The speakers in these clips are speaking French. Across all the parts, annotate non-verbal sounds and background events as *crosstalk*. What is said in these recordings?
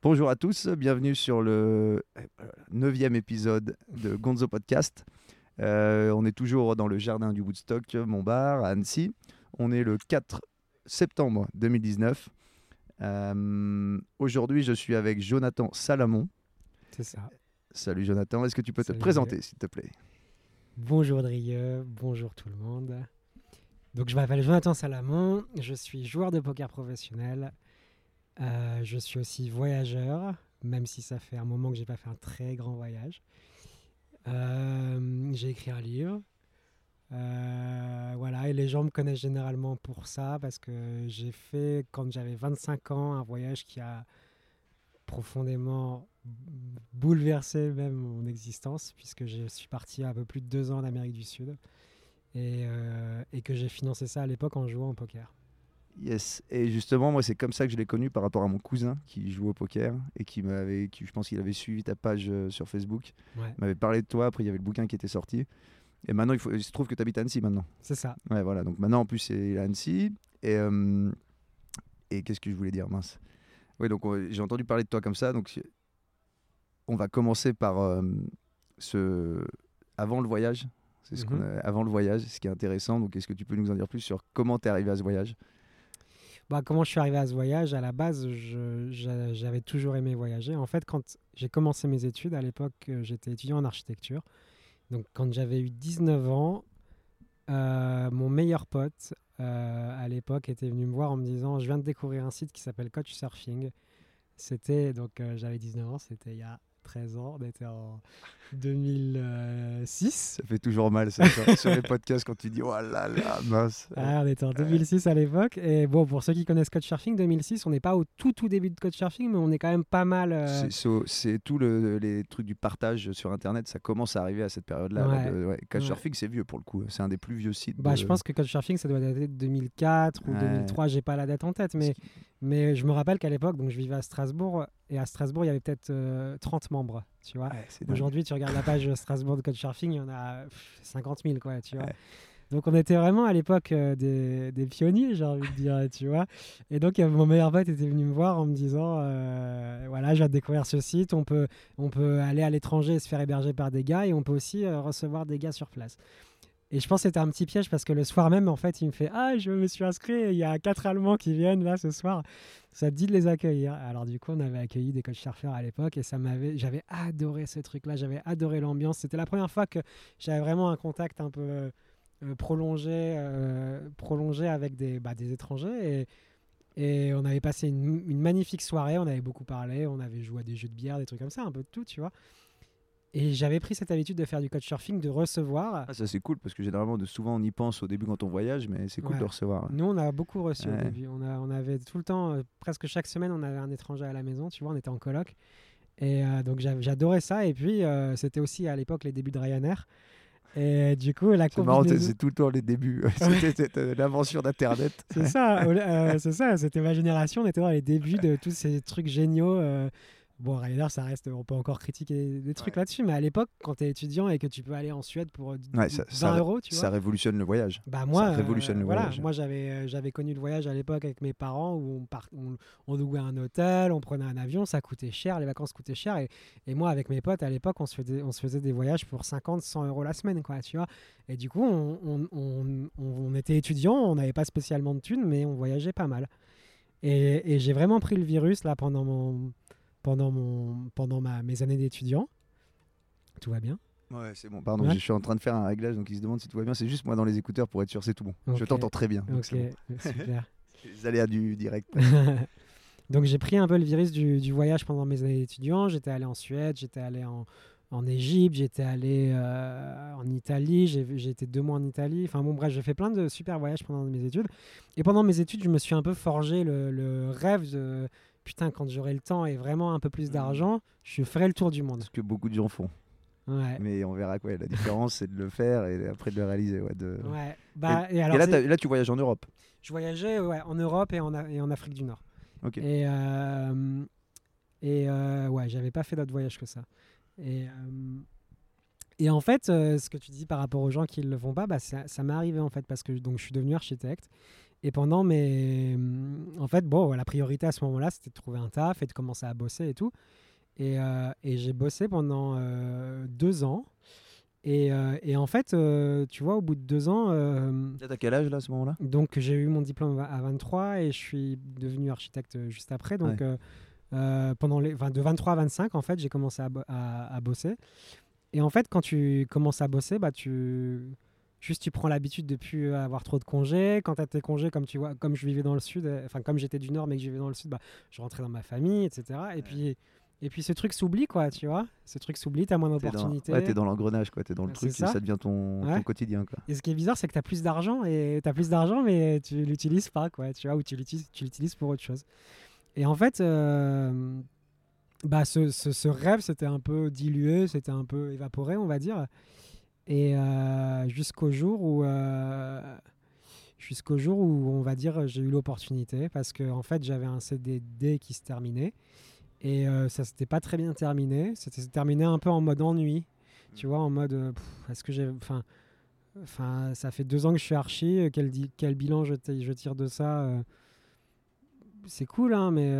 Bonjour à tous, bienvenue sur le neuvième épisode de Gonzo Podcast. Euh, on est toujours dans le jardin du Woodstock, Montbar, à Annecy. On est le 4 septembre 2019. Euh, Aujourd'hui, je suis avec Jonathan Salamon. C'est ça. Salut Jonathan, est-ce que tu peux te présenter s'il te plaît? Bonjour Drieux, bonjour tout le monde. Donc je m'appelle Jonathan Salamon, je suis joueur de poker professionnel. Euh, je suis aussi voyageur, même si ça fait un moment que j'ai pas fait un très grand voyage. Euh, j'ai écrit un livre. Euh, voilà, et les gens me connaissent généralement pour ça parce que j'ai fait, quand j'avais 25 ans, un voyage qui a profondément bouleversé même mon existence, puisque je suis parti un peu plus de deux ans en Amérique du Sud et que j'ai financé ça à l'époque en jouant au poker. Yes, et justement, moi, c'est comme ça que je l'ai connu par rapport à mon cousin qui joue au poker et qui m'avait, qui, je pense qu'il avait suivi ta page euh, sur Facebook. Ouais, Il m'avait parlé de toi, après il y avait le bouquin qui était sorti. Et maintenant, il, faut, il se trouve que tu habites à Annecy maintenant. c'est ça. Ouais, voilà. Donc maintenant, en plus, c'est à Annecy. Et, euh, et qu'est-ce que je voulais dire, mince Oui, donc on- j'ai entendu parler de toi comme ça. Donc on va commencer par euh, ce avant le voyage. C'est ce qu'on Mhm. a- avant le voyage, ce qui est intéressant. Donc, est-ce que tu peux nous en dire plus sur comment tu es arrivé à ce voyage? Bah, comment je suis arrivé à ce voyage À la base, j'avais toujours aimé voyager. En fait, quand j'ai commencé mes études, à l'époque, euh, j'étais étudiant en architecture. Donc, quand j'avais eu 19 ans, euh, mon meilleur pote euh, à l'époque était venu me voir en me disant Je viens de découvrir un site qui s'appelle Couchsurfing. C'était, donc j'avais 19 ans, c'était il y a 13 ans, on était en 2006. Ça fait toujours mal ça, sur, les podcasts quand tu dis oh là là, mince. Ah, on était en 2006 à l'époque. Et bon, pour ceux qui connaissent Couchsurfing, 2006, on n'est pas au tout tout début de Couchsurfing, mais on est quand même pas mal. euh, C'est- tout le, les trucs du partage sur internet, ça commence à arriver à cette période-là. là, Ouais. c'est vieux pour le coup. C'est un des plus vieux sites. Bah, de- je pense que Couchsurfing, ça doit dater de 2004 ou Ouais. 2003, j'ai pas la date en tête, mais, mais je me rappelle qu'à l'époque, donc je vivais à Strasbourg, et à Strasbourg, il y avait peut-être euh, 30 membres, tu vois. Ouais. Aujourd'hui, tu regardes la page *laughs* Strasbourg de Couchsurfing, il y en a pff, 50 000, quoi, tu vois. Ouais. Donc on était vraiment à l'époque euh, des, des pionniers, j'ai envie de dire, tu vois. Et donc mon meilleur pote était venu me voir en me disant, euh, voilà, de découvrir ce site, on peut, on peut aller à l'étranger et se faire héberger par des gars, et on peut aussi euh, recevoir des gars sur place. Et je pense que c'était un petit piège parce que le soir même, en fait, il me fait, ah, je me suis inscrit, il y a quatre Allemands qui viennent là ce soir. Ça te dit de les accueillir. Alors du coup, on avait accueilli des coachs surfeurs à l'époque et ça m'avait, j'avais adoré ce truc-là, j'avais adoré l'ambiance. C'était la première fois que j'avais vraiment un contact un peu euh, prolongé, euh, prolongé avec des, bah, des étrangers. Et, et on avait passé une, une magnifique soirée, on avait beaucoup parlé, on avait joué à des jeux de bière, des trucs comme ça, un peu de tout, tu vois. Et j'avais pris cette habitude de faire du couchsurfing, de recevoir. Ah, ça c'est cool parce que généralement de souvent on y pense au début quand on voyage, mais c'est cool Ouais. de recevoir. Nous, on a beaucoup reçu au début. On, a, on avait tout le temps, euh, presque chaque semaine, on avait un étranger à la maison, tu vois, on était en coloc. Et euh, donc j'adorais ça. Et puis, euh, c'était aussi à l'époque les débuts de Ryanair. Et du coup, la C'est marrant, c'est- tout le temps les débuts. *laughs* C'était l'invention d'Internet. C'est ça, c'est ça, c'était ma génération, on était dans les débuts de tous ces trucs géniaux. Bon, Ryanair, ça reste, on peut encore critiquer des trucs là-dessus, mais à l'époque, quand tu es étudiant et que tu peux aller en Suède pour euh, Ouais, ça- 20 ça- euros, tu vois. Ça révolutionne le voyage. Bah moi, révolutionne euh, le voilà, voyage. moi j'avais euh, j'avais connu le voyage à l'époque avec mes parents où on, part, on, on louait un hôtel, on prenait un avion, ça coûtait cher, les vacances coûtaient cher et, et moi avec mes potes à l'époque on se faisait on se faisait des voyages pour 50 100 euros la semaine quoi tu vois et du coup on, on, on- on était étudiants, on n'avait pas spécialement de thunes mais on voyageait pas mal et, et j'ai vraiment pris le virus là pendant mon pendant mon pendant ma, mes années d'étudiant tout va bien Ouais, c'est bon. Pardon, Ouais. je suis en train de faire un réglage, donc il se demande si tout va bien. C'est juste moi dans les écouteurs pour être sûr, c'est tout bon. Je t'entends très bien. donc ok c'est bon. *laughs* super *laughs* Les aléas du direct. *laughs* Donc j'ai pris un peu le virus du, du voyage pendant mes années d'étudiant. J'étais allé en Suède, j'étais allé en, en Égypte, j'étais allé euh, en Italie, j'ai j'ai été deux mois en Italie. Enfin bon bref, j'ai fait plein de super voyages pendant mes études. Et pendant mes études, je me suis un peu forgé le, le rêve de putain quand j'aurai le temps et vraiment un peu plus d'argent, je ferai le tour du monde. Ce que beaucoup de gens font. Ouais. Mais on verra quoi. La différence, c'est de le faire et après de le réaliser. Ouais, de... Ouais. Bah, et, Et alors, là, t'as- là, tu voyages en Europe. je voyageais ouais, en Europe et en, et Afrique du Nord. Ok. Et, euh, et euh, ouais, j'avais pas fait d'autres voyages que ça. Et, euh, et en fait, euh, ce que tu dis par rapport aux gens qui ne le font pas, bah, ça, ça m'est arrivé en fait parce que donc, je suis devenu architecte Et pendant mes. En fait, bon, la priorité à ce moment-là, c'était de trouver un taf et de commencer à bosser et tout. Et, euh, et j'ai bossé pendant euh, deux ans. Et, euh, et, en fait, tu vois, au bout de deux ans. T'as quel âge là à ce moment-là? Donc, j'ai eu mon diplôme à 23 et je suis devenu architecte juste après. Donc, pendant les, enfin, de 23 à 25, en fait, j'ai commencé à, à, à, bosser. Et en fait, quand tu commences à bosser, bah, tu Juste, tu prends l'habitude de plus avoir trop de congés. Quand tu as tes congés, comme tu vois, comme je vivais dans le sud, euh, enfin, comme j'étais du nord mais que je vivais dans le sud, bah, je rentrais dans ma famille, etc. Et puis. Et puis ce truc s'oublie, quoi, tu vois. Ce truc s'oublie, t'as moins d'opportunités. Ouais, t'es dans l'engrenage, quoi. T'es dans le truc ça. et ça devient ton, quotidien, quoi. Et ce qui est bizarre, c'est que t'as plus d'argent et t'as plus d'argent, mais tu l'utilises pas, quoi. Tu vois, ou tu l'utilises, tu l'utilises pour autre chose. Et en fait, euh, bah, ce, ce, ce rêve, c'était un peu dilué, c'était un peu évaporé, on va dire. Et euh, jusqu'au jour où euh, jusqu'au jour où on va dire j'ai eu l'opportunité parce que en fait j'avais un CDD qui se terminait. Et euh, ça s'était pas très bien terminé. C'était terminé un peu en mode ennui. Tu vois en mode est-ce que j'ai enfin enfin ça fait deux ans que je suis archi quel, quel bilan je, je tire de ça c'est cool hein mais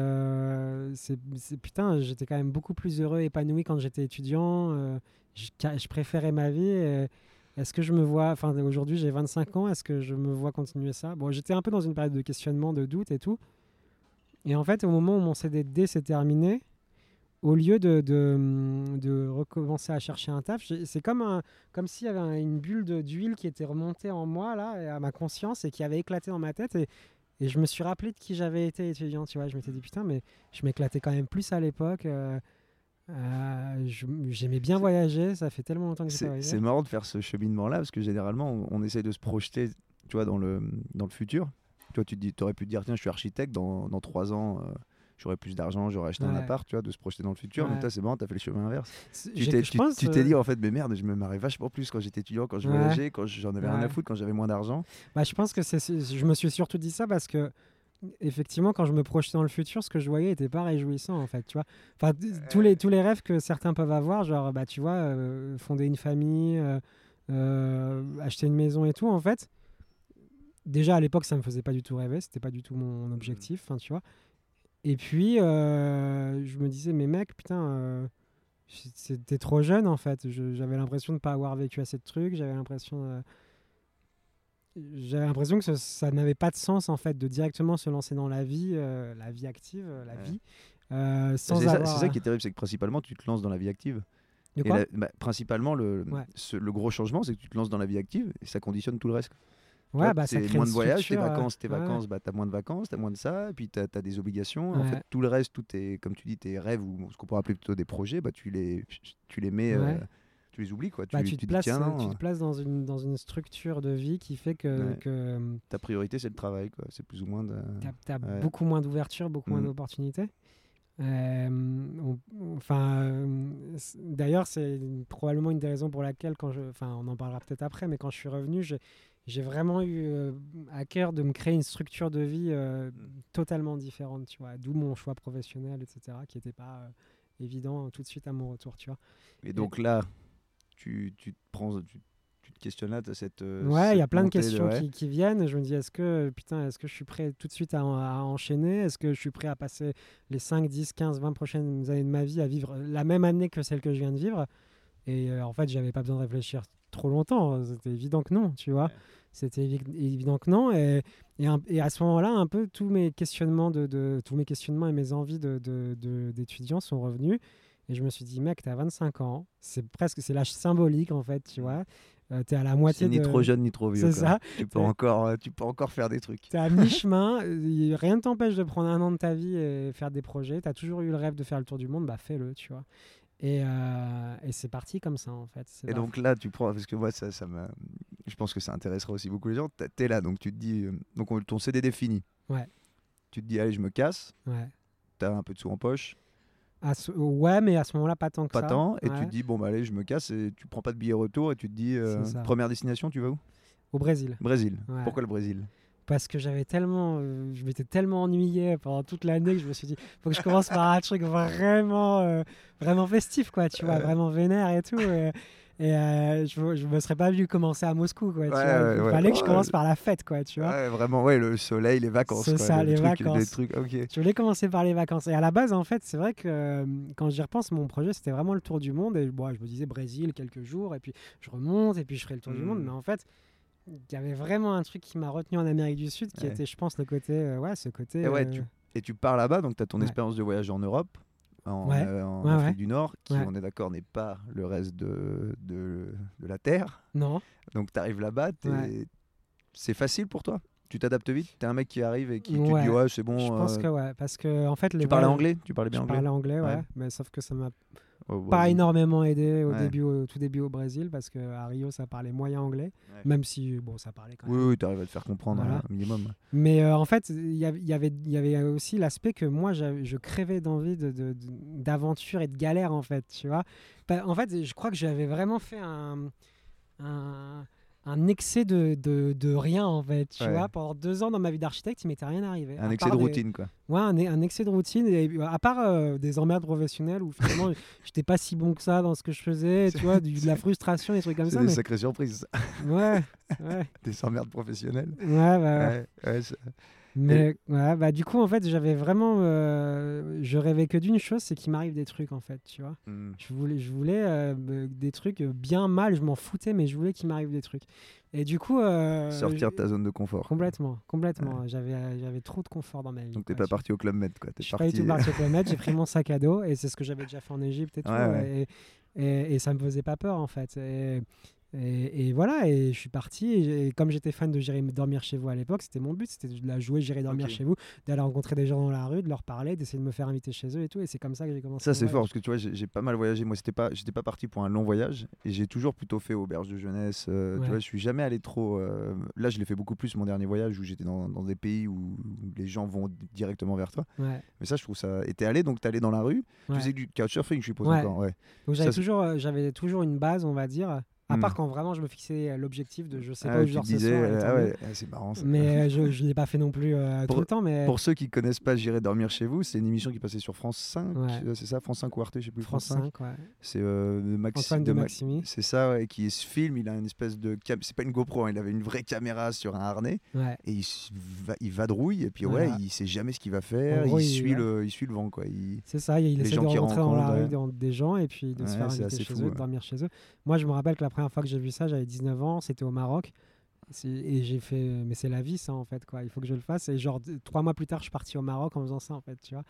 c'est putain j'étais quand même beaucoup plus heureux épanoui quand j'étais étudiant je, préférais ma vie. Est-ce que je me vois, enfin aujourd'hui j'ai 25 ans, est-ce que je me vois continuer ça? Bon, j'étais un peu dans une période de questionnement, de doute et tout. Et en fait, au moment où mon CDD s'est terminé, au lieu de, recommencer à chercher un taf, c'est comme, comme s'il y avait une bulle d'huile qui était remontée en moi, là, à ma conscience, et qui avait éclaté dans ma tête. Et je me suis rappelé de qui j'avais été étudiant, tu vois. Je m'étais dit, putain, mais je m'éclatais quand même plus à l'époque. Euh, euh, j'aimais bien voyager, ça fait tellement longtemps que j'ai voyagé. C'est marrant de faire ce cheminement-là parce que généralement on, essaie de se projeter, tu vois, dans le dans le futur. Tu vois, tu dis, aurais pu te dire tiens, je suis architecte dans, dans trois ans. Euh, j'aurais plus d'argent, j'aurais acheté un appart, tu vois, de se projeter dans le futur. Mais toi, c'est marrant, t'as fait le chemin inverse. Tu t'es euh, dit, en fait, mais merde, je me marrais vachement plus quand j'étais étudiant, quand je voyageais, quand j'en avais rien à foutre, quand j'avais moins d'argent. Bah, je pense que c'est, je me suis surtout dit ça parce que effectivement, quand je me projetais dans le futur, ce que je voyais n'était pas réjouissant, en fait, tu vois. Enfin, tous les, tous les rêves que certains peuvent avoir, genre, bah, tu vois, euh, fonder une famille, euh, euh, acheter une maison et tout, en fait, déjà, à l'époque, ça me faisait pas du tout rêver, c'était pas du tout mon objectif, enfin, tu vois. Et puis, je me disais, mais mec, putain, c'était trop jeune, en fait. J'avais l'impression de ne pas avoir vécu assez de trucs, j'avais l'impression j'avais l'impression que ça, n'avait pas de sens en fait de directement se lancer dans la vie, euh, la vie active, euh, la vie. Euh, sans c'est, ça, qui est terrible, c'est que principalement tu te lances dans la vie active. De quoi bah, principalement, le, le gros changement, c'est que tu te lances dans la vie active et ça conditionne tout le reste. Ouais, bah, crée moins de voyages, tes vacances, tes vacances, bah, tu as moins de vacances, tu as moins de ça, et puis tu as, des obligations. En fait, tout le reste, tout est, comme tu dis, tes rêves, ou ce qu'on pourrait appeler plutôt des projets, bah, tu, les, tu les mets tu les oublies quoi. Tu, bah, tu, te, places, tu te places dans une, dans une structure de vie qui fait que. que Ta priorité c'est le travail quoi. C'est plus ou moins. De... Tu as, beaucoup moins d'ouverture, beaucoup moins mm. d'opportunités. Euh, enfin, euh, d'ailleurs, c'est probablement une des raisons pour laquelle, quand je, enfin, on en parlera peut-être après, mais quand je suis revenu, j'ai vraiment eu euh, à cœur de me créer une structure de vie mm. totalement différente, tu vois. D'où mon choix professionnel, etc., qui n'était pas évident tout de suite à mon retour, tu vois. Et donc là, tu, tu, te prends, tu, te questionnes là, as cette. Euh, ouais, il y a plein de questions qui, qui, viennent. Je me dis, est-ce que, putain, est-ce que je suis prêt tout de suite à, enchaîner? Est-ce que je suis prêt à passer les 5, 10, 15, 20 prochaines années de ma vie à vivre la même année que celle que je viens de vivre? Et euh, en fait, j'avais pas besoin de réfléchir trop longtemps. C'était évident que non, tu vois. C'était évident que non. Et, et, à ce moment-là, un peu tous mes questionnements, de, de tous mes questionnements et mes envies d'étudiants de, sont revenus. Et je me suis dit, mec, t'as 25 ans, c'est presque, c'est l'âge symbolique en fait, tu vois. Euh, t'es à la moitié ni trop jeune ni trop vieux. C'est ça. Tu peux, encore, euh, tu peux encore faire des trucs. T'es à *laughs* mi-chemin, rien ne t'empêche de prendre un an de ta vie et faire des projets. T'as toujours eu le rêve de faire le tour du monde, bah fais-le, tu vois. Et, euh, et c'est parti comme ça en fait. Et donc là, tu prends, parce que moi, ça, ça je pense que ça intéressera aussi beaucoup les gens. T'es là, donc tu te dis, donc ton CDD fini. Ouais. Tu te dis, allez, je me casse. Ouais. T'as un peu de sous en poche Ouais, mais à ce moment-là, pas tant que pas ça. Pas tant, et tu te dis, bon, bah allez, je me casse, et tu prends pas de billet retour, et tu te dis, euh, première destination, tu vas où? Au Brésil. Brésil. Pourquoi le Brésil? Parce que j'avais tellement, euh, je m'étais tellement ennuyé pendant toute l'année que je me suis dit, faut que je commence par un truc vraiment, euh, vraiment festif, quoi, tu vois, vraiment vénère et tout. Et, Et euh, je, je me serais pas vu commencer à Moscou, quoi. tu vois. ouais, Il ouais. fallait que je commence par la fête, quoi, tu vois. Ouais, vraiment, ouais, le soleil, les vacances. C'est ça, le les vacances. Des trucs, ok. Je voulais commencer par les vacances. Et à la base, en fait, c'est vrai que quand j'y repense, mon projet, c'était vraiment le tour du monde. Et bon, je me disais Brésil, quelques jours, et puis je remonte, et puis je ferai le tour du monde. Mais en fait, il y avait vraiment un truc qui m'a retenu en Amérique du Sud, qui Ouais. était, je pense, le côté, euh, ouais, ce côté. Et ouais, euh, tu- Et tu pars là-bas, donc tu as ton Ouais. expérience de voyage en Europe, en, euh, en Afrique du Nord, qui, on est d'accord, n'est pas le reste de, de, de la Terre. Non, Donc tu arrives là-bas, c'est facile pour toi? Tu t'adaptes vite? T'es un mec qui arrive et qui tu te dis ouais c'est bon. je pense que ouais, parce que en fait, les Tu parlais anglais? Tu parlais Je bien anglais? parlais anglais, ouais, Ouais. mais sauf que ça m'a Pas énormément aidé au Ouais. début, au tout début au Brésil, parce que à Rio, ça parlait moyen anglais, Ouais. même si bon, ça parlait quand même. Oui, oui, tu arrives à te faire comprendre Voilà. un minimum. Mais euh, en fait, il y avait- il y avait, il y avait aussi l'aspect que moi, je crêvais d'envie de- de- de- d'aventure et de galère, en fait, tu vois. En fait, je crois que j'avais vraiment fait un, un, un excès de, de, de rien, en fait, tu Ouais. vois. Pendant deux ans dans ma vie d'architecte, il m'était rien arrivé. Un excès de des- routine quoi. Ouais, un, un excès de routine, et, euh, à part euh, des emmerdes professionnelles où finalement, *laughs* j'étais pas si bon que ça dans ce que je faisais, tu vois, du- de la frustration, des trucs comme C'est ça. des Mais... sacrées surprises. Ouais, *laughs* ouais, des emmerdes professionnelles. ouais, bah, ouais. Ouais, ouais, Mais ouais, bah, du coup, en fait, j'avais vraiment. euh, je rêvais que d'une chose, c'est qu'il m'arrive des trucs, en fait, tu vois. Hmm. Je voulais, je voulais euh, des trucs bien mal, je m'en foutais, mais je voulais qu'il m'arrive des trucs. Et du coup. euh, Sortir de ta zone de confort. quoi. Complètement, complètement. J'avais, j'avais trop de confort dans ma vie. Donc t'es pas parti au club Med quoi. T'es Je suis pas du parti. tout parti au Club Med, j'ai pris *laughs* mon sac à dos et c'est ce que j'avais déjà fait en Égypte et tout. Ouais. Et, et, et ça me faisait pas peur en fait. Et, et, et voilà, et je suis parti. Et, comme j'étais fan de J'irai dormir chez vous à l'époque, c'était mon but, c'était de la jouer J'irai dormir chez vous, d'aller rencontrer des gens dans la rue, de leur parler, d'essayer de me faire inviter chez eux et tout. Et c'est comme ça que j'ai commencé. Ça c'est fort parce que tu vois j'ai pas mal voyagé. Moi c'était pas j'étais pas parti pour un long voyage et j'ai toujours plutôt fait auberge de jeunesse. euh, Ouais. Tu vois je suis jamais allé trop. euh, Là je l'ai fait beaucoup plus mon dernier voyage où j'étais dans, dans des pays où, les gens vont directement vers toi. Ouais. Mais ça je trouve ça. Et t'es allé donc t'es allé dans la rue. Ouais. Tu faisais du couchsurfing je suppose Ouais. encore. Ouais. Donc j'avais toujours, euh, j'avais toujours une base, on va dire. À Hmm. part quand vraiment je me fixais l'objectif de je sais Ah pas où je disais soir. ah ouais ah, c'est marrant ça. Mais euh, *laughs* je, je l'ai pas fait non plus euh, tout Pour- le temps. Mais Pour ceux qui connaissent pas J'irai dormir chez vous, c'est une émission qui passait sur France 5, Ouais. euh, c'est ça France 5 ou Arte, je sais plus. France 5, ouais. C'est euh, Maxi- de Ma- Maximi. C'est ça, ouais, qui se filme. Il a une espèce de. cam- C'est pas une GoPro, hein, il avait une vraie caméra sur un harnais et il, va, il vadrouille. Et puis, ouais, il sait jamais ce qu'il va faire. gros, il, il- suit le, il suit le vent, quoi. Il... C'est ça, il Les essaie gens de rentrer dans la rue des gens et puis de se faire inviter chez eux, de dormir chez eux. Moi, je me rappelle que la première fois que j'ai vu ça, j'avais 19 ans, c'était au Maroc. Et j'ai fait, mais c'est la vie, ça, en fait, quoi. Il faut que je le fasse. Et genre, trois mois plus tard, je suis parti au Maroc en faisant ça, en fait, tu vois.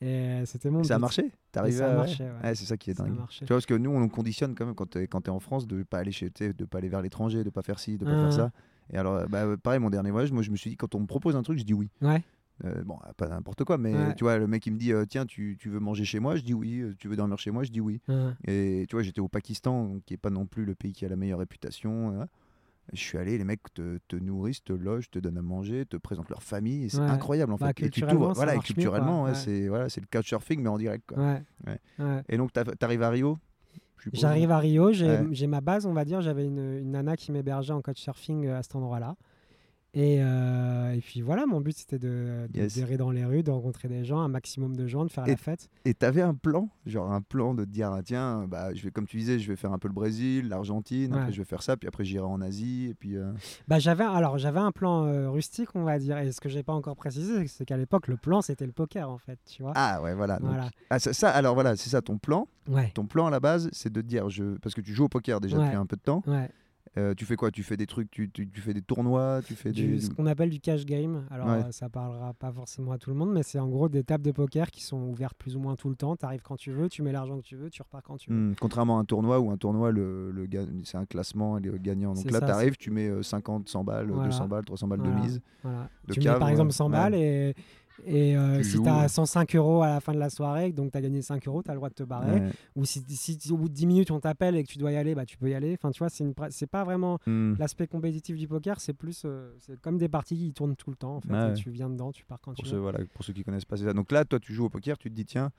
Et c'était mon. Ça a marché? A à- marché, ouais. Ouais, c'est ça qui est Ça a dingue. marché. Tu vois, parce que nous, on nous conditionne quand même quand t'es quand en France de pas aller chez, de pas aller vers l'étranger, de pas faire ci, de pas Ah. faire ça. Et alors, bah, pareil, mon dernier voyage, moi, je me suis dit, quand on me propose un truc, je dis oui. Ouais, Euh, bon, pas n'importe quoi, mais Ouais. tu vois, le mec il me dit euh, tiens, tu, tu veux manger chez moi? Je dis oui. Euh, Tu veux dormir chez moi? Je dis oui. hein. Et tu vois, j'étais au Pakistan, qui est pas non plus le pays qui a la meilleure réputation. hein. Je suis allé, les mecs te, te nourrissent, te logent, te donnent à manger, te présentent leur famille. C'est Ouais. incroyable en Bah, fait. Et tu voilà, et culturellement, Ouais. c'est voilà, c'est le couchsurfing mais en direct. Quoi. Et donc t'as- t'arrives à Rio? J'arrive à Rio, j'ai ma base, on va dire. J'avais une, une nana qui m'hébergeait en couchsurfing euh, à cet endroit-là. Et, euh, et puis voilà, mon but c'était de, de Yes. dans les rues, de rencontrer des gens, un maximum de gens, de faire Et- la fête. Et t'avais un plan, genre un plan de te dire ah, tiens, bah, je vais, comme tu disais, je vais faire un peu le Brésil, l'Argentine, après je vais faire ça, puis après j'irai en Asie, et puis. euh, Bah, j'avais, alors j'avais un plan euh, rustique, on va dire. Et ce que j'ai pas encore précisé, c'est qu'à l'époque, le plan c'était le poker en fait, tu vois. Ah ouais, voilà. donc- Voilà. Ah, ça, ça, alors voilà, c'est ça ton plan. Ouais, Ton plan à la base, c'est de te dire, je... parce que tu joues au poker déjà Ouais. depuis un peu de temps. ouais. Euh, tu fais quoi? Tu fais des trucs, tu, tu, tu fais des tournois, tu fais Du- des. ce qu'on appelle du cash game. Alors Ouais. euh, ça parlera pas forcément à tout le monde, mais c'est en gros des tables de poker qui sont ouvertes plus ou moins tout le temps. Tu arrives quand tu veux, tu mets l'argent que tu veux, tu repars quand tu veux. Hmm, contrairement à un tournoi où un tournoi, le, le c'est un classement et les gagnants. Donc là, tu arrives, tu mets euh, 50, 100 balles, Voilà. 200 balles, 300 balles Voilà. de mise. Voilà. De tu cave, mets par exemple 100 ouais. balles et, et euh, si tu as 105 euros à la fin de la soirée, donc tu as gagné 5 euros, tu as le droit de te barrer. Ouais. Ou si, si au bout de 10 minutes on t'appelle et que tu dois y aller, bah, tu peux y aller. Enfin, tu vois, c'est, c'est pas vraiment Hmm. l'aspect compétitif du poker, c'est plus euh, c'est comme des parties qui tournent tout le temps. En fait, Ouais. et tu viens dedans, tu pars quand Pour tu ceux, veux. voilà, pour ceux qui connaissent pas, c'est ça. Donc là, toi, tu joues au poker, tu te dis, tiens,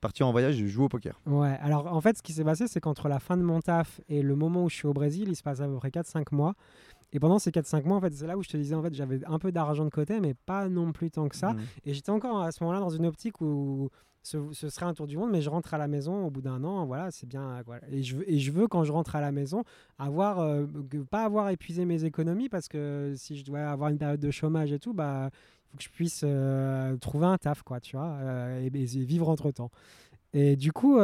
partir en voyage, je joue au poker. Ouais, alors en fait, ce qui s'est passé, c'est qu'entre la fin de mon taf et le moment où je suis au Brésil, il se passe à peu près 4-5 mois. Et pendant ces 4-5 mois, en fait, c'est là où je te disais, en fait, j'avais un peu d'argent de côté, mais pas non plus tant que ça. Mhm. Et j'étais encore à ce moment-là dans une optique où ce, ce serait un tour du monde, mais je rentre à la maison au bout d'un an, voilà, c'est bien. Voilà. Et, je, veux- et je veux, quand je rentre à la maison, avoir, euh, pas avoir épuisé mes économies, parce que si je dois avoir une période de chômage et tout, bah, il faut que je puisse euh, trouver un taf, quoi, tu vois, euh, et, et vivre entre temps. Et du coup,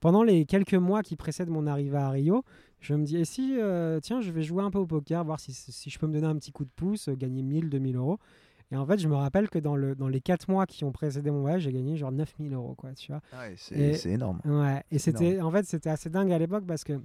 pendant les quelques mois qui précèdent mon arrivée à Rio, je me dis, et si, euh, tiens, je vais jouer un peu au poker, voir si, si je peux me donner un petit coup de pouce, euh, gagner 1000, 2000 euros. Et en fait, je me rappelle que dans, le, dans les 4 mois qui ont précédé mon voyage, j'ai gagné genre 9000 euros, quoi, tu vois. Ouais, c'est énorme. Ouais, et c'était, en fait, c'était assez dingue à l'époque parce que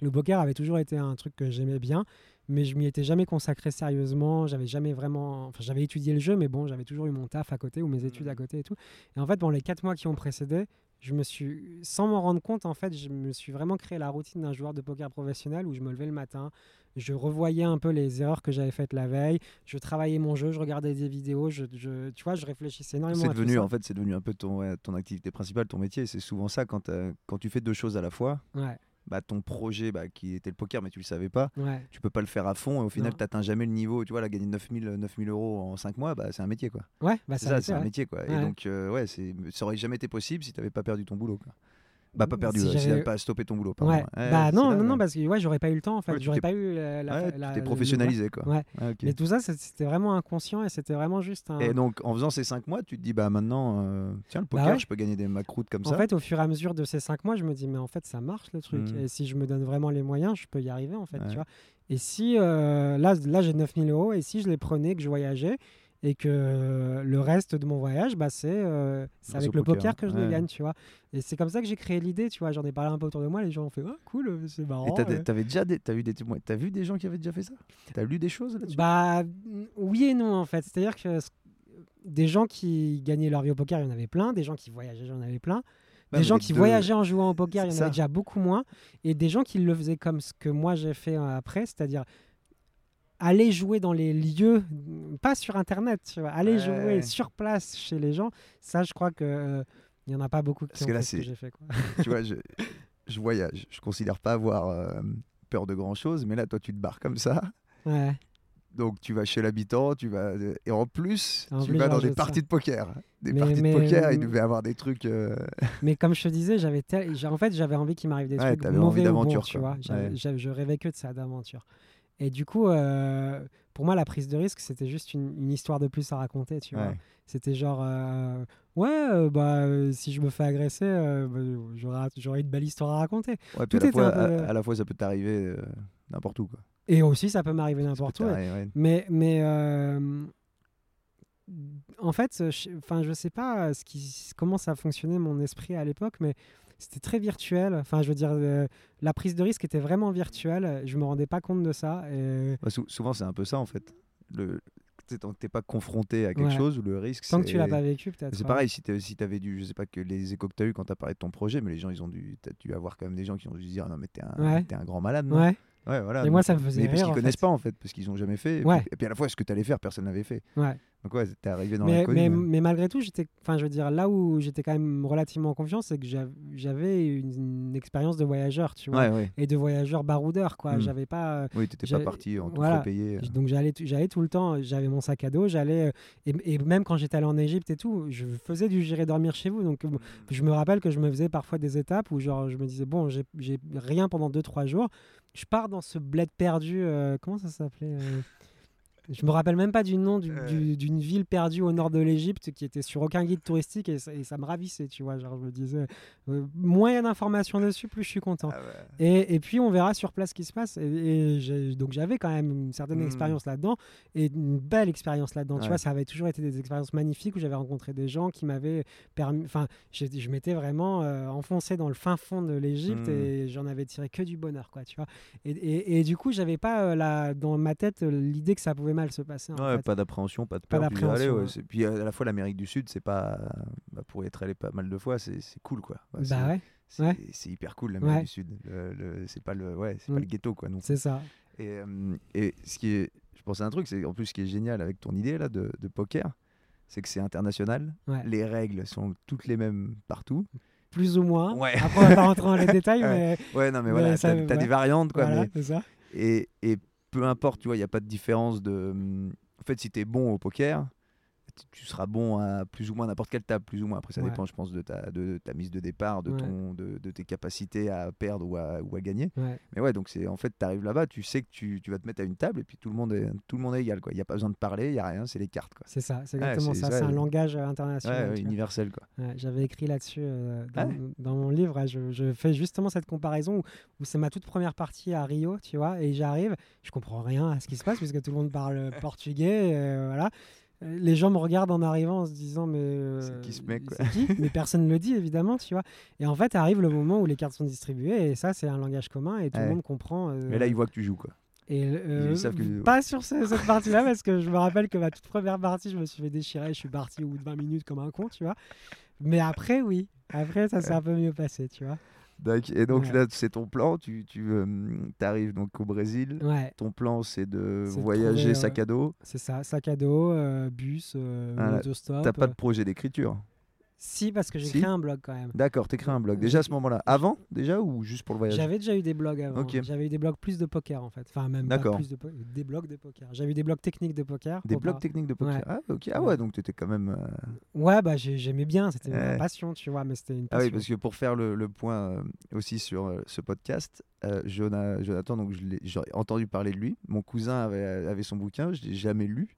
le poker avait toujours été un truc que j'aimais bien, mais je m'y étais jamais consacré sérieusement. J'avais jamais vraiment, enfin, j'avais étudié le jeu, mais bon, j'avais toujours eu mon taf à côté ou mes études à côté et tout. Et en fait, pendant les quatre mois qui ont précédé, je me suis, sans m'en rendre compte, en fait, je me suis vraiment créé la routine d'un joueur de poker professionnel où je me levais le matin, je revoyais un peu les erreurs que j'avais faites la veille, je travaillais mon jeu, je regardais des vidéos, je, je- tu vois, je réfléchissais énormément. C'est devenu, en fait, c'est devenu un peu ton, ouais, ton activité principale, ton métier. C'est souvent ça quand, t'as- quand tu fais deux choses à la fois. Ouais, Bah, ton projet bah, qui était le poker, mais tu le savais pas, ouais. tu peux pas le faire à fond et au final, tu n'atteins jamais le niveau. Tu vois, là, gagner 9000 9000 euros en 5 mois, bah, c'est un métier. quoi. Ouais, bah c'est ça, c'est un métier. quoi. Et donc, euh, ouais, c'est- ça aurait jamais été possible si tu n'avais pas perdu ton boulot. Quoi. Bah, pas perdu, Si euh, j'avais- t'avais pas stoppé ton boulot. pardon. Ouais. Ouais, bah non, là, non, non, ouais. parce que ouais, j'aurais pas eu le temps en fait. Ouais, j'aurais pas eu la. la, Ouais, la- tu professionnalisé. Quoi. Ouais. Ah. Mais tout ça, c'était vraiment inconscient et c'était vraiment juste un. Et donc, en faisant ces 5 mois, tu te dis, bah maintenant, euh, tiens, le Bah poker, ouais. je peux gagner des macroutes comme en ça. fait, au fur et à mesure de ces cinq mois, je me dis, mais en fait, ça marche le truc. Mhm. Et si je me donne vraiment les moyens, je peux y arriver en fait. Ouais. Tu vois et si euh, là, là j'ai 9000 euros, et si je les prenais, que je voyageais, et que euh, le reste de mon voyage, bah, c'est euh, avec le poker, poker que je ouais. gagne, tu vois. Et c'est comme ça que j'ai créé l'idée, tu vois. J'en ai parlé un peu autour de moi, les gens ont fait, oh, cool, c'est marrant. Et t'as, euh. t'avais déjà des, vu des témoins, t'as vu des gens qui avaient déjà fait ça? T'as lu des choses là-dessus? Bah mm, oui et non en fait. C'est-à-dire que des gens qui gagnaient leur vie au poker, il y en avait plein. Des gens qui voyageaient, il y en avait plein. Des gens qui deux- voyageaient en jouant au poker, il y en ça. avait déjà beaucoup moins. Et des gens qui le faisaient comme ce que moi j'ai fait euh, après, c'est-à-dire aller jouer dans les lieux, pas sur Internet, tu vois, aller Ouais. jouer sur place chez les gens. Ça, je crois que euh, il y en a pas beaucoup qui Parce ont que là, fait ce que j'ai fait. Quoi. *laughs* tu vois, je, je voyage. Je considère pas avoir euh, peur de grand chose, mais là, toi, tu te barres comme ça. Ouais. Donc, tu vas chez l'habitant, tu vas. Et en plus, En tu plus, vas dans des ça. parties de poker. Des Mais- parties mais- de poker, il devait avoir des trucs. euh, *laughs* Mais comme je te disais, j'avais tel- en fait, j'avais envie qu'il m'arrive des Ouais, trucs mauvais envie ou bons, tu vois. Ouais. je rêvais que de ça, d'aventure. Et du coup, euh, pour moi, la prise de risque, c'était juste une, une histoire de plus à raconter, tu vois. C'était genre, euh, ouais, euh, bah, si je me fais agresser, bah, j'aurai j'aurai une belle histoire à raconter. Ouais, Tout à, la fois, peu- à, à la fois, ça peut t'arriver n'importe où. Quoi. Et aussi, ça peut m'arriver n'importe où. ouais. Mais, mais en fait, je, enfin, je sais pas ce qui, comment ça fonctionnait mon esprit à l'époque, mais c'était très virtuel. Enfin, je veux dire, euh, la prise de risque était vraiment virtuelle. Je me rendais pas compte de ça. Et Bah, sou- souvent, c'est un peu ça, en fait. Le... Tant que t'es pas confronté à quelque Ouais. chose, le risque. tant que tu c'est- l'as pas vécu, peut-être. C'est ouais. pareil, si tu si avais dû, je sais pas que les échos que tu as eu quand tu as parlé de ton projet, mais les gens, ils ont dû, t'as dû avoir quand même des gens qui ont dû dire, non, mais t'es un, Ouais. un grand malade, non? Voilà. Et donc- moi, ça me faisait mais parce rire. qu'ils en connaissent fait. pas, en fait, parce qu'ils ont jamais fait. Et, puis, et puis à la fois, ce que tu allais faire, personne n'avait fait. Ouais. Donc, ouais, t'es arrivé dans mais, mais, mais- mais malgré tout, j'étais, enfin, je veux dire, là où j'étais quand même relativement en confiance, c'est que j'av- j'avais une, une expérience de voyageur, tu vois, Ouais, ouais. et de voyageur baroudeur, quoi. Mm. J'avais pas. euh, Oui, t'étais pas parti en tout voilà. payé. euh. Donc j'allais, tout- j'allais tout le temps, j'avais mon sac à dos, j'allais euh, et, et même quand j'étais allé en Égypte et tout, je faisais du j'irai dormir chez vous. Donc euh, je me rappelle que je me faisais parfois des étapes où genre je me disais bon j'ai, j'ai rien pendant 2-3 jours, je pars dans ce bled perdu, euh, comment ça s'appelait euh, Je me rappelle même pas du nom du- Euh. du- d'une ville perdue au nord de l'Égypte qui était sur aucun guide touristique et ça, et ça me ravissait, tu vois. Genre je me disais euh, moins il y a d'informations dessus, plus je suis content. Ah ouais. Et, et puis on verra sur place ce qui se passe. Et, donc j'avais quand même une certaine Mm. expérience là-dedans et une belle expérience là-dedans. Tu vois, ça avait toujours été des expériences magnifiques où j'avais rencontré des gens qui m'avaient permis. Enfin, je m'étais vraiment euh, enfoncé dans le fin fond de l'Égypte Mm. et j'en avais tiré que du bonheur, quoi. Tu vois. Et, du coup, j'avais pas euh, la, dans ma tête euh, l'idée que ça pouvait mal se passer. Ouais, pas d'appréhension, pas de Pas peur. tu dis, allez, ouais, Puis euh, à la fois, l'Amérique du Sud, c'est pas. bah, pour y être allé pas mal de fois, c'est cool, quoi. Bah ouais, c'est hyper cool, l'Amérique du Sud. Le- le- c'est pas le, ouais, c'est Mm. pas le ghetto, quoi. Non. c'est ça. Et, euh, et ce qui est, je pense à un truc, c'est en plus ce qui est génial avec ton idée là de, de poker, c'est que c'est international. Les règles sont toutes les mêmes partout. Plus ou moins. Ouais. Après, on va pas rentrer dans les *laughs* détails, Ouais. mais Ouais, non, mais Mais voilà, t'as ouais. des variantes, quoi. voilà, mais- c'est ça. et, et peu importe, tu vois, il n'y a pas de différence de. hum, En fait, si tu es bon au poker, tu- seras bon à plus ou moins n'importe quelle table, plus ou moins. Après, ça Ouais. dépend, je pense, de ta, de, ta mise de départ, de, Ouais. ton, de, de tes capacités à perdre ou à, ou à gagner. Ouais. Mais ouais, donc c'est en fait, tu arrives là-bas, tu sais que tu, tu vas te mettre à une table et puis tout le monde est, tout le monde est égal. Il n'y a pas besoin de parler, il n'y a rien, c'est les cartes. Quoi. C'est ça, c'est exactement c'est- ça. C'est un langage international. universel. Quoi. J'avais écrit là-dessus euh, dans, mon livre. je, je fais justement cette comparaison où, où c'est ma toute première partie à Rio, tu vois, et j'arrive, je comprends rien à ce qui se passe puisque tout le monde parle portugais, euh, voilà. Les gens me regardent en arrivant en se disant mais euh, C'est qui ce mec, quoi? qui? *laughs* Mais personne ne le dit évidemment, tu vois. Et en fait arrive le moment où les cartes sont distribuées et ça c'est un langage commun et tout Ouais. le monde comprend. euh, Mais là, ils voient que tu joues. Quoi. et euh, Ils savent que- pas sur ce- cette partie-là, parce que je me rappelle que ma toute première partie, je me suis fait déchirer, je suis parti au bout de 20 minutes comme un con, tu vois. Mais après, oui. Après, ça s'est un peu mieux passé, tu vois. Et donc Ouais. là, c'est ton plan. Tu, tu arrives donc au Brésil. Ouais, Ton plan, c'est de voyager trouver, sac à dos. c'est ça. Sac à dos, euh, bus, euh, Ah. T'as pas de projet d'écriture. Si, parce que j'ai Si. créé un blog quand même. D'accord, t'écris un blog. Déjà à ce moment-là. Avant, déjà, ou juste pour le voyage? J'avais déjà eu des blogs avant. Ok. J'avais eu des blogs plus de poker en fait. Enfin, même pas D'accord. plus de po- des blogs de poker. J'avais eu des blogs techniques de poker. Des blogs techniques de poker. Ouais. Ah, ok. Ah Ouais. ouais, donc t'étais quand même. euh, Ouais, bah j'ai- j'aimais bien. C'était Ouais. une passion, tu vois, mais c'était une Ah passion. oui, parce que pour faire le, le point euh, aussi sur euh, ce podcast, euh, Jona- Jonathan, donc je l'ai- j'ai entendu parler de lui. Mon cousin avait, avait son bouquin, je l'ai jamais lu.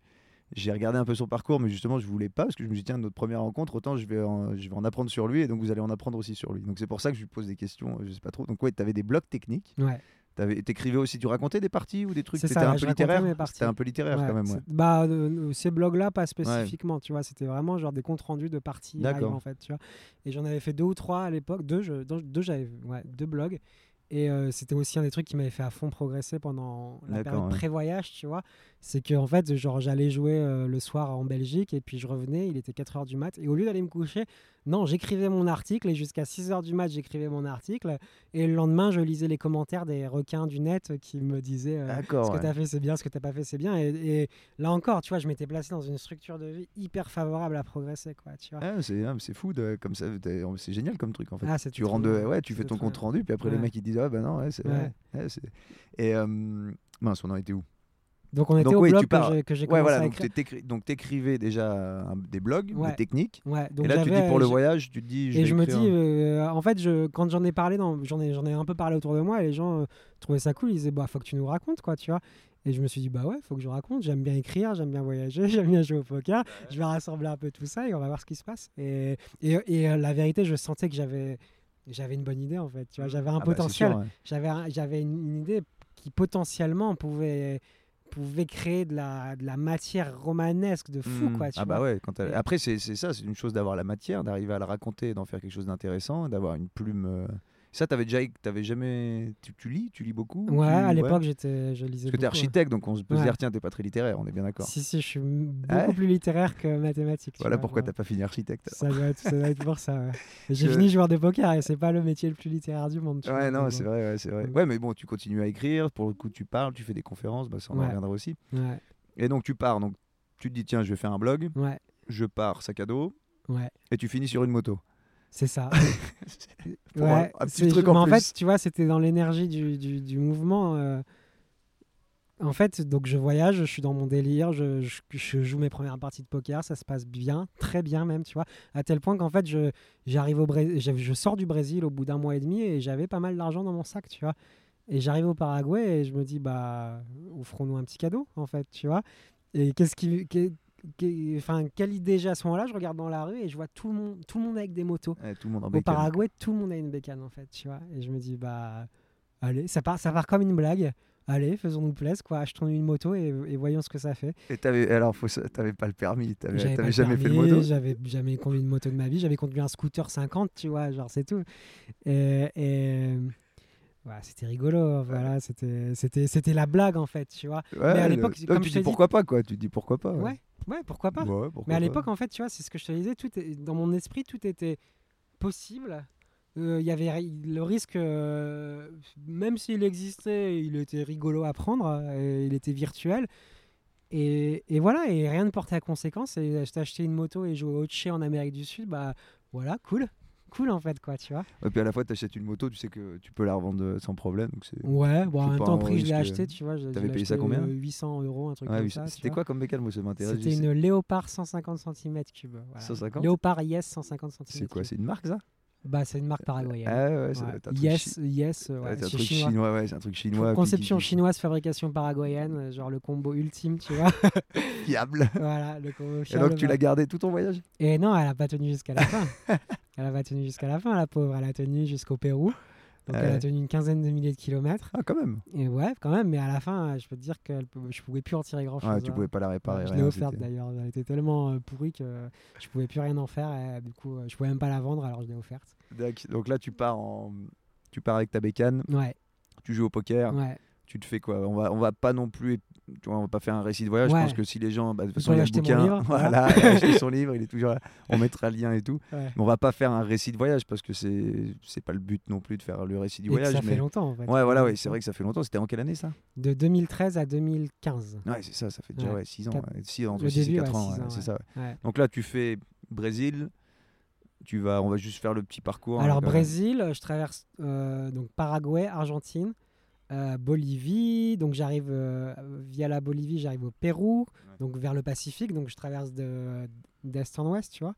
J'ai regardé un peu son parcours, mais justement, je voulais pas parce que je me suis dit, tiens, notre première rencontre, autant je vais, en, je vais en apprendre sur lui et donc vous allez en apprendre aussi sur lui. Donc c'est pour ça que je lui pose des questions, euh, je sais pas trop. Donc ouais, tu avais des blogs techniques, Ouais. tu écrivais aussi, tu racontais des parties ou des trucs, c'était un peu littéraire? C'était un peu littéraire quand même. Ouais. Bah, euh, euh, ces blogs-là, pas spécifiquement, tu vois. C'était vraiment genre des comptes rendus de parties live, D'accord. en fait, tu vois. Et j'en avais fait deux ou trois à l'époque, deux, je- deux, deux, ouais, deux blogs. Et euh, c'était aussi un des trucs qui m'avait fait à fond progresser pendant la période ouais. pré-voyage, tu vois. C'est que en fait, genre, j'allais jouer euh, le soir en Belgique et puis je revenais, il était 4h du mat. Et au lieu d'aller me coucher, non, j'écrivais mon article et jusqu'à 6h du mat, j'écrivais mon article. Et le lendemain, je lisais les commentaires des requins du net qui me disaient euh, ce que ouais. tu as fait, c'est bien, ce que tu pas fait, c'est bien. Et, et là encore, tu vois, je m'étais placé dans une structure de vie hyper favorable à progresser, quoi, tu vois. Ah, c'est ah, c'est fou, de- comme ça, c'est génial comme truc en fait. Ah, tu de- ouais, tu fais ton compte bien. rendu, puis après les mecs ils disent ah bah non, ouais, c'est Ouais. Et euh, mince, on en était où? Donc on était Donc au blog que j'ai- Ouais, commencé voilà, à donc écrire. donc t'écrivais déjà un- des blogs, Ouais. des techniques. Donc et là tu dis pour le j'ai- voyage, tu te dis je Et je me dis, un- euh, en fait, je, quand j'en ai parlé, j'en ai, un peu parlé autour de moi et les gens euh, trouvaient ça cool. Ils disaient, bah, faut que tu nous racontes, quoi, tu vois. Et je me suis dit, bah ouais, faut que je raconte. J'aime bien écrire, j'aime bien voyager, *laughs* j'aime bien jouer au poker. Je vais rassembler un peu tout ça et on va voir ce qui se passe. Et, et, et, euh, la vérité, je sentais que j'avais, j'avais une bonne idée, en fait. Tu vois, j'avais un Ah bah, potentiel. J'avais, un- j'avais une, une idée qui potentiellement pouvait, pouvait créer de la, de la matière romanesque de fou, Hmm. quoi. Tu ah bah vois. ouais, quand elle- après c'est c'est ça, c'est une chose d'avoir la matière, d'arriver à la raconter, d'en faire quelque chose d'intéressant, d'avoir une plume. euh, Ça, t'avais déjà, t'avais jamais, tu, tu lis, tu lis beaucoup. Ouais, tu- à l'époque, j'étais, je lisais Parce que t'es beaucoup, architecte, donc on se peut se Ouais. dire tiens, t'es pas très littéraire, on est bien d'accord. Si, si, je suis m- Ah beaucoup ouais plus littéraire que mathématique. Voilà vois, pourquoi t'as pas fini architecte. Ça doit, être, ça doit être pour ça. *laughs* J'ai fini joueur de poker et c'est pas le métier le plus littéraire du monde. tu Ouais, vois, non, c'est bon. vrai, c'est vrai. Ouais, mais bon, tu continues à écrire, pour le coup, tu parles, tu fais des conférences, bah, ça on en reviendra aussi. Ouais, Et donc, tu pars, donc tu te dis, tiens, je vais faire un blog, ouais, je pars sac à dos, ouais, et tu finis sur une moto. C'est ça. *laughs* Pour ouais, un petit truc mais en en plus. fait, tu vois, c'était dans l'énergie du, du, du mouvement. euh, En fait, donc je voyage, je suis dans mon délire, je, je, je joue mes premières parties de poker, ça se passe bien, très bien même, tu vois, à tel point qu'en fait, je, j'arrive au je, je sors du Brésil au bout d'un mois et demi et j'avais pas mal d'argent dans mon sac, tu vois. Et j'arrive au Paraguay et je me dis, bah, offrons-nous un petit cadeau, en fait, tu vois. Et qu'est-ce qui. Enfin, quelle idée j'ai à ce moment-là Je regarde dans la rue et je vois tout le monde, tout le monde avec des motos. Ouais, tout le monde en Au bécane. Paraguay, tout le monde a une bécane en fait, tu vois. Et je me dis, bah, allez, ça part, ça part comme une blague. Allez, faisons-nous plaisir, quoi. Achetons une moto et, et voyons ce que ça fait. Et t'avais, alors, faut, t'avais pas le permis, t'avais, J'avais t'avais pas jamais fait de moto? J'avais jamais conduit une moto de ma vie. J'avais conduit un scooter 50, tu vois, genre c'est tout. Et, et voilà, c'était rigolo. Voilà, c'était, c'était, c'était la blague en fait, tu vois. Ouais, à l'époque, comme tu je dis pourquoi pas, quoi. Tu dis pourquoi pas. Ouais, ouais, pourquoi pas. Ouais, pourquoi Mais à pas. l'époque, en fait, tu vois, c'est ce que je te disais, tout est, dans mon esprit, tout était possible. Euh, Il y avait le risque, euh, même s'il existait, il était rigolo à prendre, euh, il était virtuel. Et, et voilà, et rien ne portait à conséquence. Et acheté une moto et joué au Che en Amérique du Sud, bah voilà, cool. Cool en fait, quoi, tu vois. Et puis à la fois, tu achètes une moto, tu sais que tu peux la revendre euh, sans problème. donc c'est- Ouais, bon, en c'est même temps, prix, je l'ai acheté, tu vois. t'avais payé ça combien euh, 800 euros, un truc Ouais, comme ça. C'était quoi comme bécane Moi, ça m'intéresse. C'était une Léopard 150 cm3. Voilà. 150? Léopard Yes 150 cm3. C'est quoi C'est une marque ça? Bah, c'est une marque paraguayenne. Ah ouais, ça Ouais. doit être un truc Yes, chi- yes, ouais, c'est un truc chinois. chinois. ouais, c'est un truc chinois. puis Conception chinoise, fabrication paraguayenne, euh, genre le combo ultime, tu vois. *laughs* Fiable. voilà, le combo Et fiable, donc tu l'as gardé tout ton voyage? Et non, elle a pas tenu jusqu'à la fin. *laughs* elle a pas tenu jusqu'à la fin, la pauvre. Elle a tenu jusqu'au Pérou. Donc elle a tenu une quinzaine de milliers de kilomètres. Ah, quand même. Et ouais, quand même. Mais à la fin, euh, je peux te dire que je pouvais plus en tirer grand chose. Ouais, tu pouvais pas la réparer. je l'ai offerte d'ailleurs. Elle était tellement euh, pourrie que je pouvais plus rien en faire. Et, du coup, euh, je pouvais même pas la vendre, alors je l'ai offerte. Donc là, tu pars en, tu pars avec ta bécane, Ouais, tu joues au poker, ouais. tu te fais quoi? On va, on va pas non plus, tu vois, on va pas faire un récit de voyage. Je Ouais. pense que si les gens, bah, de toute façon, il y a le bouquin, livre, *laughs* voilà, acheter son livre, il est toujours là. On mettra le lien et tout. ouais. Mais on va pas faire un récit de voyage parce que c'est, c'est pas le but non plus de faire le récit du Et voyage. ça mais... fait longtemps en fait. Ouais, voilà, ouais, c'est vrai que ça fait longtemps. C'était en quelle année ça? De 2013 à 2015. Ouais, c'est ça, ça fait déjà Ouais. 6 ans. Quatre- ouais, six ans, entre Le 6 et début, 4 ouais, ans, c'est ça. Donc là, tu fais Brésil. Tu vas, on va juste faire le petit parcours. Alors hein, Brésil, je traverse euh, donc Paraguay, Argentine, euh, Bolivie. Donc j'arrive euh, via la Bolivie, j'arrive au Pérou, Ouais. donc vers le Pacifique. Donc je traverse de d'est en ouest, tu vois.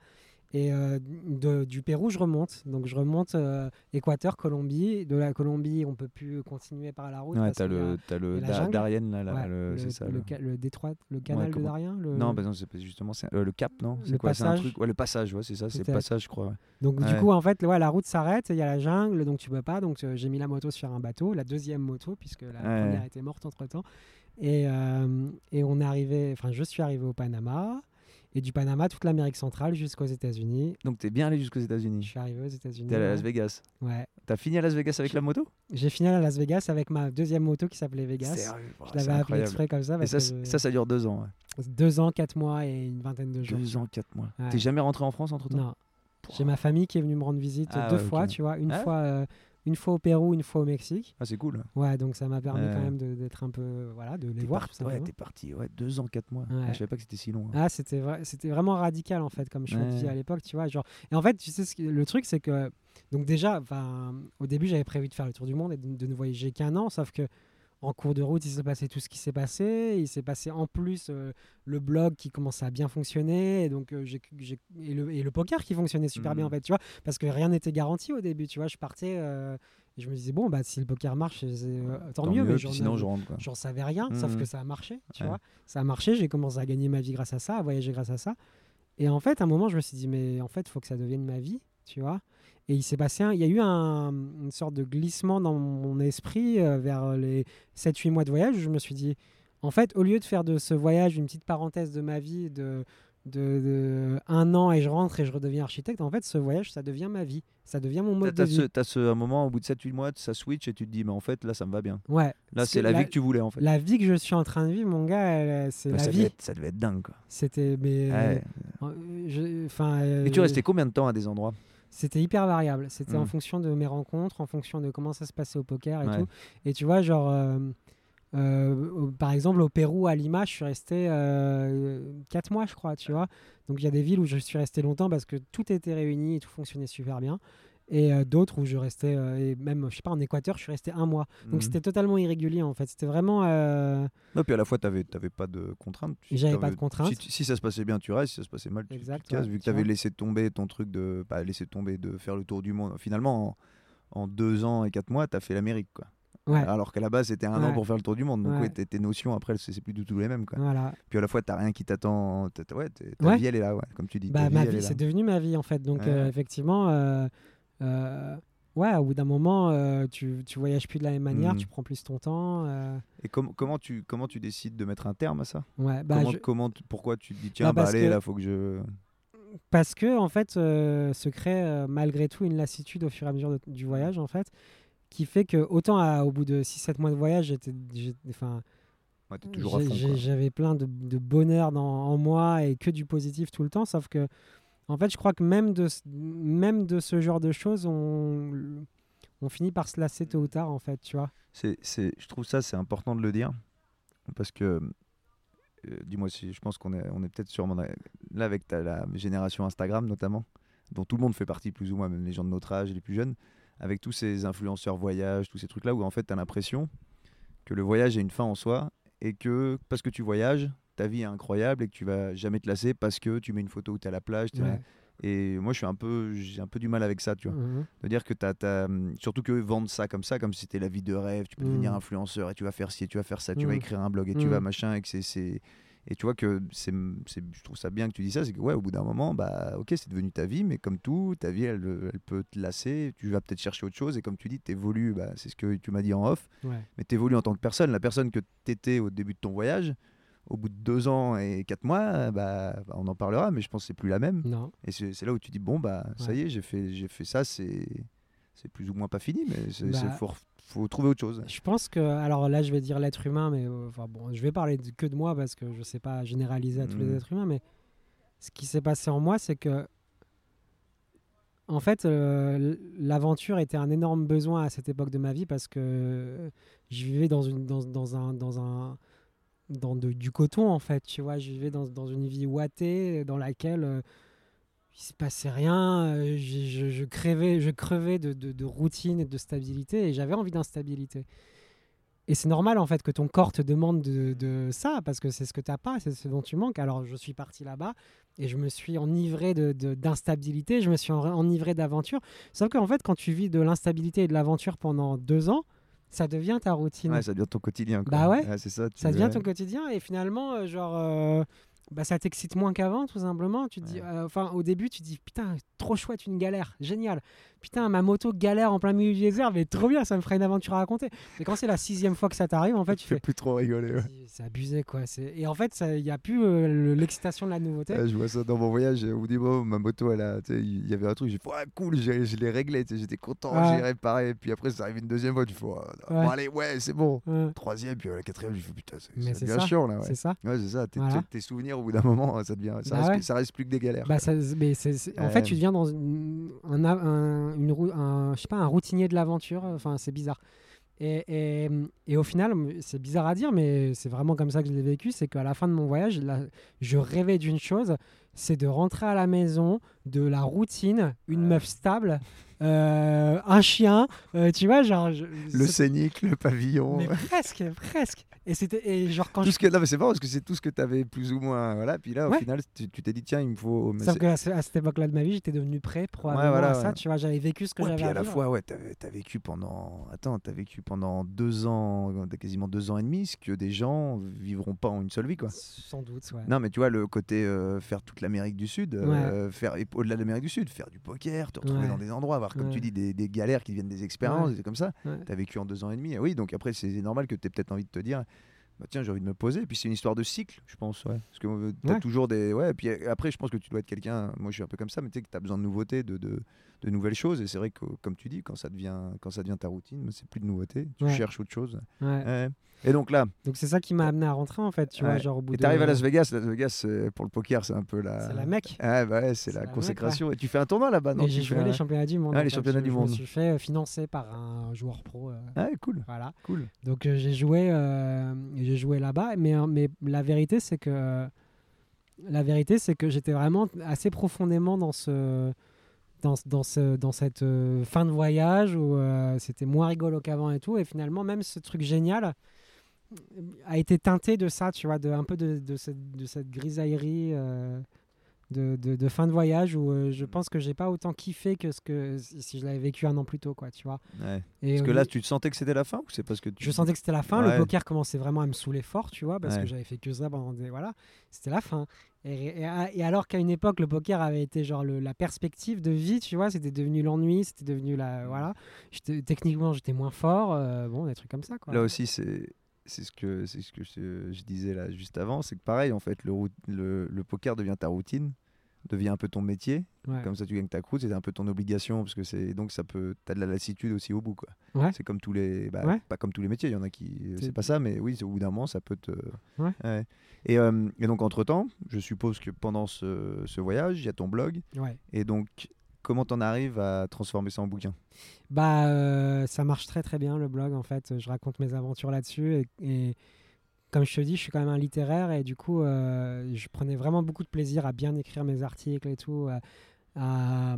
Et euh, de- du Pérou, je remonte. Donc je remonte euh, Équateur, Colombie. De la Colombie, on peut plus continuer par la route. Ouais, t'as a- le, le a Da- jungle. Darien là, là, ouais, le- le, c'est ça. le le- ca- le détroit, le canal de comment- Darien. le- Non, bah non, c'est justement c'est euh, le cap, non? C'est Le quoi C'est un passage truc. Ouais, le passage, ouais, c'est ça, c'est le passage, je crois. ouais. Donc du Ouais. coup en fait ouais, la route s'arrête, il y a la jungle donc tu peux pas donc j'ai mis la moto sur un bateau, la deuxième moto puisque la Ouais. première était morte entre temps et, et on est arrivé enfin je suis arrivé au Panama et du Panama toute l'Amérique centrale jusqu'aux États-Unis. Donc t'es bien allé jusqu'aux Je États-Unis. suis arrivé aux États-Unis. T'es allé à. Las Vegas. Ouais. T'as fini à Las Vegas avec la moto? J'ai fini à Las Vegas avec ma deuxième moto qui s'appelait Vegas. Sérieux? Oh, Je c'est l'avais appelé incroyable. exprès comme ça Et parce ça, que je- ça, ça dure deux ans. ouais. deux ans, quatre mois et une vingtaine de jours. Deux ans, quatre mois. Ouais. T'es jamais rentré en France entre temps? Non. J'ai ma famille qui est venue me rendre visite Ah deux ouais, fois, tu vois, une Ah fois euh, une fois au Pérou, une fois au Mexique. Ah, c'est cool. Ouais, donc ça m'a permis Ouais. quand même d'être un peu, voilà, de les voir. parti- ouais, t'es parti. Ouais, deux ans, quatre mois. Ouais. Ah, je savais pas que c'était si long. hein. Ah, c'était vrai, c'était vraiment radical en fait, comme je te dis Ouais. à l'époque, tu vois. Genre, et en fait, tu sais, ce que- le truc, c'est que, donc déjà, au début, j'avais prévu de faire le tour du monde et de, de ne voyager qu'un an, sauf que en cours de route, il s'est passé tout ce qui s'est passé. Il s'est passé en plus euh, le blog qui commençait à bien fonctionner, et donc euh, et, le, et le poker qui fonctionnait super bien en Mhm. fait, tu vois, parce que rien n'était garanti au début, tu vois. Je partais euh, et je me disais bon, bah si le poker marche, euh, tant, mieux, mais sinon, je rentre. J'en savais rien, sauf Mhm. que ça a marché, tu Ouais. vois. Ça a marché, j'ai commencé à gagner ma vie grâce à ça, à voyager grâce à ça. Et en fait, à un moment, je me suis dit, mais en fait, il faut que ça devienne ma vie, tu vois. Et il s'est passé, un- il y a eu un- une sorte de glissement dans mon esprit euh, vers les 7-8 mois de voyage où je me suis dit, en fait, au lieu de faire de ce voyage une petite parenthèse de ma vie de, de, de un an et je rentre et je redeviens architecte, en fait, ce voyage, ça devient ma vie. Ça devient mon mode de vie. ce, t'as ce un moment, au bout de 7-8 mois, ça switch et tu te dis, mais en fait, là, ça me va bien. Ouais. Là, c'est la, la- vie que tu voulais, en fait. La vie que je suis en train de vivre, mon gars, elle, c'est Bah, la ça, vie. devait être, ça devait être dingue, quoi. C'était mais Ouais. euh, Et tu euh, restais combien de temps à des endroits? C'était hyper variable c'était en Mm. fonction de mes rencontres en fonction de comment ça se passait au poker et Ouais. tout et tu vois genre euh, euh, par exemple au Pérou à Lima je suis resté 4 mois je crois tu vois donc il y a des villes où je suis resté longtemps parce que tout était réuni et tout fonctionnait super bien et euh, d'autres où je restais euh, et même je sais pas en Équateur je suis resté un mois donc Mhm. c'était totalement irrégulier en fait c'était vraiment euh, Non, puis à la fois, tu n'avais pas de contraintes. Tu- J'avais pas de contraintes. Si, si ça se passait bien, tu restes. Si ça se passait mal, tu, tu Exact, te casses. ouais, vu que tu tu avais vois. laissé tomber ton truc de. Pas laisser tomber, de faire le tour du monde. Finalement, en, en deux ans et quatre mois, tu as fait l'Amérique. quoi. ouais Alors qu'à la base, c'était un an pour faire le tour du monde. Donc, Ouais. tes, notions, après, c'est plus du tout les mêmes. Quoi. voilà Puis à la fois, tu rien qui t'attend. t'as- t'as- Ouais, ta vie, elle est là, ouais, comme tu dis. Bah, vie, ma vie, c'est devenu ma vie en fait. Donc euh, effectivement, euh, ouais, au bout d'un moment, euh, tu, tu voyages plus de la même manière, Mhm. tu prends plus ton temps. euh, Et com- comment, tu, comment tu décides de mettre un terme à ça? Ouais, bah, comment, je- comment Pourquoi tu te dis, tiens, Bah, bah, allez, que- là, faut que je. parce que en fait, euh, se crée euh, malgré tout une lassitude au fur et à mesure de- du voyage en fait, qui fait que autant à- au bout de 6-7 mois de voyage, j'étais, enfin, Ouais, j'avais plein de, de bonheur dans, en moi et que du positif tout le temps, sauf que en fait, je crois que même de, même de ce genre de choses, on, on finit par se lasser tôt ou tard en fait, tu vois. C'est, c'est, je trouve ça, c'est important de le dire. Parce que, euh, dis-moi si je pense qu'on est, on est peut-être sûrement là avec ta, la génération Instagram notamment. dont tout le monde fait partie plus ou moins, même les gens de notre âge et les plus jeunes, avec tous ces influenceurs voyage, tous ces trucs-là où en fait tu as l'impression que le voyage est une fin en soi et que parce que tu voyages, ta vie est incroyable et que tu vas jamais te lasser parce que tu mets une photo où tu es à la plage. Ouais. Et moi, je suis un peu, j'ai un peu du mal avec ça, tu vois. Mhm. De dire que tu as, surtout que vendre ça comme ça, comme si c'était la vie de rêve, tu peux devenir Mm. influenceur et tu vas faire ci, et tu vas faire ça, tu vas Mm. écrire un blog et tu vas machin et que c'est- c'est et tu vois que c'est, c'est- je trouve ça bien que tu dis ça, c'est que ouais, au bout d'un moment, bah ok, c'est devenu ta vie, mais comme tout, ta vie, elle, elle peut te lasser, tu vas peut-être chercher autre chose et comme tu dis, tu évolues, bah, c'est ce que tu m'as dit en off, Ouais. mais tu évolues en tant que personne. La personne que tu étais au début de ton voyage, au bout de deux ans et quatre mois, bah, bah, on en parlera, mais je pense que c'est plus la même. Non. Et c'est là où tu dis bon bah ça y est j'ai fait j'ai fait ça c'est c'est plus ou moins pas fini mais c'est Bah, faut, trouver autre chose. Je pense que, alors là, je vais dire l'être humain, mais euh, enfin bon, je vais parler de- que de moi parce que je sais pas généraliser à tous les Mhm. êtres humains, mais ce qui s'est passé en moi, c'est que, en fait, euh, l'aventure était un énorme besoin à cette époque de ma vie parce que je vivais dans une dans, dans un dans un dans du coton en fait, tu vois, je vivais dans, dans une vie ouatée dans laquelle euh, il se passait rien, euh, je, je- crevais, je crevais de, de- routine et de stabilité et j'avais envie d'instabilité. Et c'est normal en fait que ton corps te demande de, ça parce que c'est ce que tu n'as pas, c'est ce dont tu manques. Alors je suis parti là-bas et je me suis enivré d'instabilité, je me suis en- enivré d'aventure. Sauf qu'en fait, quand tu vis de l'instabilité et de l'aventure pendant deux ans, ça devient ta routine. Ouais, ça devient ton quotidien. quoi. Bah ouais. c'est ça. Ça devient ton quotidien et finalement, euh, genre, euh, bah, ça t'excite moins qu'avant, tout simplement. Tu dis, Ouais. euh, enfin, au début, tu dis, putain, trop chouette, une galère, génial. Putain, ma moto galère en plein milieu du désert, mais trop bien, ça me ferait une aventure à raconter. Mais quand c'est la sixième fois que ça t'arrive, en *laughs* fait, tu fais plus trop rigoler. ouais. c'est- abusé, quoi. Et en fait, il n'y a plus euh, le- l'excitation de la nouveauté. Ouais, je vois ça dans mon voyage. Au bout du moment, ma moto, elle a, il y avait un truc, j'ai fait, cool, je l'ai réglé, j'étais content, j'ai réparé. Puis après, ça arrive une deuxième fois, tu fais, oh, bon, allez, ouais, c'est bon. Troisième, puis euh, la quatrième, je fais, putain, c'est Mais ça chiant là. C'est ça. ouais c'est ça. Tes, Voilà. tes- au bout d'un moment, ça devient, ça, Bah reste, ouais. plus- ça reste plus que des galères. Bah, ça, mais en fait, tu deviens dans une, un, un- une rou- un- je sais pas, un routinier de l'aventure. Enfin, c'est bizarre. Et, et, et au final, c'est bizarre à dire, mais c'est vraiment comme ça que je l'ai vécu. C'est qu'à la fin de mon voyage, là, je rêvais d'une chose c'est de rentrer à la maison, de la routine, une Ouais. meuf stable, euh, un chien. euh, tu vois, genre. je- le scénic, le pavillon. mais presque, presque. Et c'était. Et genre, quand tout je ce que non mais c'est marrant parce que c'est tout ce que tu avais plus ou moins voilà puis là au Ouais. final tu t'es dit tiens il me faut mais Sauf ce- à cette époque-là de ma vie, j'étais devenu prêt probablement voilà, à ça. ouais. Tu vois, j'avais vécu ce que Ouais, j'avais puis à à la fois ouais t'as vécu pendant attends t'as vécu pendant deux ans t'as quasiment deux ans et demi ce que des gens vivront pas en une seule vie quoi Sans doute, ouais. non mais tu vois le côté euh, faire toute l'Amérique du Sud faire au-delà de l'Amérique du Sud faire du poker te retrouver Ouais. dans des endroits avoir comme Ouais. tu dis des, des galères qui viennent des expériences Ouais. des comme ça Ouais. T'as vécu en deux ans et demi. Oui, donc après, c'est normal que tu aies peut-être envie de te dire bah tiens, j'ai envie de me poser. Et puis c'est une histoire de cycle, je pense. Ouais. Parce que tu as toujours des. Ouais, et puis euh, après, je pense que tu dois être quelqu'un. Moi, je suis un peu comme ça, mais tu sais que tu as besoin de nouveautés, de, de, de nouvelles choses. Et c'est vrai que, comme tu dis, quand ça devient, quand ça devient ta routine, c'est plus de nouveautés. Tu Ouais. cherches autre chose. Ouais. Ouais. Et donc là, Donc c'est ça qui m'a amené à rentrer en fait, tu vois, genre au bout et de... t'arrives à Las Vegas. Las Vegas, c'est- pour le poker, c'est un peu la. C'est la mec. Ouais, bah c'est la mec, consécration. Et tu fais un tournoi là-bas, j'ai joué les championnats du monde. Ah, les championnats Je- du je monde. me suis fait euh, financer par un joueur pro. euh, Ah, cool, voilà. cool. Donc euh, j'ai joué, euh, j'ai joué là-bas, mais, euh, mais la vérité c'est que la vérité c'est que j'étais vraiment assez profondément dans ce dans, dans, ce, dans cette euh, fin de voyage où euh, c'était moins rigolo qu'avant et tout, et finalement même ce truc génial euh, a été teinté de ça, tu vois, de un peu de, de cette, de cette grisaillerie. euh, de, de, fin de voyage où je pense que j'ai pas autant kiffé que ce que si je l'avais vécu un an plus tôt quoi tu vois Ouais. et Parce que là, tu te sentais que c'était la fin ou c'est parce que tu... je sentais que c'était la fin. Ouais. Le poker commençait vraiment à me saouler fort, tu vois, parce Ouais. que j'avais fait que ça pendant des. Voilà, c'était la fin. Et, et- et alors qu'à une époque, le poker avait été genre le- la perspective de vie, tu vois, c'était devenu l'ennui, c'était devenu la. Voilà. J'étais- Techniquement, j'étais moins fort, euh, bon, des trucs comme ça, quoi. Là aussi, c'est c'est ce que c'est ce que je, je disais là juste avant, c'est que pareil en fait, le, le, le poker devient ta routine, devient un peu ton métier. Ouais. Comme ça, tu gagnes ta croûte, c'est un peu ton obligation parce que c'est donc ça peut, t'as de la lassitude aussi au bout quoi. Ouais. C'est comme tous les, bah, Ouais. pas comme tous les métiers, il y en a qui, C'est- c'est pas ça, mais oui, au bout d'un moment, ça peut te. Et, euh, et donc entre temps, je suppose que pendant ce, ce voyage, il y a ton blog, et donc comment t'en arrives à transformer ça en bouquin? Bah, euh, ça marche très très bien le blog en fait. Je raconte mes aventures là-dessus et, et comme je te dis, je suis quand même un littéraire et du coup, euh, je prenais vraiment beaucoup de plaisir à bien écrire mes articles et tout. euh, à-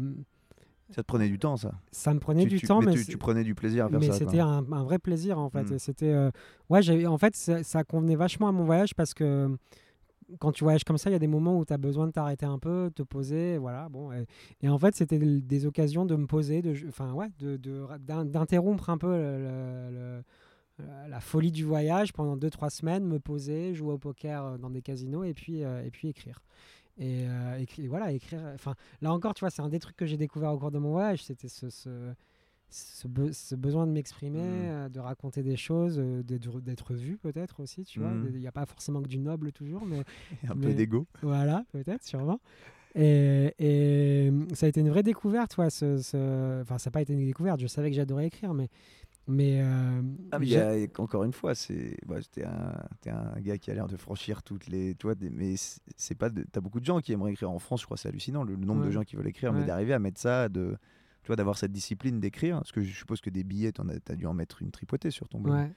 Ça te prenait du temps, ça? ça me prenait Tu- du tu- temps, mais mais, tu, prenais du plaisir à faire mais ça. c'était quoi. un, un vrai plaisir en fait. Mm. Et C'était, euh, ouais, en fait, ça, ça convenait vachement à mon voyage parce que quand tu voyages comme ça, il y a des moments où tu as besoin de t'arrêter un peu, te poser, voilà. Bon, et, et en fait, c'était des occasions de me poser, de, enfin ouais, de, de- d'interrompre un peu le- le- le- la- la folie du voyage pendant 2-3 semaines, me poser, jouer au poker euh, dans des casinos et puis, euh, et puis écrire. Et, euh, voilà, écrire. Enfin, là encore, tu vois, c'est un des trucs que j'ai découvert au cours de mon voyage. C'était ce, ce, ce, be- ce besoin de m'exprimer, euh, de raconter des choses, euh, d'être, vu peut-être aussi, tu vois. Mhm. Il n'y a pas forcément que du noble toujours, mais *laughs* un mais- peu d'ego. voilà, peut-être, sûrement. Et, et ça a été une vraie découverte, ce, ce- Enfin, ça n'a pas été une découverte, je savais que j'adorais écrire, mais... mais, euh, Ah, mais y a- encore une fois, c'est bah, t'es un, un gars qui a l'air de franchir toutes les. Tu vois, des- mais c'est- pas. T'as beaucoup de gens qui aimeraient écrire en France, je crois, c'est hallucinant le, le nombre de gens qui veulent écrire, mais d'arriver à mettre ça, de, tu vois, d'avoir cette discipline d'écrire. Parce que je suppose que des billets, as, t'as dû en mettre une tripotée sur ton blog. ouais,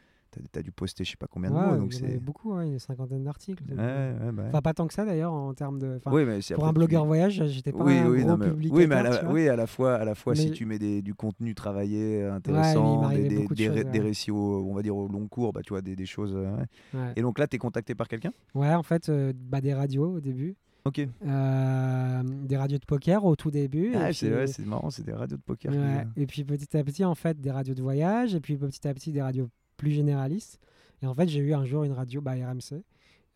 T'as as dû poster je sais pas combien de ouais, mots, donc c'est. beaucoup, ouais, une cinquantaine d'articles. Ouais, ouais, bah. Enfin, pas tant que ça d'ailleurs, en termes de... oui, mais pour un tu- blogueur voyage, j'étais pas oui, un oui, gros non, mais, oui, mais à la, oui, à la fois, à la fois si tu mets des, du contenu travaillé, euh, il intéressant, des, des, beaucoup de des ré- choses, des ouais. récits, au, on va dire au long cours, bah, tu vois, des, choses. euh, Et donc là, tu es contacté par quelqu'un? Ouais, en fait, euh, bah, des radios au début. Ok. Euh, des radios de poker au tout début. Ah, c'est ouais, marrant, c'est des radios de poker. Ouais, Et puis petit à petit, en fait, des radios de voyage, et puis petit à petit, des radios plus généralistes. Et en fait, j'ai eu un jour une radio bah, RMC,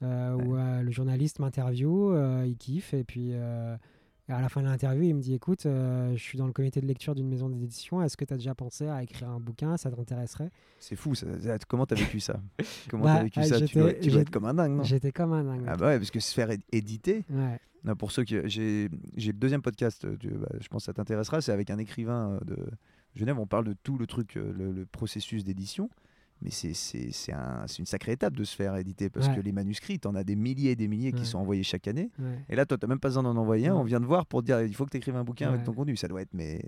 euh, où euh, le journaliste m'interviewe, euh, il kiffe, et puis à la fin de l'interview, il me dit Écoute, je suis dans le comité de lecture d'une maison d'édition, est-ce que tu as déjà pensé à écrire un bouquin? Ça t'intéresserait? C'est fou, ça. Ça- Comment t'as vécu ça? *laughs* Comment Bah, t'as vécu ça? Tu dois, tu dois j'étais- être comme un dingue, non? J'étais comme un dingue. Ah bah ouais, parce que se faire éditer, Ouais. non, pour ceux qui... J'ai le deuxième podcast, tu- bah, je pense que ça t'intéressera, c'est avec un écrivain de Genève, on parle de tout le truc, le, le processus d'édition. Mais c'est- un- une sacrée étape de se faire éditer parce Ouais. que les manuscrits, t'en as des milliers et des milliers qui sont envoyés chaque année. ouais. Et là, toi, t'as même pas besoin d'en envoyer un. On vient de voir pour te dire il faut que tu écrives un bouquin avec ton contenu. Ça doit être, mais.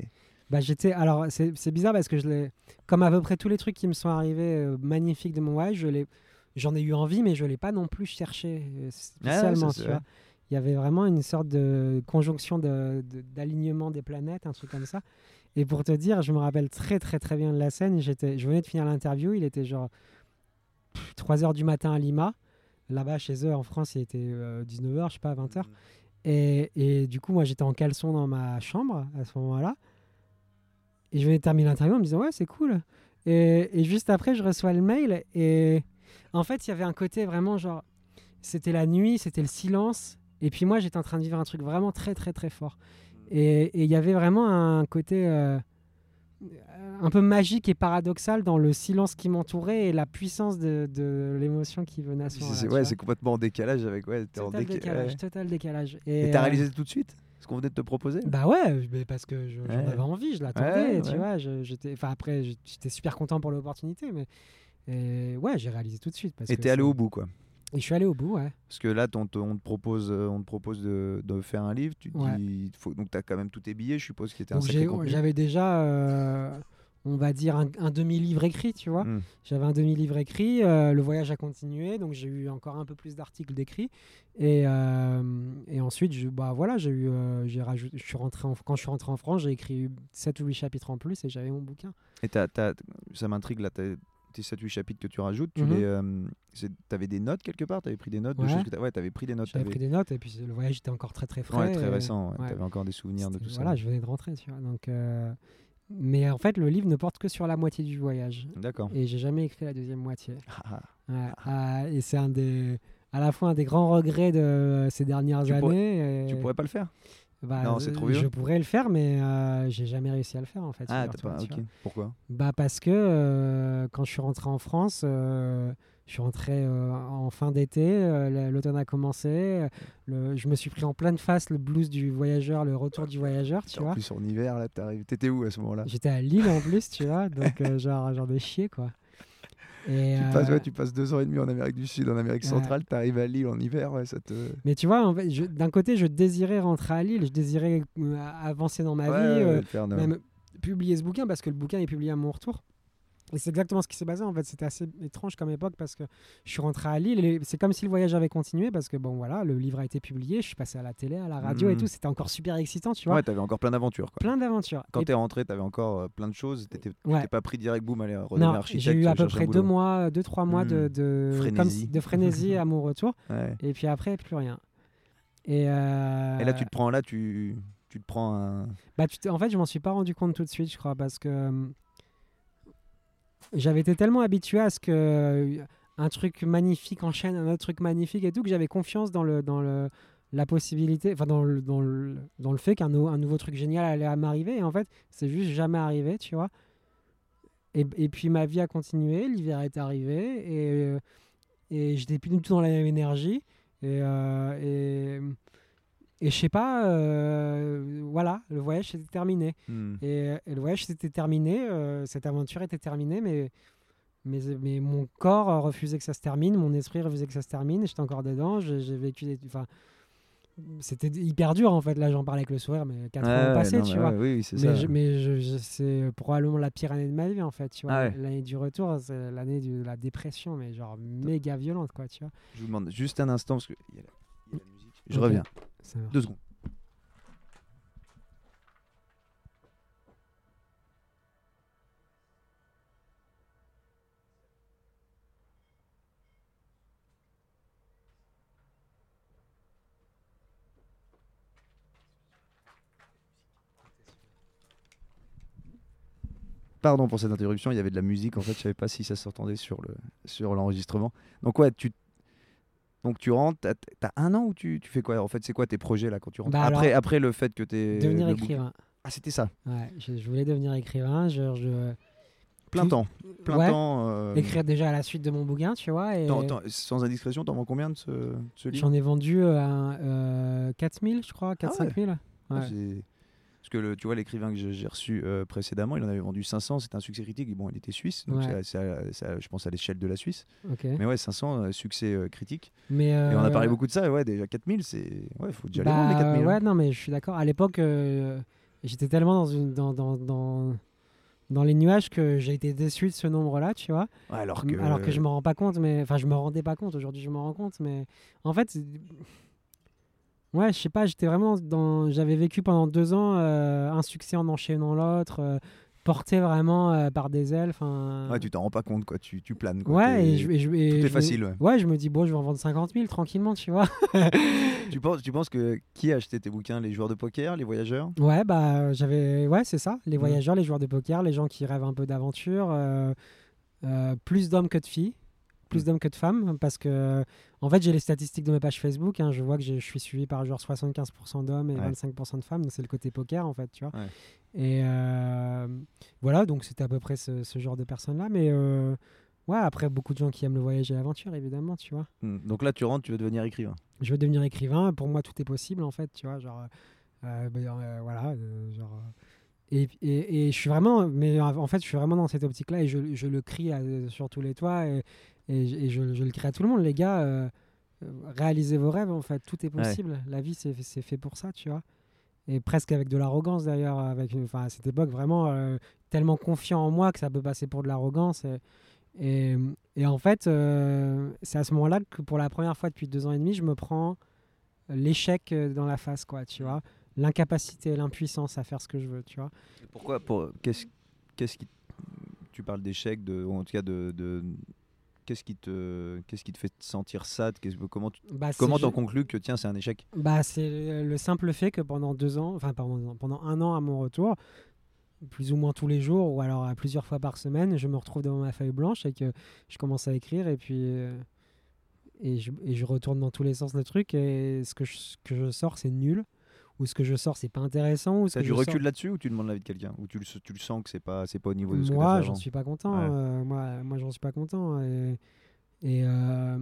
Bah, j'étais alors c'est bizarre parce que je l'ai comme à peu près tous les trucs qui me sont arrivés euh, magnifiques de mon voyage, je l'ai j'en ai eu envie mais je l'ai pas non plus cherché euh, spécialement, c'est tu vois. Il y avait vraiment une sorte de conjonction de- de- d'alignement des planètes, un truc comme ça. Et pour te dire, je me rappelle très très très bien de la scène, j'étais je venais de finir l'interview, il était genre 3 heures du matin à Lima. Là-bas chez eux en France, il était 19h, je sais pas 20h. Et, et du coup, moi, j'étais en caleçon dans ma chambre à ce moment-là. Et je venais de terminer l'interview en me disant, ouais, c'est cool. Et, et juste après, je reçois le mail. Et en fait, il y avait un côté vraiment genre, c'était la nuit, c'était le silence. Et puis moi, j'étais en train de vivre un truc vraiment très, très, très fort. Et il y avait vraiment un côté euh, un peu magique et paradoxal dans le silence qui m'entourait et la puissance de, de l'émotion qui venait à ce moment-là. c'est- ouais, complètement en décalage avec. Ouais, en Total déca- décalage, ouais. total décalage. Et t'as euh, réalisé tout de suite ce qu'on venait de te proposer? Bah ouais, mais parce que je- j'en Ouais. avais envie, je l'attendais, tu vois. J'étais, enfin après, j'étais super content pour l'opportunité, mais et ouais, j'ai réalisé tout de suite. Parce Et t'es allé au bout, quoi. Et je suis allé au bout, ouais. Parce que là, on te, on te propose, euh, on te propose de, de faire un livre. Tu Ouais. dis, faut, donc tu as quand même tous tes billets, je suppose, qui étaient j'avais déjà, euh, on va dire, un, un demi-livre écrit, tu vois. Hmm. J'avais un demi-livre écrit, euh, le voyage a continué, donc j'ai eu encore un peu plus d'articles d'écrits. Et, euh, et ensuite, je, bah voilà, j'ai eu, j'ai rajouté, je suis rentré en, quand je suis rentré en France, j'ai écrit 7 ou 8 chapitres en plus et j'avais mon bouquin. Et t'as- ça m'intrigue, là, tes 7-8 chapitres que tu rajoutes, tu Mhm. les, euh, t'avais des notes quelque part? T'avais pris des notes de Ouais. choses que t'as- Ouais, t'avais pris des notes. J'avais pris des notes et puis le voyage était encore très très frais. Ouais, très et- récent. ouais. T'avais encore des souvenirs de tout ça. Voilà, je venais de rentrer, tu vois. Donc, euh, Mais en fait, le livre ne porte que sur la moitié du voyage. D'accord. Et j'ai jamais écrit la deuxième moitié. *laughs* Ah, ah, et c'est un des, à la fois un des grands regrets de ces dernières Tu pourrais- années. et- Tu pourrais pas le faire? Bah, Non, c'est euh, trop vieux. Je pourrais le faire, mais euh, j'ai jamais réussi à le faire en fait. Ah, t'as pas. Ok. Pourquoi? Bah parce que euh, quand je suis rentré en France, euh, je suis rentré en fin d'été, l'automne a commencé, le- je me suis pris en pleine face le blues du voyageur, le retour du voyageur, tu En vois. plus, en hiver, là, t'arrives. T'étais où à ce moment-là? J'étais à Lille en plus, tu vois, donc genre j'en ai chié quoi. Et, tu, euh, passes, ouais, tu passes deux ans et demi en Amérique du Sud, en Amérique centrale, t'arrives à Lille en hiver, ouais, ça te. Mais tu vois, en fait, je- d'un côté, je désirais rentrer à Lille, je désirais euh, avancer dans ma vie, euh, même publier ce bouquin parce que le bouquin est publié à mon retour. Et c'est exactement ce qui s'est passé en fait. C'était assez étrange comme époque parce que je suis rentré à Lille et c'est comme si le voyage avait continué parce que bon voilà, le livre a été publié, je suis passé à la télé, à la radio et Mhm. tout. C'était encore super excitant, tu vois. Ouais, t'avais encore plein d'aventures. Plein d'aventures. Quand t'es rentré, t'avais encore euh, plein de choses. T'étais Ouais. pas pris direct, boum, allez, redevenir architecte. j'ai eu à peu près deux mois, deux trois mois de, Mhm. de Frénésie. si- de frénésie à mon retour Ouais. et puis après plus rien. Et, euh, Et là, tu te prends, là, tu, tu te prends un. Bah, tu en fait, je m'en suis pas rendu compte tout de suite, je crois, parce que euh, j'avais été tellement habitué à ce que euh, un truc magnifique enchaîne un autre truc magnifique et tout que j'avais confiance dans le dans le la possibilité, enfin dans le dans le, dans le fait qu'un un nouveau truc génial allait m'arriver. Et en fait, c'est juste jamais arrivé, tu vois. Et, et puis ma vie a continué, l'hiver est arrivé et euh, et j'étais plus du tout dans la même énergie et euh, et et je sais pas, euh, voilà, le voyage s'était terminé. Hmm. Et, et le voyage s'était terminé, euh, cette aventure était terminée, mais, mais, mais mon corps euh, refusait que ça se termine, mon esprit refusait que ça se termine, j'étais encore dedans, j'ai vécu des... Enfin, c'était hyper dur en fait, là j'en parlais avec le sourire, mais 4 Ouais, ans ouais, passé, non, tu vois. ouais, oui, c'est mais ça. je- mais je- je- c'est probablement la pire année de ma vie en fait, tu vois. Ah ouais. L'année du retour, c'est l'année de la dépression, mais genre méga violente quoi, tu vois. Je vous demande juste un instant parce qu'il y, a la- il y a la musique. Je reviens. Deux secondes. Pardon pour cette interruption, il y avait de la musique en fait, je savais pas si ça s'entendait sur le sur l'enregistrement. Donc ouais, tu donc tu rentres, t'as t'as un an où tu, tu fais quoi? En fait, c'est quoi tes projets là quand tu rentres? Bah après, alors, après le fait que tu es Devenir écrivain. Ah, c'était ça. Ouais, je, je voulais devenir écrivain. Je, je- Plein Tout- temps. Plein ouais, temps. euh, écrire déjà à la suite de mon bouquin, tu vois. Et t'en- t'en- sans indiscrétion, t'en vends combien de ce, de ce livre? J'en ai vendu euh, un, euh, 4000, je crois, 4 Ah ouais. 5000. Ah, Ouais. Parce que le, tu vois, l'écrivain que j'ai reçu euh, précédemment, il en avait vendu 500, c'était un succès critique. Bon, il était suisse, donc Ouais. c'est- je pense à l'échelle de la Suisse. Mais ouais, 500, euh, succès euh, critique. Mais, Et on a parlé beaucoup de ça, et ouais, déjà 4000, c'est. Ouais, faut déjà les bah, vendre les 4000. hein. Ouais, non, mais je suis d'accord. À l'époque, j'étais tellement dans, une, dans, dans, dans, dans les nuages que j'ai été déçu de ce nombre-là, tu vois. Ouais, alors que. Alors que je me rends pas compte, mais enfin, je me rendais pas compte. Aujourd'hui, je me rends compte, mais en fait, ouais, je sais pas, j'étais vraiment dans. J'avais vécu pendant deux ans euh, un succès en enchaînant l'autre, euh, porté vraiment euh, par des ailes. Enfin. Ouais, tu t'en rends pas compte, quoi. Tu, tu planes, quoi. Ouais, T'es- et je, et je- et tout est je me- facile, ouais. Ouais, je me dis, bon, je vais en vendre 50 000 tranquillement, tu vois. *laughs* Tu penses, tu penses que qui a acheté tes bouquins Les joueurs de poker, les voyageurs? Ouais, bah, j'avais. Ouais, c'est ça. Les Mhm. voyageurs, les joueurs de poker, les gens qui rêvent un peu d'aventure. euh, euh, plus d'hommes que de filles. Plus d'hommes que de femmes. Parce que, en fait, j'ai les statistiques de ma page Facebook. hein, je vois que je suis suivi par genre 75% d'hommes et Ouais. 25% de femmes. donc C'est le côté poker, en fait, tu vois. Ouais. Et euh, voilà, donc c'était à peu près ce, ce genre de personnes-là. Mais euh, ouais, après, beaucoup de gens qui aiment le voyage et l'aventure, évidemment, tu vois. Hmm. Donc là, tu rentres, tu veux devenir écrivain. je veux devenir écrivain. Pour moi, tout est possible, en fait, tu vois. Genre, euh, euh, voilà, euh, genre. euh, et, et, et je suis vraiment, mais en en fait, je suis vraiment dans cette optique-là et je, je le crie à- sur tous les toits et, et, je- et je, je le crie à tout le monde. Les gars, euh, réalisez vos rêves, en fait, tout est Ouais. possible. La vie, c'est c'est fait pour ça, tu vois. Et presque avec de l'arrogance d'ailleurs, enfin, à cette époque, vraiment euh, tellement confiant en moi que ça peut passer pour de l'arrogance. Et, et, et en fait, euh, c'est à ce moment-là que pour la première fois depuis deux ans et demi, je me prends l'échec dans la face, quoi, tu vois. L'incapacité, l'impuissance à faire ce que je veux, tu vois. Et Pourquoi pour, qu'est-ce, qu'est-ce qui. Tu parles d'échec, de, ou en tout cas de. de- Qu'est-ce qui, te, qu'est-ce qui te fait te sentir ça Qu'est-ce- Comment tu Bah, comment t'en conclus que tiens, c'est un échec? Bah, c'est le le simple fait que pendant deux ans, enfin pendant, pendant un an à mon retour, plus ou moins tous les jours ou alors à plusieurs fois par semaine, je me retrouve devant ma feuille blanche et que je commence à écrire et puis euh, et je, et je retourne dans tous les sens le truc et ce que je, ce que je sors c'est nul ou ce que je sors c'est pas intéressant ou ce que du je recul sors- là-dessus ou tu demandes l'avis de quelqu'un? Ou tu le, tu le sens que c'est pas, c'est pas au niveau de ce moi j'en suis pas content Ouais. euh, moi moi j'en suis pas content et et, euh,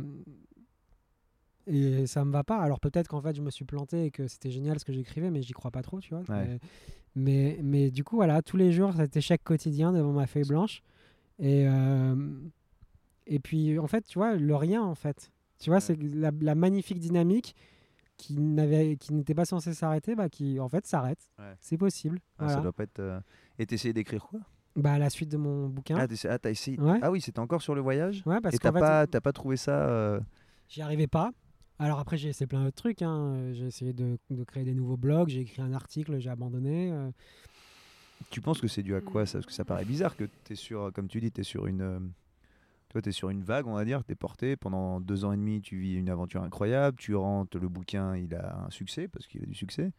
et ça me va pas alors peut-être qu'en fait je me suis planté et que c'était génial ce que j'écrivais mais j'y crois pas trop tu vois Ouais. mais, mais mais du coup voilà tous les jours cet échec quotidien devant ma feuille blanche et euh, et puis en fait tu vois le rien en fait tu vois Ouais. c'est la, la magnifique dynamique qui n'avait qui n'était pas censée s'arrêter bah qui en fait s'arrête Ouais. c'est possible Ah, voilà. Ça doit pas être. euh, Et t'essayais d'écrire quoi? Bah, la suite de mon bouquin. Ah, t'es- ah, t'as essayé. Ouais. Ah oui, c'était encore sur le voyage? Ouais, parce Et t'as pas, t'as pas trouvé ça. euh, j'y arrivais pas. Alors après, j'ai essayé plein d'autres trucs. hein. J'ai essayé de, de créer des nouveaux blogs, j'ai écrit un article, j'ai abandonné. euh. Tu penses que c'est dû à quoi ça? Parce que ça paraît bizarre que tu es sur, comme tu dis, tu es sur une. Toi, tu es sur une vague, on va dire, tu es porté. Pendant deux ans et demi, tu vis une aventure incroyable. Tu rentres, le bouquin, il a un succès, parce qu'il a du succès.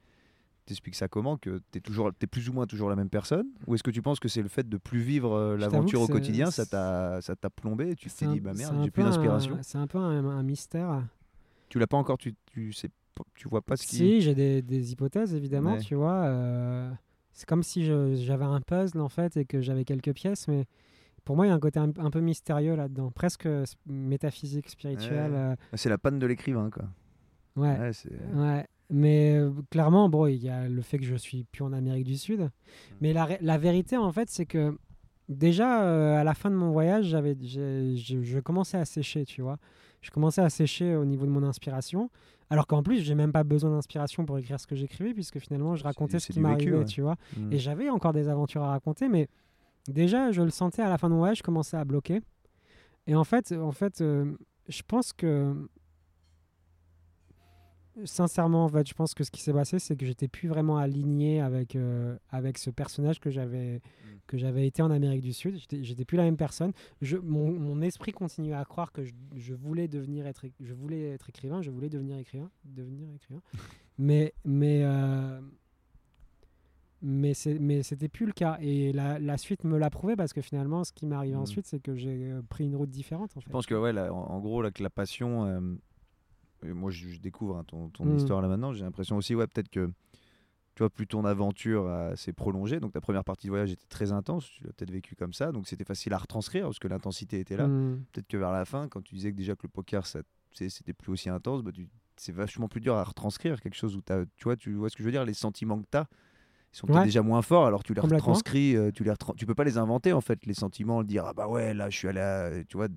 T'expliques ça comment Que tu es, toujours, es plus ou moins toujours la même personne? Ou est-ce que tu penses que c'est le fait de plus vivre euh, l'aventure au quotidien, ça t'a ça t'a plombé et tu t'es dit, bah merde, j'ai plus d'inspiration? C'est un peu un, un mystère. Tu l'as pas encore, tu, tu, sais, pas- tu vois pas ce qui. Si, j'ai des, des hypothèses, évidemment, Ouais. tu vois. euh, c'est comme si j'avais un puzzle, en fait, et que j'avais quelques pièces, mais pour moi, il y a un côté un, un peu mystérieux là-dedans, presque s- métaphysique, spirituel. Ouais. euh, C'est la panne de l'écrivain, quoi. ouais. Ouais, Ouais, mais euh, clairement, bon, il y a le fait que je suis plus en Amérique du Sud. Mais la, vérité, en fait, c'est que déjà, euh, à la fin de mon voyage, j'avais, je, commençais à sécher, tu vois. Je commençais à sécher au niveau de mon inspiration. Alors qu'en plus, j'ai même pas besoin d'inspiration pour écrire ce que j'écrivais, puisque finalement, je racontais ce qui m'arrivait, ouais. tu vois. Mm. Et j'avais encore des aventures à raconter, mais déjà, je le sentais à la fin de mon voyage, je commençais à bloquer. Et en fait, en fait euh, je pense que. Sincèrement, en fait, je pense que ce qui s'est passé, c'est que j'étais plus vraiment aligné avec, euh, avec ce personnage que j'avais que j'avais été en Amérique du Sud. J'étais- plus la même personne. Je, mon, mon esprit continuait à croire que je, je voulais devenir être, je voulais être écrivain, je voulais devenir écrivain, devenir écrivain. *laughs* mais mais euh, mais c'était plus le cas et la, la suite me l'a prouvé parce que finalement ce qui m'est arrivé Mm. ensuite c'est que j'ai euh, pris une route différente en fait. Je pense que ouais, là, en, en gros, là, que la passion. euh, moi, je, je découvre hein, ton, ton Mm. histoire là maintenant. J'ai l'impression aussi, ouais, peut-être que tu vois, plus ton aventure euh, s'est prolongée. Donc ta première partie de voyage était très intense. Tu l'as peut-être vécu comme ça. Donc c'était facile à retranscrire parce que l'intensité était là. Mm. Peut-être que vers la fin, quand tu disais que déjà que le poker, c'était plus aussi intense, bah, c'est vachement plus dur à retranscrire quelque chose où tu vois, tu vois ce que je veux dire, les sentiments que tu as. Ils sont Ouais. déjà moins forts, alors tu les retranscris, euh, tu les tu peux pas les inventer en fait, les sentiments, dire ah bah ouais là je suis allé, à- tu vois,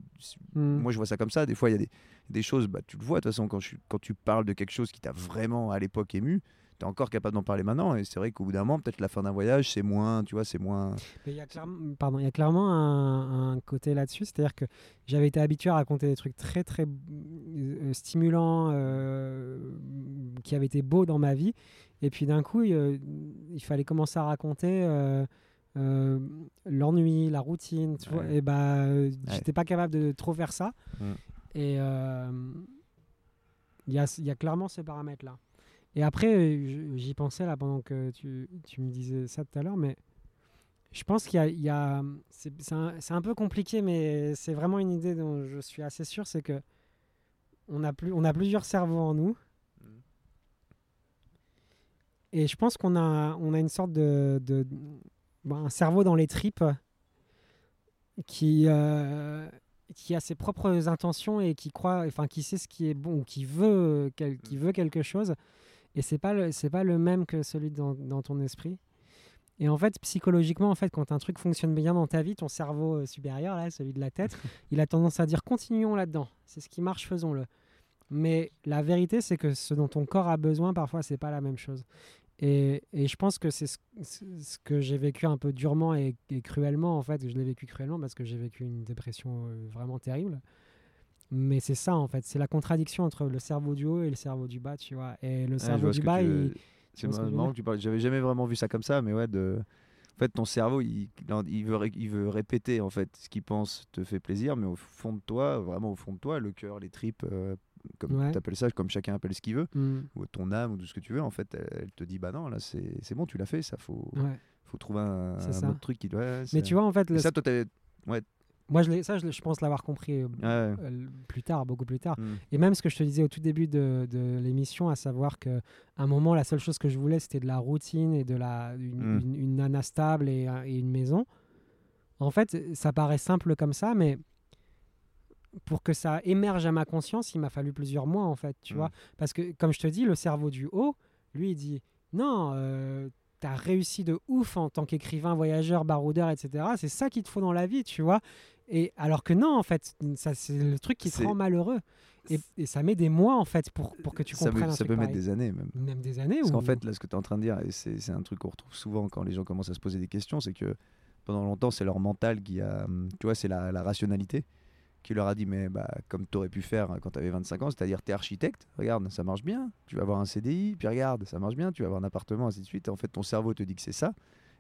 Mm. moi je vois ça comme ça. Des fois il y a des, des choses, bah tu le vois de toute façon quand, je, quand tu parles de quelque chose qui t'a vraiment à l'époque ému, tu es encore capable d'en parler maintenant. Et c'est vrai qu'au bout d'un moment, peut-être la fin d'un voyage, c'est moins, tu vois, c'est moins. Mais il y a clairement, pardon, il y a clairement un, un côté là-dessus, c'est-à-dire que j'avais été habitué à raconter des trucs très très euh, stimulants, euh, qui avaient été beaux dans ma vie, et puis d'un coup, il, il fallait commencer à raconter euh, euh, l'ennui, la routine, tu vois, Ouais. et bah, euh, j'étais pas capable de trop faire ça, Mm. et euh, il y, a, il y a clairement ce paramètre-là. Et après, euh, j'y pensais là pendant que tu, tu me disais ça tout à l'heure, mais je pense qu'il y a, c'est un, peu compliqué, mais c'est vraiment une idée dont je suis assez sûr, c'est que on a plus, on a plusieurs cerveaux en nous, et je pense qu'on a, on a une sorte de, de bon, un cerveau dans les tripes qui, euh, qui a ses propres intentions et qui croit, enfin qui sait ce qui est bon ou qui veut, quel- qui veut quelque chose, et c'est pas le, c'est pas le même que celui dans, dans ton esprit. Et en fait, psychologiquement, en fait, quand un truc fonctionne bien dans ta vie, ton cerveau euh, supérieur, là, celui de la tête, *laughs* il a tendance à dire continuons là-dedans. C'est ce qui marche, faisons-le. Mais la vérité, c'est que ce dont ton corps a besoin, parfois, c'est pas la même chose. Et, et je pense que c'est ce, que j'ai vécu un peu durement et, et cruellement, en fait. Je l'ai vécu cruellement parce que j'ai vécu une dépression euh, vraiment terrible. Mais c'est ça, en fait. C'est la contradiction entre le cerveau du haut et le cerveau du bas, tu vois. Et le je cerveau du bas, tu il, C'est marrant que tu parles. J'avais jamais vraiment vu ça comme ça, mais ouais, de. En fait, ton cerveau, il, il, veut, il veut répéter en fait ce qu'il pense te fait plaisir, mais au fond de toi, vraiment au fond de toi, le cœur, les tripes, euh, comme Ouais. tu appelles ça, comme chacun appelle ce qu'il veut, Hmm, ou ton âme ou tout ce que tu veux, en fait, elle, elle te dit bah non, là c'est bon, tu l'as fait, ça faut, ouais. faut trouver un, autre truc qui doit. ouais, Mais tu vois, en fait, le- ça, toi, t'avais. moi, je ça, je, pense l'avoir compris euh, Ouais. euh, plus tard, beaucoup plus tard. Hmm. Et même ce que je te disais au tout début de, de l'émission, à savoir que à un moment, la seule chose que je voulais, c'était de la routine et de la une, Mm. une- une nana stable et, un- et une maison. En fait, ça paraît simple comme ça, mais pour que ça émerge à ma conscience, il m'a fallu plusieurs mois, en fait, tu Mm. vois. Parce que, comme je te dis, le cerveau du haut, lui, il dit non. Euh, T'as réussi de ouf en tant qu'écrivain, voyageur, baroudeur, etc. C'est ça qu'il te faut dans la vie, tu vois. Et alors que non, en fait, ça c'est le truc qui te rend malheureux. Et, et ça met des mois en fait pour, pour que tu ça comprennes peut, un ça truc peut mettre pareil. des années même. Même des années. Parce ou... qu'en fait, là, ce que tu es en train de dire, et c'est c'est un truc qu'on retrouve souvent quand les gens commencent à se poser des questions, c'est que pendant longtemps, c'est leur mental qui a. hum, Tu vois, c'est la, la rationalité qui leur a dit Mais bah, comme tu aurais pu faire quand tu avais 25 ans, c'est-à-dire tu es architecte, regarde, ça marche bien, tu vas avoir un CDI, puis regarde, ça marche bien, tu vas avoir un appartement, ainsi de suite. Et en fait, ton cerveau te dit que c'est ça.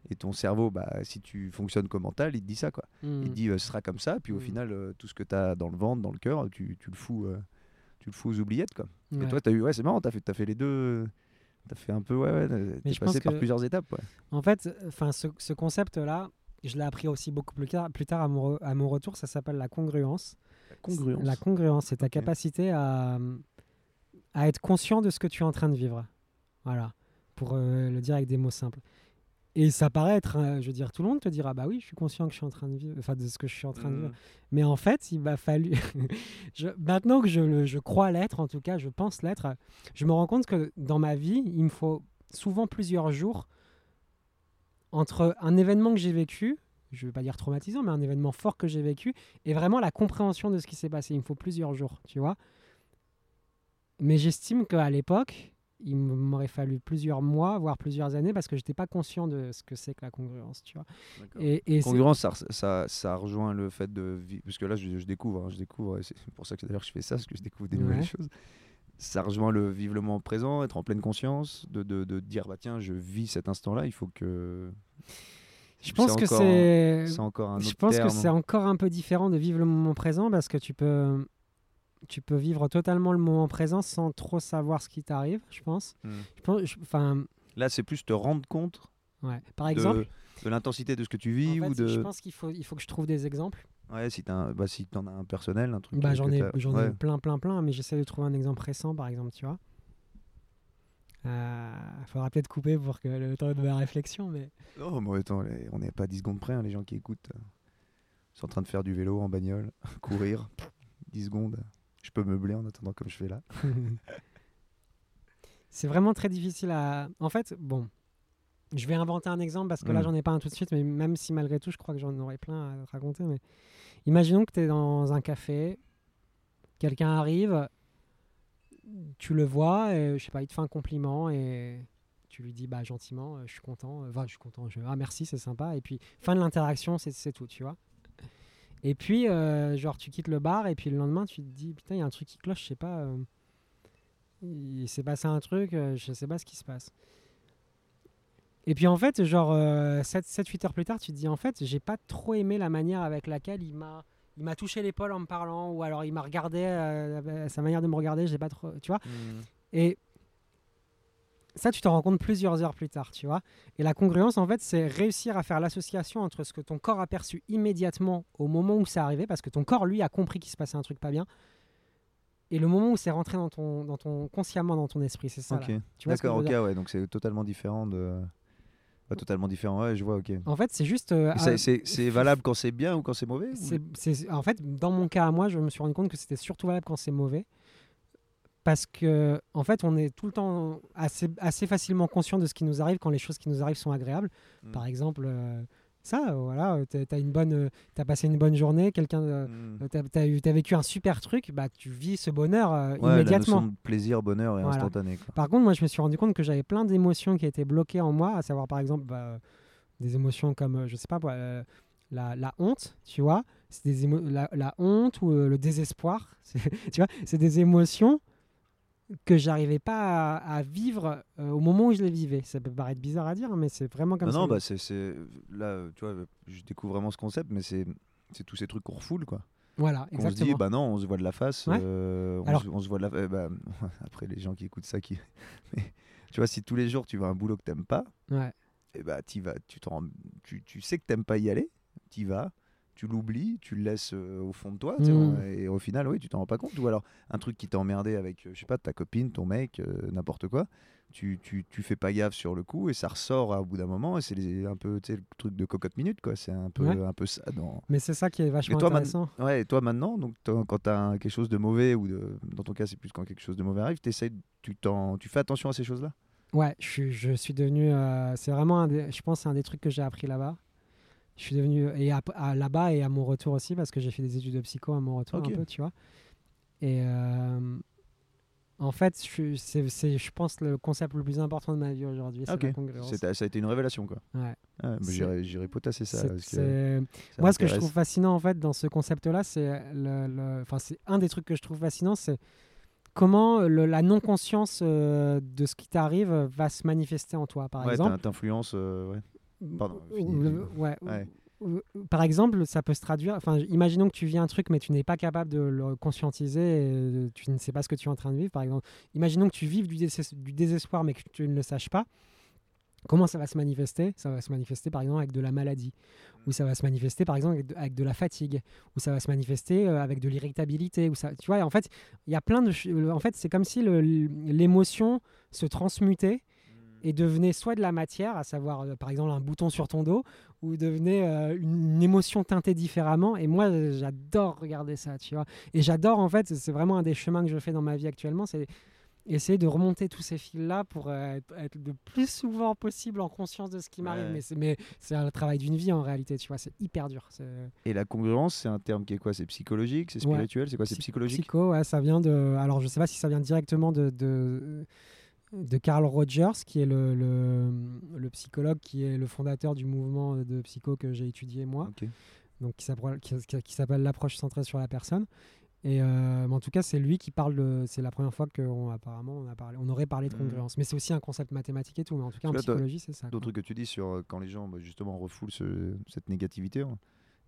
Et ton cerveau, bah, si tu fonctionnes comme mental, il te dit ça. quoi. Hmm. Il te dit euh, ce sera comme ça, puis au Mm. final, euh, tout ce que tu as dans le ventre, dans le cœur, tu, tu le fous. euh, tu le fous aux oubliettes quoi. Et toi t'as eu ouais c'est marrant t'as fait t'as fait les deux t'as fait un peu ouais ouais t'es je passé par que- plusieurs étapes ouais. En fait, enfin, ce, ce concept-là, je l'ai appris aussi beaucoup plus tard, plus tard à, mon re- à mon retour. Ça s'appelle la congruence. La congruence, c'est ta capacité à, à être conscient de ce que tu es en train de vivre. Voilà, pour euh, le dire avec des mots simples. Et ça paraît être, euh, je veux dire, tout le monde te dira, bah oui, je suis conscient que je suis en train de vivre, enfin, de ce que je suis en train de Mhm. vivre. Mais en fait, il m'a fallu, *laughs* je- maintenant que je, je crois l'être, en tout cas, je pense l'être, je me rends compte que dans ma vie, il me faut souvent plusieurs jours entre un événement que j'ai vécu, je ne veux pas dire traumatisant, mais un événement fort que j'ai vécu, et vraiment la compréhension de ce qui s'est passé. Il me faut plusieurs jours, tu vois. Mais j'estime qu'à l'époque, il m'aurait fallu plusieurs mois, voire plusieurs années, parce que je n'étais pas conscient de ce que c'est que la congruence, tu vois. Et, Congruence, ça, ça, ça rejoint le fait de vivre. Parce que là, je, je découvre, hein, je découvre, et c'est pour ça que d'ailleurs je fais ça, parce que je découvre des Ouais. nouvelles choses. Ça rejoint le vivre le moment présent, être en pleine conscience, de, de, de dire, bah tiens, je vis cet instant-là, il faut que. je pense que c'est... C'est encore un autre Je pense terme. que c'est encore un peu différent de vivre le moment présent parce que tu peux, tu peux vivre totalement le moment présent sans trop savoir ce qui t'arrive, je pense. Hmm. Je pense je- enfin, Là, c'est plus te rendre compte ouais. Par de- exemple, de, l'intensité de ce que tu en vis fait, ou de. je pense qu'il faut, il faut que je trouve des exemples. Ouais, si t'as un- bah, si t'en as un personnel, un truc. Bah, j'en ai, j'en ouais. ai plein, plein, plein, mais j'essaie de trouver un exemple récent, par exemple, tu vois. Il faudra peut-être couper pour que le temps de ma réflexion, mais Non, mais attends, on n'est pas à 10 secondes près, hein, les gens qui écoutent. euh, Ils sont en train de faire du vélo en bagnole, *laughs* courir, 10 secondes. Je peux meubler en attendant comme je fais là. *laughs* c'est vraiment très difficile à. En fait, bon, je vais inventer un exemple parce que là, Mm. j'en ai pas un tout de suite, mais même si malgré tout, je crois que j'en aurais plein à te raconter. Mais imaginons que tu es dans un café, quelqu'un arrive, tu le vois, et, je sais pas, il te fait un compliment et tu lui dis bah gentiment, euh, je suis content, euh, enfin, je suis content, je... ah merci, c'est sympa. Et puis fin de l'interaction, c'est tout, tu vois. Et puis, euh, genre, tu quittes le bar et puis le lendemain, tu te dis putain, il y a un truc qui cloche, je sais pas. euh, il s'est passé un truc, euh, je sais pas ce qui se passe. Et puis en fait, genre 7-8 heures plus tard, tu te dis en fait, j'ai pas trop aimé la manière avec laquelle il m'a il m'a touché l'épaule en me parlant ou alors il m'a regardé euh, sa manière de me regarder, j'ai pas trop, tu vois. Et ça, tu t'en rends compte plusieurs heures plus tard, tu vois. Et la congruence, en fait, c'est réussir à faire l'association entre ce que ton corps a perçu immédiatement au moment où c'est arrivé, parce que ton corps, lui, a compris qu'il se passait un truc pas bien, et le moment où c'est rentré dans ton, dans ton consciemment dans ton esprit, c'est ça. Ok. D'accord, ok, ouais, donc c'est totalement différent de. Pas totalement différent, ouais, je vois, ok. En fait, c'est juste. euh, c'est- valable quand c'est bien ou quand c'est mauvais en fait, dans mon cas à moi, je me suis rendu compte que c'était surtout valable quand c'est mauvais. Parce que, en fait, on est tout le temps assez, assez facilement conscient de ce qui nous arrive quand les choses qui nous arrivent sont agréables. Mm. Par exemple, euh, ça, euh, voilà, t'as as, une bonne, euh, t'as passé une bonne journée, quelqu'un, euh, Mm. t'as t'as eu- t'as vécu un super truc, bah, tu vis ce bonheur euh, Ouais, la immédiatement. notion de plaisir, bonheur est Voilà. instantané. Quoi. Par contre, moi, je me suis rendu compte que j'avais plein d'émotions qui étaient bloquées en moi, à savoir, par exemple, bah, des émotions comme, euh, je sais pas, euh, la, la honte, tu vois. C'est des la, la honte ou euh, le désespoir. *laughs* Tu vois, c'est des émotions que j'arrivais pas à, à vivre euh, au moment où je les vivais. Ça peut paraître bizarre à dire, mais c'est vraiment comme Non, ça. non, bah c'est c'est- là, tu vois, je découvre vraiment ce concept, mais c'est c'est tous ces trucs qu'on refoule, quoi. voilà, On se exactement. dit, bah non, on se voit de la face. Ouais. euh, on, Alors- se, on se voit de la fa- bah, *laughs* après, les gens qui écoutent ça, qui. *laughs* mais, tu vois, si tous les jours tu vas à un boulot que t'aimes pas, Ouais. et bah, t'y vas, tu, tu, tu sais que t'aimes pas y aller, tu vas, tu l'oublies, tu le laisses euh, au fond de toi, tu sais, Mm. et au final, oui, tu t'en rends pas compte. Ou alors, un truc qui t'a emmerdé avec, euh, je sais pas, ta copine, ton mec, euh, n'importe quoi, tu, tu, tu fais pas gaffe sur le coup, et ça ressort à, au bout d'un moment, et c'est un peu, tu sais, le truc de cocotte minute, quoi. C'est un peu, Ouais. un peu ça dans. Mais c'est ça qui est vachement Et toi, intéressant. Ouais, et toi maintenant, donc quand tu as quelque chose de mauvais, ou de, dans ton cas c'est plus quand quelque chose de mauvais arrive, t'essayes- tu, tu fais attention à ces choses-là? Ouais, je suis, je suis devenu. euh, c'est vraiment, un des, je pense, c'est un des trucs que j'ai appris là-bas. Je suis devenu. Et à, à- là-bas et à mon retour aussi, parce que j'ai fait des études de psycho à mon retour, un peu, tu vois. Et. euh, En fait, je, c'est, c'est, je pense, le concept le plus important de ma vie aujourd'hui. C'est Ok. la congruence. C'est- Ça a été une révélation, quoi. Ouais. Ah, J'irai j'irai potasser ça. C'est- parce que c'est- ça Moi, ce que je trouve fascinant en fait dans ce concept-là, c'est le, le- enfin, c'est un des trucs que je trouve fascinant, c'est comment le- la non-conscience euh, de ce qui t'arrive va se manifester en toi. Par Ouais, exemple, euh, ouais. Pardon, finis. ouais, Ouais. ou- ou- par exemple, ça peut se traduire. Enfin, imaginons que tu vis un truc, mais tu n'es pas capable de le conscientiser, et tu ne sais pas ce que tu es en train de vivre. Par exemple, imaginons que tu vives du, déses- du désespoir, mais que tu ne le saches pas. Comment ça va se manifester? Ça va se manifester par exemple avec de la maladie, ou ça va se manifester par exemple avec de, avec de la fatigue, ou ça va se manifester euh, avec de l'irritabilité, ou ça, tu vois. En fait, il y a plein de, en fait, c'est comme si le- l'émotion se transmutait et devenait soit de la matière, à savoir euh, par exemple un bouton sur ton dos, ou devenait euh, une, émotion teintée différemment. Et moi, euh, j'adore regarder ça, tu vois. Et j'adore en fait, c'est vraiment un des chemins que je fais dans ma vie actuellement, c'est essayer de remonter tous ces fils-là pour euh, être, le plus souvent possible en conscience de ce qui m'arrive. Ouais. Mais c'est un travail d'une vie en réalité, tu vois. C'est hyper dur. Et la congruence, c'est un terme qui est quoi? C'est psychologique? C'est Ouais. spirituel? C'est quoi? C'est Psy- psychologique? Psycho, ouais, ça vient de. Alors, je sais pas si ça vient directement de. de de Carl Rogers, qui est le, le, le psychologue, qui est le fondateur du mouvement de psycho que j'ai étudié moi, donc qui s'appelle qui, l'approche centrée sur la personne. Et euh, mais en tout cas, c'est lui qui parle de. C'est la première fois qu'on apparemment on a parlé, on aurait parlé de Mhm. congruence. Mais c'est aussi un concept mathématique et tout. Mais en tout cas, en psychologie, c'est ça. D'autres trucs que tu dis sur euh, quand les gens bah, justement refoulent ce- cette négativité hein,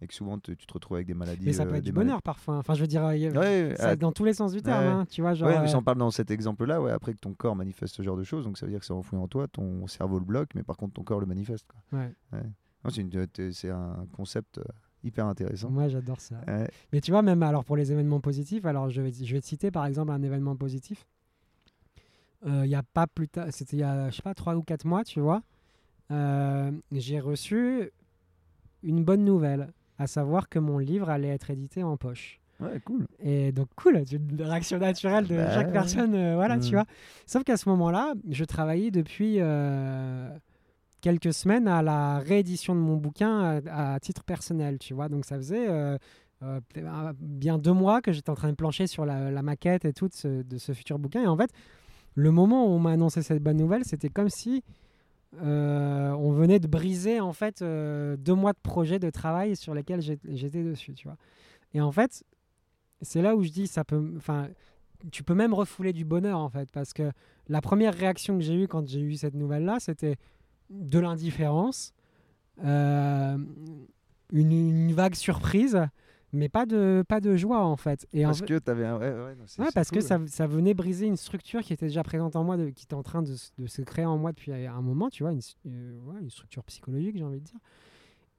et que souvent te- tu te retrouves avec des maladies. Mais ça peut euh, être du bonheur parfois. Enfin, je veux dire, Ouais, ça, dans tous les sens du terme. ouais. hein, tu vois, genre. ouais, mais si euh, on parle dans cet exemple-là, ouais, après que ton corps manifeste ce genre de choses, donc ça veut dire que c'est enfoui en toi, ton cerveau le bloque, mais par contre ton corps le manifeste. quoi. ouais. Non, C'est un concept euh, hyper intéressant. Moi, j'adore ça. Mais tu vois, même alors pour les événements positifs, alors je vais, je vais te citer par exemple un événement positif. Euh, Il y a pas plus tard, c'était il y a, je sais pas, 3 ou 4 mois, tu vois. euh, J'ai reçu une bonne nouvelle, à savoir que mon livre allait être édité en poche. Ouais, cool. Et donc, cool, une réaction naturelle de Bah chaque personne, euh, voilà, tu vois. Sauf qu'à ce moment-là, je travaillais depuis euh, quelques semaines à la réédition de mon bouquin à, à titre personnel, tu vois. Donc, ça faisait euh, euh, bien deux mois que j'étais en train de plancher sur la, la maquette et tout de ce, de ce futur bouquin. Et en fait, le moment où on m'a annoncé cette bonne nouvelle, c'était comme si euh, on venait de briser en fait euh, deux mois de projet de travail sur lesquels j'étais dessus, tu vois. Et en fait, c'est là où je dis ça peut, enfin, tu peux même refouler du bonheur en fait, parce que la première réaction que j'ai eue quand j'ai eu cette nouvelle là, c'était de l'indifférence, euh, une vague surprise, mais pas de pas de joie en fait. Et Parce que t'avais un. Ouais, ouais, non, parce que ça, ça venait briser une structure qui était déjà présente en moi, de- qui était en train de, se créer en moi depuis un moment, tu vois, une, euh, ouais, une structure psychologique, j'ai envie de dire.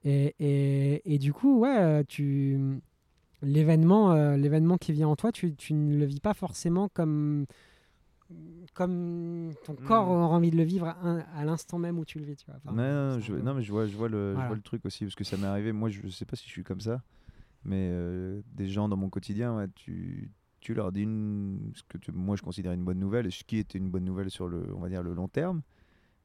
Et, et, et du coup, ouais, euh, tu l'événement euh, l'événement qui vient en toi, tu, tu ne le vis pas forcément comme comme ton Mm. corps aura envie de le vivre à, à l'instant même où tu le vis, tu vois. Enfin, Non, je, mais je vois, je vois le, je vois le truc aussi parce que ça m'est arrivé. Moi, je sais pas si je suis comme ça, mais euh, des gens dans mon quotidien, ouais, tu, tu leur dis une, ce que tu- moi je considère une bonne nouvelle, et ce qui était une bonne nouvelle sur le, on va dire le long terme,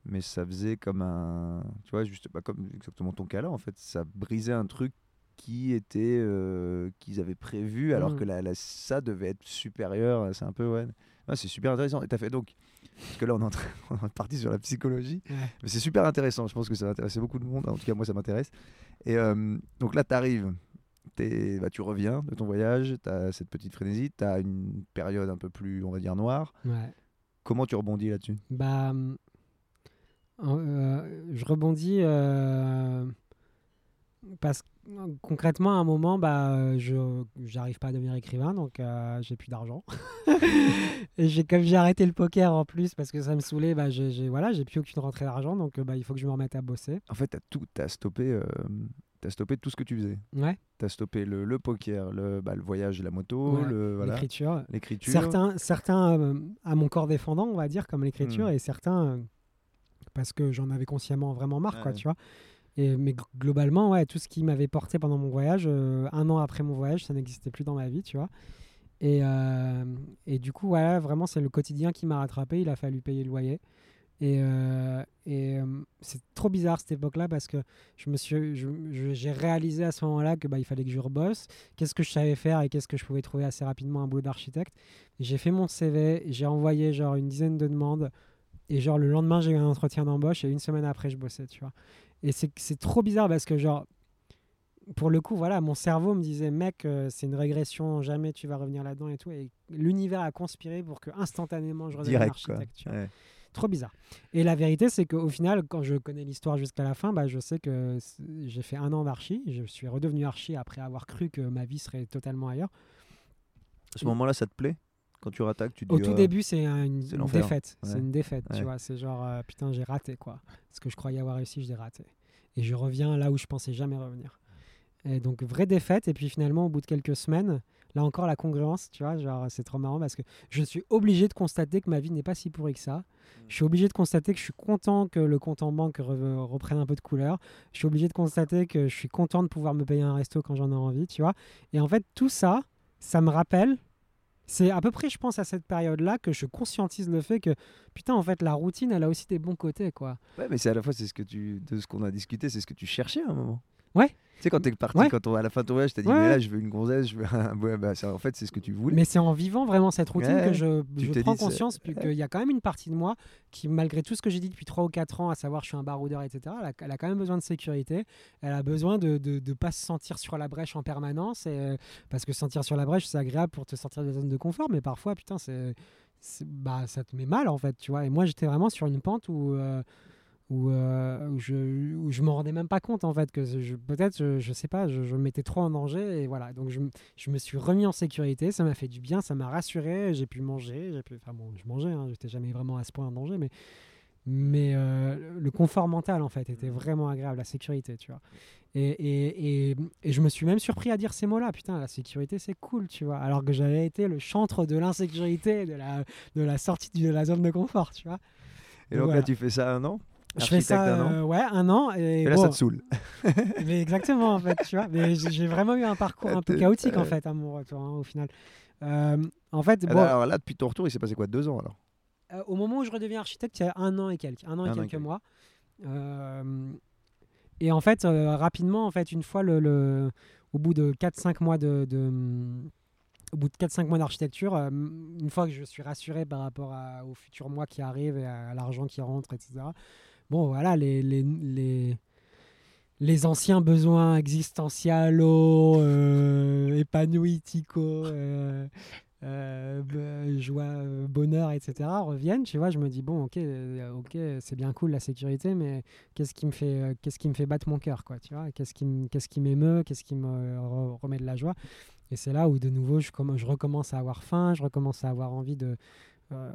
mais ça faisait comme un, tu vois, juste pas comme exactement ton cas là, en fait, ça brisait un truc qui était euh, qu'ils avaient prévu alors Mhm. que la, la- ça devait être supérieur. C'est un peu ouais. Ah, c'est super intéressant. Et t'as fait donc parce que là on est, en train- *laughs* on est parti sur la psychologie. Ouais. Mais c'est super intéressant, je pense que ça va intéresser beaucoup de monde, en tout cas moi ça m'intéresse. Et euh, donc là tu bah, tu reviens de ton voyage, tu as cette petite frénésie, tu as une période un peu plus, on va dire, noire. Ouais. Comment tu rebondis là-dessus? Bah, hum, euh, je rebondis euh, parce que euh, concrètement, à un moment, bah, je j'arrive pas à devenir écrivain, donc euh, j'ai plus d'argent. *laughs* Et j'ai comme j'ai arrêté le poker en plus parce que ça me saoulait, bah, j'ai voilà, j'ai plus aucune rentrée d'argent, donc euh, bah, il faut que je me remette à bosser. En fait, tu as tout, t'as stoppé, euh, t'as stoppé tout ce que tu faisais. Ouais, Tu as stoppé le, le poker, le, bah, le voyage, la moto, Ouais, voilà, l'écriture. l'écriture. Certains, certains euh, à mon corps défendant, on va dire, comme l'écriture, Hmm. et certains euh, parce que j'en avais consciemment vraiment marre, quoi, tu vois. Et, mais gl- globalement, ouais, tout ce qui m'avait porté pendant mon voyage, euh, un an après mon voyage, ça n'existait plus dans ma vie, tu vois. Et, et du coup, ouais, vraiment, c'est le quotidien qui m'a rattrapé. Il a fallu payer le loyer. Et, euh, et euh, c'est trop bizarre cette époque-là parce que je me suis, j'ai réalisé à ce moment-là que bah, il fallait que je rebosse. Qu'est-ce que je savais faire et qu'est-ce que je pouvais trouver assez rapidement un boulot d'architecte? J'ai fait mon CV, j'ai envoyé genre une dizaine de demandes et genre le lendemain j'ai eu un entretien d'embauche et une semaine après je bossais, tu vois. Et c'est trop bizarre parce que genre pour le coup, voilà, mon cerveau me disait, mec, euh, c'est une régression, jamais tu vas revenir là-dedans et tout. Et l'univers a conspiré pour que instantanément je redevienne architecte. Trop bizarre. Et la vérité, c'est qu'au final, quand je connais l'histoire jusqu'à la fin, bah, je sais que j'ai fait un an d'archi. Je suis redevenu archi après avoir cru que ma vie serait totalement ailleurs. À ce moment-là, ça te plaît? Quand tu rattaques, tu Au tout euh, début, c'est une, défaite. C'est une défaite, tu vois. C'est genre, euh, putain, j'ai raté, quoi. Ce que je croyais avoir réussi, je l'ai raté. Et je reviens là où je pensais jamais revenir. Et donc, vraie défaite. Et puis finalement, au bout de quelques semaines, là encore, la congruence, tu vois, genre, c'est trop marrant parce que je suis obligé de constater que ma vie n'est pas si pourrie que ça. Mm. Je suis obligé de constater que je suis content que le compte en banque reprenne un peu de couleur. Je suis obligé de constater que je suis content de pouvoir me payer un resto quand j'en ai envie, tu vois. Et en fait, tout ça, ça me rappelle. C'est à peu près, je pense, à cette période-là que je conscientise le fait que, putain, en fait, la routine, elle a aussi des bons côtés, quoi. Ouais, mais c'est à la fois, c'est ce que tu, de ce qu'on a discuté, c'est ce que tu cherchais à un moment. Ouais. Tu sais, quand t'es parti, quand on, à la fin de ton voyage, t'as dit, mais là, je veux une gonzesse, je veux un... *laughs* bah, en fait, c'est ce que tu voulais. Mais c'est en vivant vraiment cette routine que je, je prends conscience qu'il y a quand même une partie de moi qui, malgré tout ce que j'ai dit depuis 3 ou 4 ans, à savoir je suis un baroudeur, etc., elle a, quand même besoin de sécurité. Elle a besoin de ne pas se sentir sur la brèche en permanence. Et, parce que sentir sur la brèche, c'est agréable pour te sortir de la zone de confort, mais parfois, putain, c'est, bah, ça te met mal, en fait, tu vois. Et moi, j'étais vraiment sur une pente où. Euh, où, euh, où, je, où je m'en rendais même pas compte en fait que peut-être je, je, sais pas je, je, me mettais trop en danger et voilà. Donc je, je me suis remis en sécurité ça m'a fait du bien ça m'a rassuré j'ai pu manger j'ai pu enfin bon je mangeais hein, j'étais jamais vraiment à ce point en danger mais mais euh, le confort mental en fait était vraiment agréable la sécurité tu vois. Et, et, et, et je me suis même surpris à dire ces mots là putain la sécurité c'est cool tu vois alors que j'avais été le chantre de l'insécurité de la, de la sortie de la zone de confort tu vois. Et donc là tu fais ça un an? Je fais ça, un an. Euh, ouais, un an. Et, là, ça te saoule. *laughs* mais exactement, en fait, tu vois. Mais j'ai vraiment eu un parcours un peu chaotique, en fait, à mon retour, hein, au final. Euh, en fait, bon, alors là, depuis ton retour, il s'est passé quoi Deux ans, alors? Euh, Au moment où je redeviens architecte, il y a un an et quelques. Un an et quelques mois. et en fait, rapidement, en fait, une fois le, le au bout de 4-5 mois de, de au bout de 4-5 mois d'architecture, une fois que je suis rassuré par rapport à, au futur mois qui arrive et à l'argent qui rentre, etc., bon, voilà, les, les, les, les anciens besoins existentiels, euh, épanouitico, euh, euh, joie, bonheur, etc. reviennent. Tu vois, je me dis bon, ok, euh, c'est bien cool la sécurité, mais qu'est-ce qui me fait, qui me fait battre mon cœur, quoi, tu vois Qu'est-ce qui, m'émeut, qu'est-ce qui me remet de la joie Et c'est là où de nouveau, je, je recommence à avoir faim, je recommence à avoir envie de euh,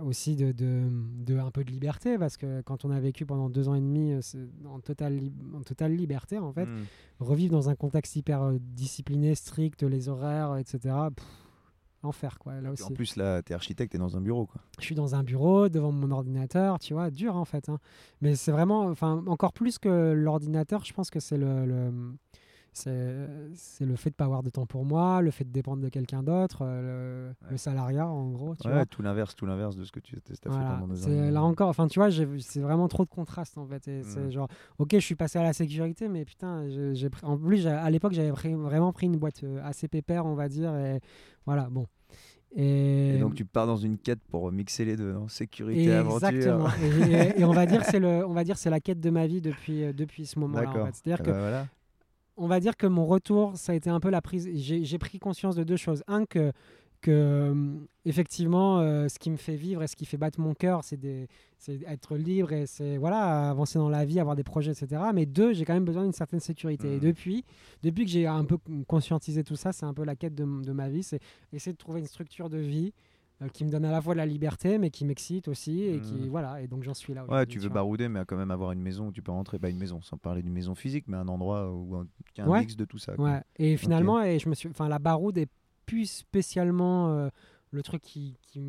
aussi de, de, un peu de liberté parce que quand on a vécu pendant deux ans et demi euh, en totale, en totale liberté en fait hmm. revivre dans un contexte hyper euh, discipliné strict les horaires etc enfer quoi là aussi en plus là t'es architecte t'es dans un bureau quoi je suis dans un bureau devant mon ordinateur tu vois dur en fait hein. mais c'est vraiment enfin encore plus que l'ordinateur je pense que c'est le c'est le fait de pas avoir de temps pour moi, le fait de dépendre de quelqu'un d'autre, euh, le, salariat en gros. Tu ouais, tout l'inverse, tout l'inverse de ce que tu as fait pendant deux ans. Là encore, enfin tu vois, c'est vraiment trop de contraste en fait. C'est mmh. genre, ok, je suis passé à la sécurité, mais putain, j'ai en plus à l'époque j'avais vraiment pris une boîte euh, assez pépère, on va dire, et voilà, bon. Et... donc tu pars dans une quête pour mixer les deux, non? Sécurité, Exactement. et, et, on va dire c'est le, on va dire c'est la quête de ma vie depuis euh, depuis ce moment-là. En fait. C'est-à-dire eh que ben on va dire que mon retour, ça a été un peu la prise. J'ai pris conscience de deux choses. Un, que, que euh, effectivement, euh, ce qui me fait vivre et ce qui fait battre mon cœur, c'est être libre et c'est voilà, avancer dans la vie, avoir des projets, etc. Mais deux, j'ai quand même besoin d'une certaine sécurité. Et mmh. depuis, depuis que j'ai un peu conscientisé tout ça, c'est un peu la quête de, de ma vie, c'est essayer de trouver une structure de vie qui me donne à la fois de la liberté, mais qui m'excite aussi. Et qui, mmh. voilà, et donc j'en suis là. Ouais, tu veux barouder, mais quand même avoir une maison où tu peux rentrer, pas une maison, sans parler d'une maison physique, mais un endroit où il y a un mix de tout ça. Ouais, et finalement, et je me suis, la baroude est plus spécialement. Euh, le truc qui, qui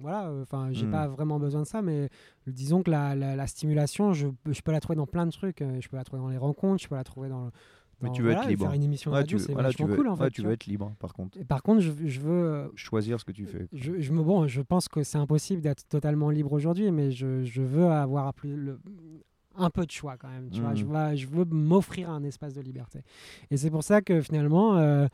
voilà enfin j'ai mmh. pas vraiment besoin de ça mais disons que la, la, stimulation je, je, peux la trouver dans plein de trucs euh, je peux la trouver dans les rencontres je peux la trouver dans Mais tu veux être libre. Faire une émission de radio, tu, c'est voilà, veux, cool en ouais, fait. tu tu veux être libre, par contre. Et par contre, je, je veux. euh, Choisir ce que tu fais. Je, je me, bon, je pense que c'est impossible d'être totalement libre aujourd'hui, mais je, je veux avoir plus le- un peu de choix quand même. Tu vois, je veux, je veux m'offrir un espace de liberté. Et c'est pour ça que finalement, euh,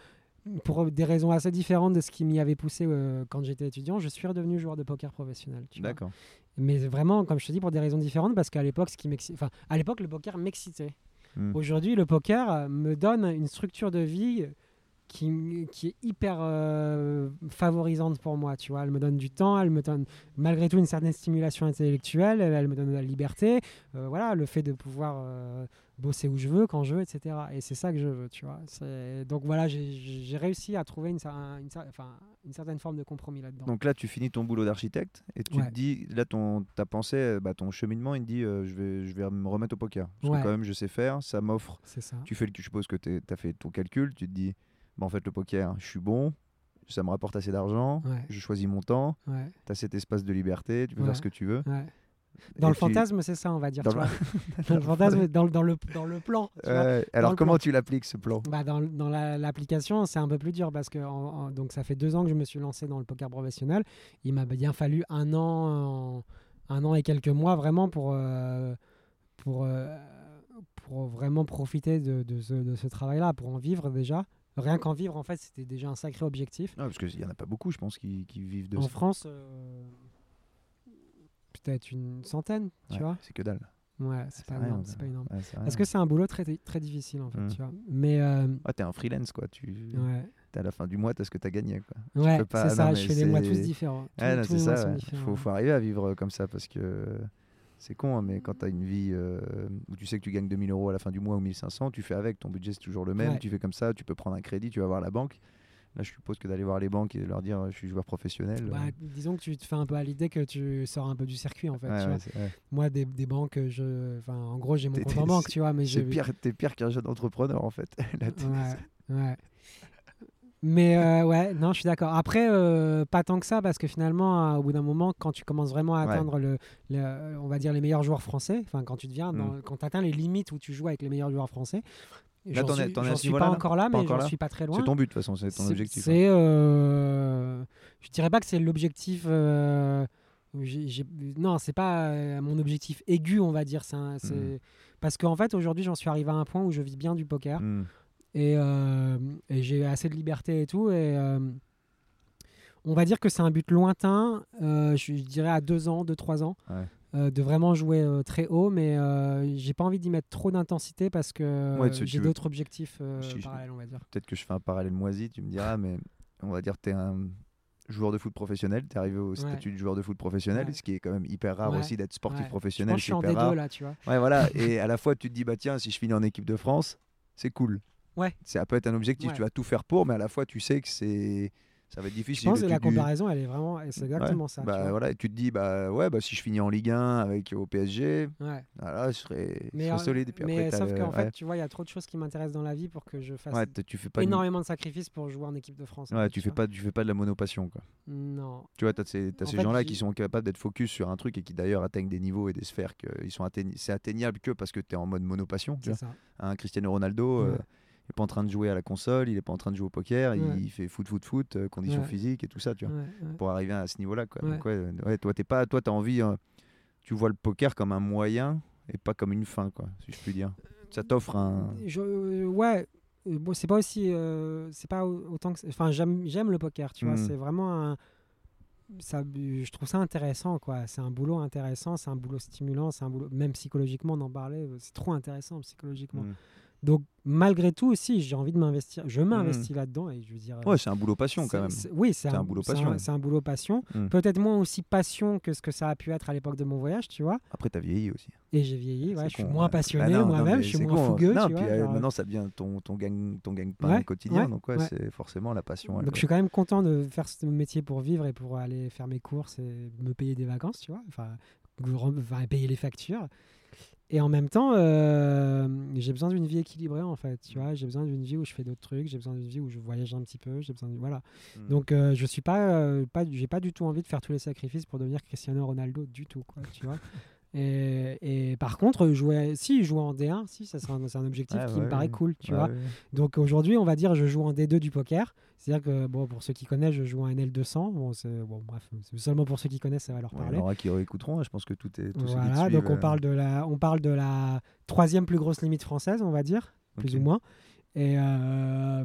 pour des raisons assez différentes de ce qui m'y avait poussé euh, quand j'étais étudiant, je suis redevenu joueur de poker professionnel. D'accord. Mais vraiment, comme je te dis, pour des raisons différentes, parce qu'à l'époque, ce qui enfin, à l'époque, le poker m'excitait. Hmm. Aujourd'hui, le poker euh, me donne une structure de vie qui, qui est hyper euh, favorisante pour moi. Tu vois, elle me donne du temps, elle me donne malgré tout une certaine stimulation intellectuelle, elle, elle me donne de la liberté. euh, voilà, le fait de pouvoir euh, bosser où je veux, quand je veux, etc. Et c'est ça que je veux, tu vois. Donc voilà, j'ai- réussi à trouver une, enfin, certaine forme de compromis là-dedans. Donc là, tu finis ton boulot d'architecte et tu Ouais. te dis, là, ton, ta pensée, bah, ton cheminement, il te dit, euh, je, vais, je vais me remettre au poker. Parce Ouais. que quand même, je sais faire, ça m'offre. Tu fais le, je suppose que tu as fait ton calcul, tu te dis, bah, en fait, le poker, je suis bon, ça me rapporte assez d'argent, Ouais. je choisis mon temps, Ouais, tu as cet espace de liberté, tu peux Ouais. faire ce que tu veux. Dans Et le fantasme, c'est ça, on va dire. Dans le- vois. *laughs* Dans le fantasme, dans, le- dans, le, dans le plan. tu vois. Ouais, alors, comment plan. tu l'appliques ce plan? Bah dans dans la- l'application, c'est un peu plus dur parce que en- en- donc ça fait deux ans que je me suis lancé dans le poker professionnel. Il m'a bien fallu un an, un an et quelques mois vraiment pour euh, pour euh, pour vraiment profiter de, de ce, de ce travail-là, pour en vivre déjà. Rien qu'en vivre, en fait, c'était déjà un sacré objectif. Ah, Parce qu'il n'y en a pas beaucoup, je pense, qui, qui vivent de En ça. France, euh, peut-être une centaine, tu Ouais, vois. C'est que dalle. Ouais, c'est pas énorme, pas énorme. Ouais, Parce que c'est un boulot très très difficile en fait, Mm. tu vois. Mais euh, Ah, t'es un freelance, quoi. Tu ouais. t'es à la fin du mois, t'as ce que t'as gagné, quoi. Ouais, pas- c'est ça, non, je fais des mois tous différents. Ouais, non, tous mois ça. sont ouais. différents. Faut, faut arriver à vivre comme ça parce que c'est con, hein, mais quand tu as une vie euh, où tu sais que tu gagnes 2000 euros à la fin du mois ou 1500, tu fais avec. Ton budget, c'est toujours le même. Ouais. Tu fais comme ça, tu peux prendre un crédit, tu vas voir la banque. Là, je suppose que d'aller voir les banques et de leur dire euh, je suis joueur professionnel. Bah, euh, disons que tu te fais un peu à l'idée que tu sors un peu du circuit en fait. ouais, tu ouais, vois. c'est ouais. Moi, des, des banques, je, enfin, en gros, j'ai mon compte en banque, tu vois, mais C'est pire, t'es pire qu'un jeune entrepreneur en fait. *laughs* Là, ouais. Mais euh, ouais, non, je suis d'accord. Après, euh, pas tant que ça, parce que finalement, euh, au bout d'un moment, quand tu commences vraiment à Ouais. atteindre le, le- on va dire les meilleurs joueurs français, enfin quand tu deviens, dans- Mm. quand tu atteins les limites où tu joues avec les meilleurs joueurs français, j'en t'en suis, pas là encore là, mais là suis pas très loin. C'est ton but de toute façon, c'est ton objectif. hein. C'est, euh, je dirais pas que c'est l'objectif. euh, j'ai- j'ai- non, c'est pas euh, mon objectif aigu, on va dire. Un- c'est- Mhm. parce qu'en fait, aujourd'hui, j'en suis arrivé à un point où je vis bien du poker Hmm. Et, euh, et j'ai assez de liberté et tout. Et euh, on va dire que c'est un but lointain. euh, je, je dirais à deux ans, deux trois ans. Ouais. euh, de vraiment jouer euh, très haut, mais euh, j'ai pas envie d'y mettre trop d'intensité parce que Ouais, j'ai d'autres objectifs parallèles, on va dire. Peut-être que je fais un parallèle moisi, tu me diras, mais on va dire que tu es un joueur de foot professionnel, tu es arrivé au statut de joueur de foot professionnel, Ouais. ce qui est quand même hyper rare aussi d'être sportif Ouais. Je professionnel, pense je suis en hyper D2 rare. là, tu vois. Ouais, voilà, et à la fois tu te dis, bah tiens, si je finis en équipe de France, c'est cool. Ouais. Ça peut être un objectif, Ouais. tu vas tout faire pour, mais à la fois tu sais que c'est ça va être Je difficile. pense et que tu la comparaison, elle est vraiment, c'est exactement Ouais, ça. tu Bah vois. voilà, et tu te dis, bah ouais, bah si je finis en Ligue 1 avec au PSG, Ouais. voilà, je serais, je serais solide. Et puis mais après, sauf qu'en ouais. fait, tu vois, il y a trop de choses qui m'intéressent dans la vie pour que je fasse tu fais pas énormément de sacrifices pour jouer en équipe de France. en Ouais, fait, tu fais vois. pas, tu fais pas de la monopassion quoi. Non. Tu vois, tu as ces, gens-là qui sont capables d'être focus sur un truc et qui d'ailleurs atteignent des niveaux et des sphères que ils sont atteign- c'est atteignable que parce que tu es en mode monopassion. Tu C'est vois. ça. Cristiano Ronaldo, euh, Ouais. il est pas en train de jouer à la console, il est pas en train de jouer au poker, Ouais. il fait foot, foot, foot, euh, conditions Ouais. physiques et tout ça, tu vois, Ouais, pour arriver à ce niveau-là. Quoi. Ouais. Donc, ouais, euh, ouais, toi, t'es pas, toi, t'as envie, euh, tu vois le poker comme un moyen et pas comme une fin, quoi, si je puis dire. Ça t'offre un. Je- euh, ouais. Euh, Bon, c'est pas aussi, euh, c'est pas au- autant que, enfin, j'aime, j'aime le poker, tu vois. Mm. C'est vraiment un, ça, je trouve ça intéressant, quoi. C'est un boulot intéressant, c'est un boulot stimulant, c'est un boulot, même psychologiquement d'en parler, euh, c'est trop intéressant psychologiquement. Mm. Donc malgré tout aussi, j'ai envie de m'investir. Je m'investis là-dedans et je veux dire. euh, Ouais, c'est un boulot passion quand même. Oui, c'est un, un boulot passion. C'est un boulot passion. Mm. Peut-être moins aussi passion que ce que ça a pu être à l'époque de mon voyage, tu vois. Après, t'as vieilli aussi. Et j'ai vieilli, ouais, je suis con, moins ouais. passionné Bah moi-même, je suis moins con. fougueux, Non, tu puis, vois. euh, genre. maintenant, ça devient ton, ton gang, ton gang Ouais, quotidien. ouais, donc, ouais, c'est forcément la passion. elle- Donc je suis quand même content de faire ce métier pour vivre et pour aller faire mes courses et me payer des vacances, tu vois. Enfin, payer les factures. Et en même temps, euh, j'ai besoin d'une vie équilibrée en fait, tu vois. J'ai besoin d'une vie où je fais d'autres trucs, j'ai besoin d'une vie où je voyage un petit peu, j'ai besoin de voilà. Mm. Donc euh, je suis pas, euh, pas j'ai pas du tout envie de faire tous les sacrifices pour devenir Cristiano Ronaldo du tout quoi, tu vois. *laughs* Et, et par contre, jouer, si jouer en D1, si, ça c'est un, objectif Ah, qui ouais, me paraît cool, tu vois. Donc aujourd'hui, on va dire, je joue en D2 du poker. C'est-à-dire que, bon, pour ceux qui connaissent, je joue en NL200. Bon, c'est, bon bref, seulement pour ceux qui connaissent, ça va leur Ouais, parler. En aura qui écouteront, hein, je pense que tout est tout Voilà, donc suivent, on euh, parle, de la, on parle de la troisième plus grosse limite française, on va dire, plus ou moins. Et, euh,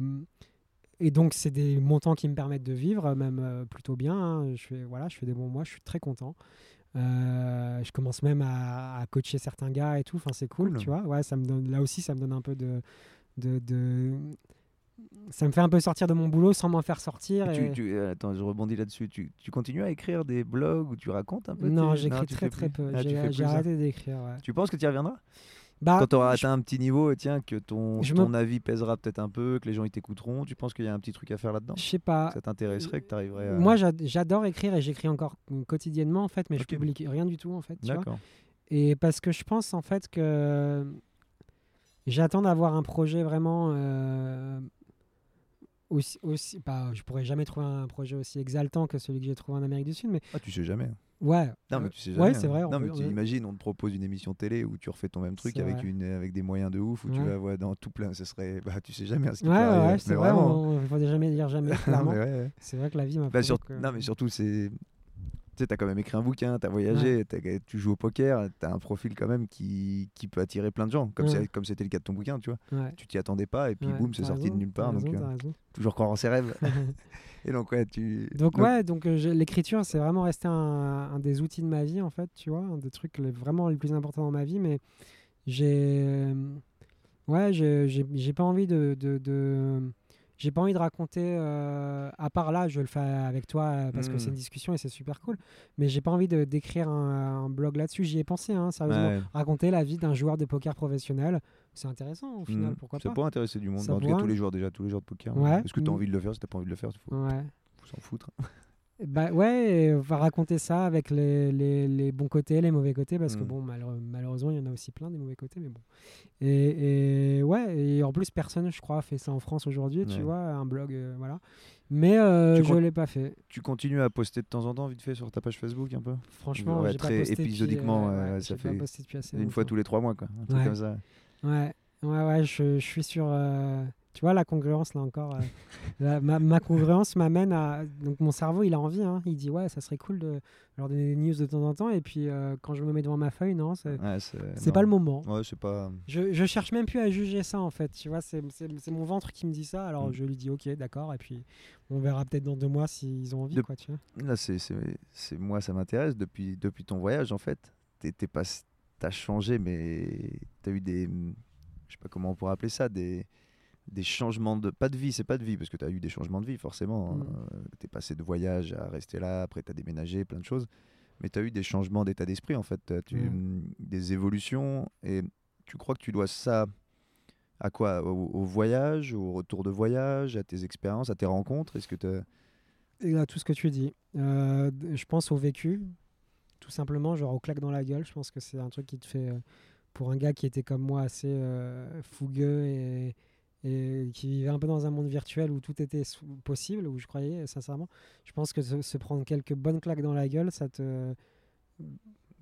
et donc, c'est des montants qui me permettent de vivre, même euh, plutôt bien. hein. Je, fais, voilà, je fais des bons mois, je suis très content. Euh, je commence même à, à coacher certains gars et tout. Enfin, c'est cool, Cool. tu vois. Ouais, ça me donne, là aussi, ça me donne un peu de, de, de- Ça me fait un peu sortir de mon boulot sans m'en faire sortir. Et et- tu, tu- euh, attends, je rebondis là-dessus. Tu, tu continues à écrire des blogs où tu racontes un peu Non, j'écris très très plus peu. Ah, J'ai ça arrêté d'écrire. ouais. Tu penses que tu y reviendras? Bah, Quand tu auras je- atteint un petit niveau, tiens, que ton, Je ton me- avis pèsera peut-être un peu, que les gens t'écouteront, tu penses qu'il y a un petit truc à faire là-dedans? Je sais pas. Ça t'intéresserait que tu arriverais à... Moi, j'ad- j'adore écrire et j'écris encore quotidiennement en fait, mais Ok. je publie rien du tout en fait. D'accord. Et parce que je pense en fait que j'attends d'avoir un projet vraiment euh, aussi, aussi pas, je pourrais jamais trouver un projet aussi exaltant que celui que j'ai trouvé en Amérique du Sud, mais Ah, tu sais jamais. ouais. Non, euh, mais tu sais ouais, jamais. c'est hein. vrai, on Non, mais tu on- imagines, on te propose une émission télé où tu refais ton même truc avec, vrai. une, avec des moyens de ouf, où tu vas ouais, dans tout plein. Ce serait. Bah, tu sais jamais hein, ce qui Ouais, ouais, c'est vrai, vraiment. on ne faut jamais dire jamais, *laughs* Non, clairement. mais ouais, ouais. C'est vrai que la vie m'a Bah, prouvé sur- que- Non, mais surtout, c'est. Tu sais, t'as quand même écrit un bouquin, t'as voyagé, t'as- tu joues au poker, t'as un profil quand même qui, qui peut attirer plein de gens, comme Ouais. c'est- comme c'était le cas de ton bouquin, tu vois. Ouais. Tu t'y attendais pas et puis boum, c'est sorti raison, de nulle part. t'as Donc, raison, euh, toujours croire en ses rêves. *laughs* et donc, ouais, tu. Donc ouais, donc euh, l'écriture, c'est vraiment resté un, un des outils de ma vie en fait, tu vois, un des trucs les- vraiment les plus importants dans ma vie. Mais j'ai, euh, ouais, j'ai pas envie de, de, de- j'ai pas envie de raconter. euh, à part là, je le fais avec toi euh, parce que Mm. c'est une discussion et c'est super cool. Mais j'ai pas envie de d'écrire un, un blog là-dessus. J'y ai pensé, hein, sérieusement. Ouais. Raconter la vie d'un joueur de poker professionnel, c'est intéressant au final. Mhm. Pourquoi ça pas pourrait intéresser du monde. Ça en tout cas, tous les joueurs déjà, tous les joueurs de poker. Ouais. Est-ce que tu as Mhm. envie de le faire? Si t'as pas envie de le faire, il faut s'en foutre. Bah ouais, on va raconter ça avec les, les, les bons côtés, les mauvais côtés, parce que Mm. bon, malheureux- malheureusement, il y en a aussi plein des mauvais côtés, mais bon. Et, et ouais, et en plus, personne, je crois, fait ça en France aujourd'hui, tu vois, un blog, euh, voilà. Mais euh, je comptes- l'ai pas fait. Tu continues à poster de temps en temps, vite fait, sur ta page Facebook un peu? Franchement, Ouais, pas très depuis, épisodiquement, euh, ouais, ça pas fait posté depuis assez Une fois tous les trois mois, quoi. Un truc Ouais. comme ça. Ouais, ouais, ouais, je, je suis sur. Tu vois, la congruence, là encore. euh, *laughs* la- ma, ma congruence m'amène à. Donc, mon cerveau, il a envie. Hein, il dit, ouais, ça serait cool de leur donner des news de temps en temps. Et puis, euh, quand je me mets devant ma feuille, non, c'est Ouais, pas le moment. Ouais, c'est pas. Je, je cherche même plus à juger ça, en fait. Tu vois, c'est mon ventre qui me dit ça. Alors, Mm. je lui dis, ok, d'accord. Et puis, on verra peut-être dans deux mois s'ils ont envie, De- quoi, tu vois. Là, c'est, moi, ça m'intéresse depuis, depuis ton voyage, en fait. T'es pas, t'as changé, mais t'as eu des, je sais pas comment on pourrait appeler ça, des, des changements de, pas de vie, c'est pas de vie, parce que t'as eu des changements de vie, forcément. Mm. Euh, t'es passé de voyage à rester là, après t'as déménagé, plein de choses. Mais t'as eu des changements d'état d'esprit, en fait. Tu, Mm. Des évolutions, et tu crois que tu dois ça à quoi? Au, au voyage, au retour de voyage, à tes expériences, à tes rencontres? Est-ce que t'as- Et à tout ce que tu dis. Euh, je pense au vécu, tout simplement, genre au claque dans la gueule. Je pense que c'est un truc qui te fait, euh, pour un gars qui était comme moi assez euh, fougueux et, et qui vivait un peu dans un monde virtuel où tout était possible, où je croyais sincèrement, je pense que se, se prendre quelques bonnes claques dans la gueule, ça te,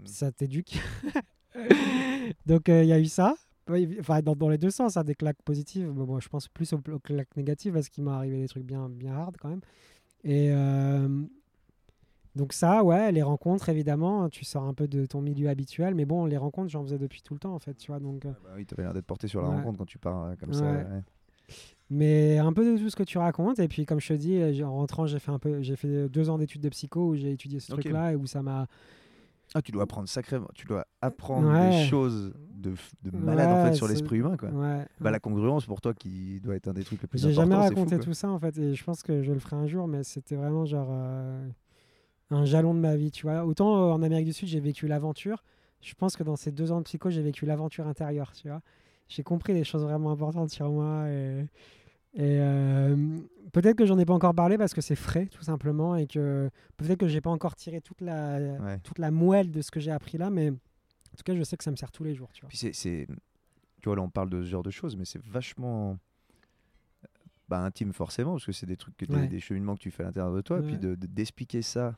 ça t'éduque. *laughs* Donc euh, il y a eu ça. Enfin, dans, dans les deux sens, hein, des claques positives. Mais bon, je pense plus aux, aux claques négatives parce qu'il m'est arrivé des trucs bien, bien hard quand même. Et euh, donc ça, ouais, les rencontres, évidemment, tu sors un peu de ton milieu habituel, mais bon, les rencontres, j'en faisais depuis tout le temps, en fait, tu vois. Donc, euh, Bah oui, t'avais l'air d'être porté sur la Ouais. rencontre quand tu pars euh, comme ça. Ouais. mais un peu de tout ce que tu racontes. Et puis, comme je te dis, euh, j'ai- en rentrant, j'ai fait un peu, j'ai fait deux ans d'études de psycho où j'ai étudié ce truc-là et où ça m'a. Ah, tu dois apprendre sacrément, tu dois apprendre des choses de, de malade en fait sur l'esprit humain quoi. Ouais. Bah la congruence pour toi qui doit être un des trucs les plus J'ai importants. jamais c'est fou, raconté tout ça en fait, et je pense que je le ferai un jour, mais c'était vraiment genre euh, un jalon de ma vie, tu vois. Autant euh, en Amérique du Sud, j'ai vécu l'aventure, je pense que dans ces deux ans de psycho, j'ai vécu l'aventure intérieure, tu vois. J'ai compris des choses vraiment importantes sur moi, et, et euh, peut-être que j'en ai pas encore parlé parce que c'est frais, tout simplement, et que peut-être que j'ai pas encore tiré toute la, Ouais. toute la moelle de ce que j'ai appris là, mais en tout cas, je sais que ça me sert tous les jours, tu vois. Puis c'est, c'est- tu vois là on parle de ce genre de choses, mais c'est vachement bah, intime forcément parce que c'est des trucs que t'es- Ouais. des cheminements que tu fais à l'intérieur de toi, Ouais. puis de, de- d'expliquer ça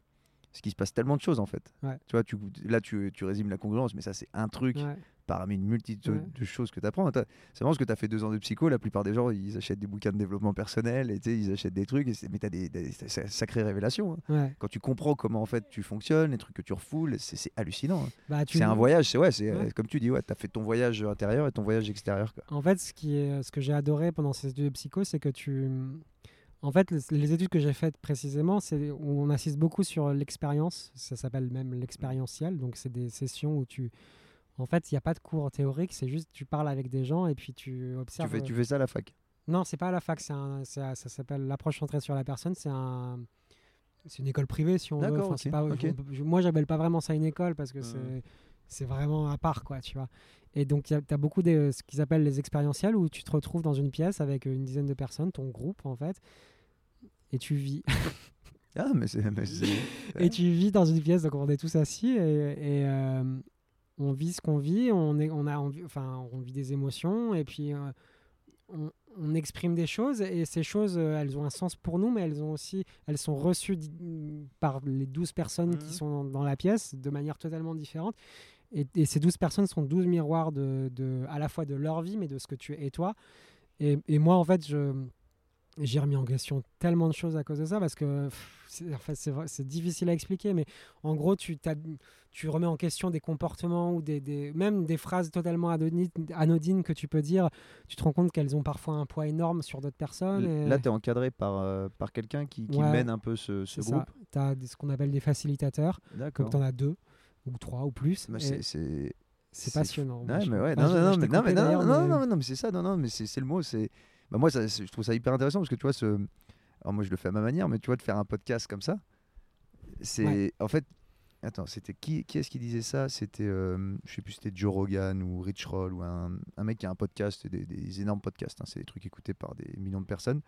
Parce qu'il se passe tellement de choses en fait. Ouais. Tu vois, tu, là tu, tu résumes la congruence, mais ça c'est un truc Ouais. parmi une multitude Ouais. de choses que tu apprends. C'est vraiment parce que tu as fait deux ans de psycho, la plupart des gens ils achètent des bouquins de développement personnel, et ils achètent des trucs, et mais tu as des, des- des sacrées révélations. hein. Quand tu comprends comment en fait tu fonctionnes, les trucs que tu refoules, c'est hallucinant. hein. Bah, C'est un voyage, c'est ouais, c'est comme tu dis, ouais, tu as fait ton voyage intérieur et ton voyage extérieur. Quoi. En fait, ce, qui est, ce que j'ai adoré pendant ces études de psycho, c'est que tu. En fait, les, études que j'ai faites précisément, c'est où on assiste beaucoup sur l'expérience. Ça s'appelle même l'expérientiel. Donc, c'est des sessions où tu. En fait, il n'y a pas de cours théorique, c'est juste tu parles avec des gens et puis tu Tu observes. fais, tu fais ça à la fac? Non, c'est pas à la fac, un- ça s'appelle l'approche centrée sur la personne. C'est un, c'est une école privée si on veut. D'accord, Enfin, c'est ok, pas, je- moi, j'appelle pas vraiment ça une école parce que Mhm. c'est, c'est vraiment à part, quoi, tu vois. Et donc, tu as beaucoup de ce qu'ils appellent les expérientiels où tu te retrouves dans une pièce avec une dizaine de personnes, ton groupe en fait, et tu vis. *laughs* Ah, mais c'est. *laughs* et tu vis dans une pièce, donc on est tous assis et, et, euh, on vit ce qu'on vit, on, est, on, a, enfin, on vit des émotions et puis euh, on, on exprime des choses et ces choses, euh, elles ont un sens pour nous, mais elles, ont aussi, elles sont reçues par les 12 personnes qui Mhm. sont dans, dans la pièce de manière totalement différente. Et, et ces 12 personnes sont 12 miroirs de, de, à la fois de leur vie, mais de ce que tu es toi. Et, et moi, en fait, je, j'ai remis en question tellement de choses à cause de ça parce que c'est, en fait, c'est, vrai- c'est difficile à expliquer, mais en gros, tu, tu remets en question des comportements ou des, des- même des phrases totalement anodines, que tu peux dire. Tu te rends compte qu'elles ont parfois un poids énorme sur d'autres personnes. et- Là, tu es encadré par, euh, par quelqu'un qui, qui Ouais, mène un peu ce, groupe. Tu as ce qu'on appelle des facilitateurs, D'accord. donc tu en as deux ou trois ou plus. Et c'est- passionnant. Je- mais ouais, non, non, non, mais non, non, non, mais- non, non, c'est ça, non, non, mais c'est le mot, c'est. Bah moi, ça, je trouve ça hyper intéressant parce que tu vois, ce. Alors moi, je le fais à ma manière, mais tu vois, de faire un podcast comme ça, c'est. Ouais. En fait, attends, c'était qui, qui est-ce qui disait ça? C'était, euh, je sais plus, c'était Joe Rogan ou Rich Roll ou un, un mec qui a un podcast, des, des énormes podcasts, hein, c'est des trucs écoutés par des millions de personnes.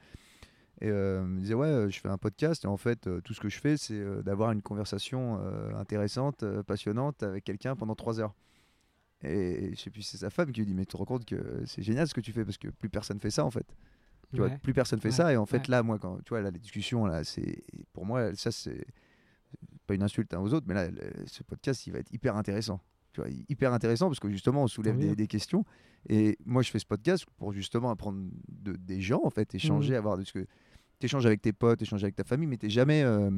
Et euh, il me disait, ouais, je fais un podcast et en fait, euh, tout ce que je fais, c'est euh, d'avoir une conversation euh, intéressante, passionnante avec quelqu'un pendant trois heures. Et je sais plus, c'est sa femme qui lui dit, mais tu te rends compte que c'est génial ce que tu fais parce que plus personne fait ça en fait. Tu vois, plus personne fait Ouais, ça et en fait ouais. là, moi, quand tu vois, là, les discussions, là, c'est pour moi, ça c'est pas une insulte hein, aux autres, mais là, le- ce podcast, il va être hyper intéressant. Tu vois, hyper intéressant parce que justement, on soulève des, des questions. Et moi, je fais ce podcast pour justement apprendre de, des gens, en fait, échanger, Mhm. avoir de ce que tu échanges avec tes potes, échanger avec ta famille, mais t'es jamais. euh,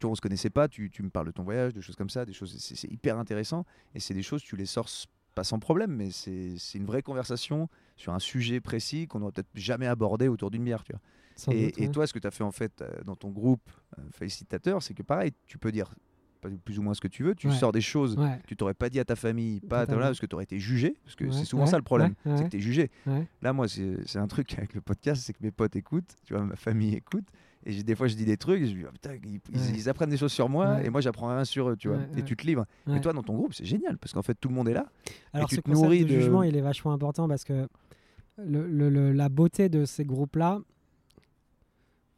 tu vois, on se connaissait pas, tu, tu me parles de ton voyage, de choses comme ça, des choses, c'est hyper intéressant. Et c'est des choses, tu les sors pas sans problème, mais c'est une vraie conversation sur un sujet précis qu'on n'aurait peut-être jamais abordé autour d'une bière. Tu vois. Et, doute, et ouais. toi, ce que tu as fait en fait euh, dans ton groupe euh, félicitateur, c'est que pareil, tu peux dire plus ou moins ce que tu veux, tu Ouais. sors des choses Ouais. que tu t'aurais pas dit à ta famille, pas à parce que tu aurais été jugé, parce que Ouais, c'est souvent ça le problème, c'est que tu es jugé. Là, moi, c'est un truc *laughs* avec le podcast, c'est que mes potes écoutent, tu vois, ma famille écoute, et des fois je dis des trucs, et je dis, Ah, putain, ils, apprennent des choses sur moi, et moi j'apprends rien sur eux, tu vois, et tu te livres. Et toi, dans ton groupe, c'est génial, parce qu'en fait, tout le monde est là. Alors tu ce te nourris de de- jugement, il est vachement important parce que le, le- le- la beauté de ces groupes-là,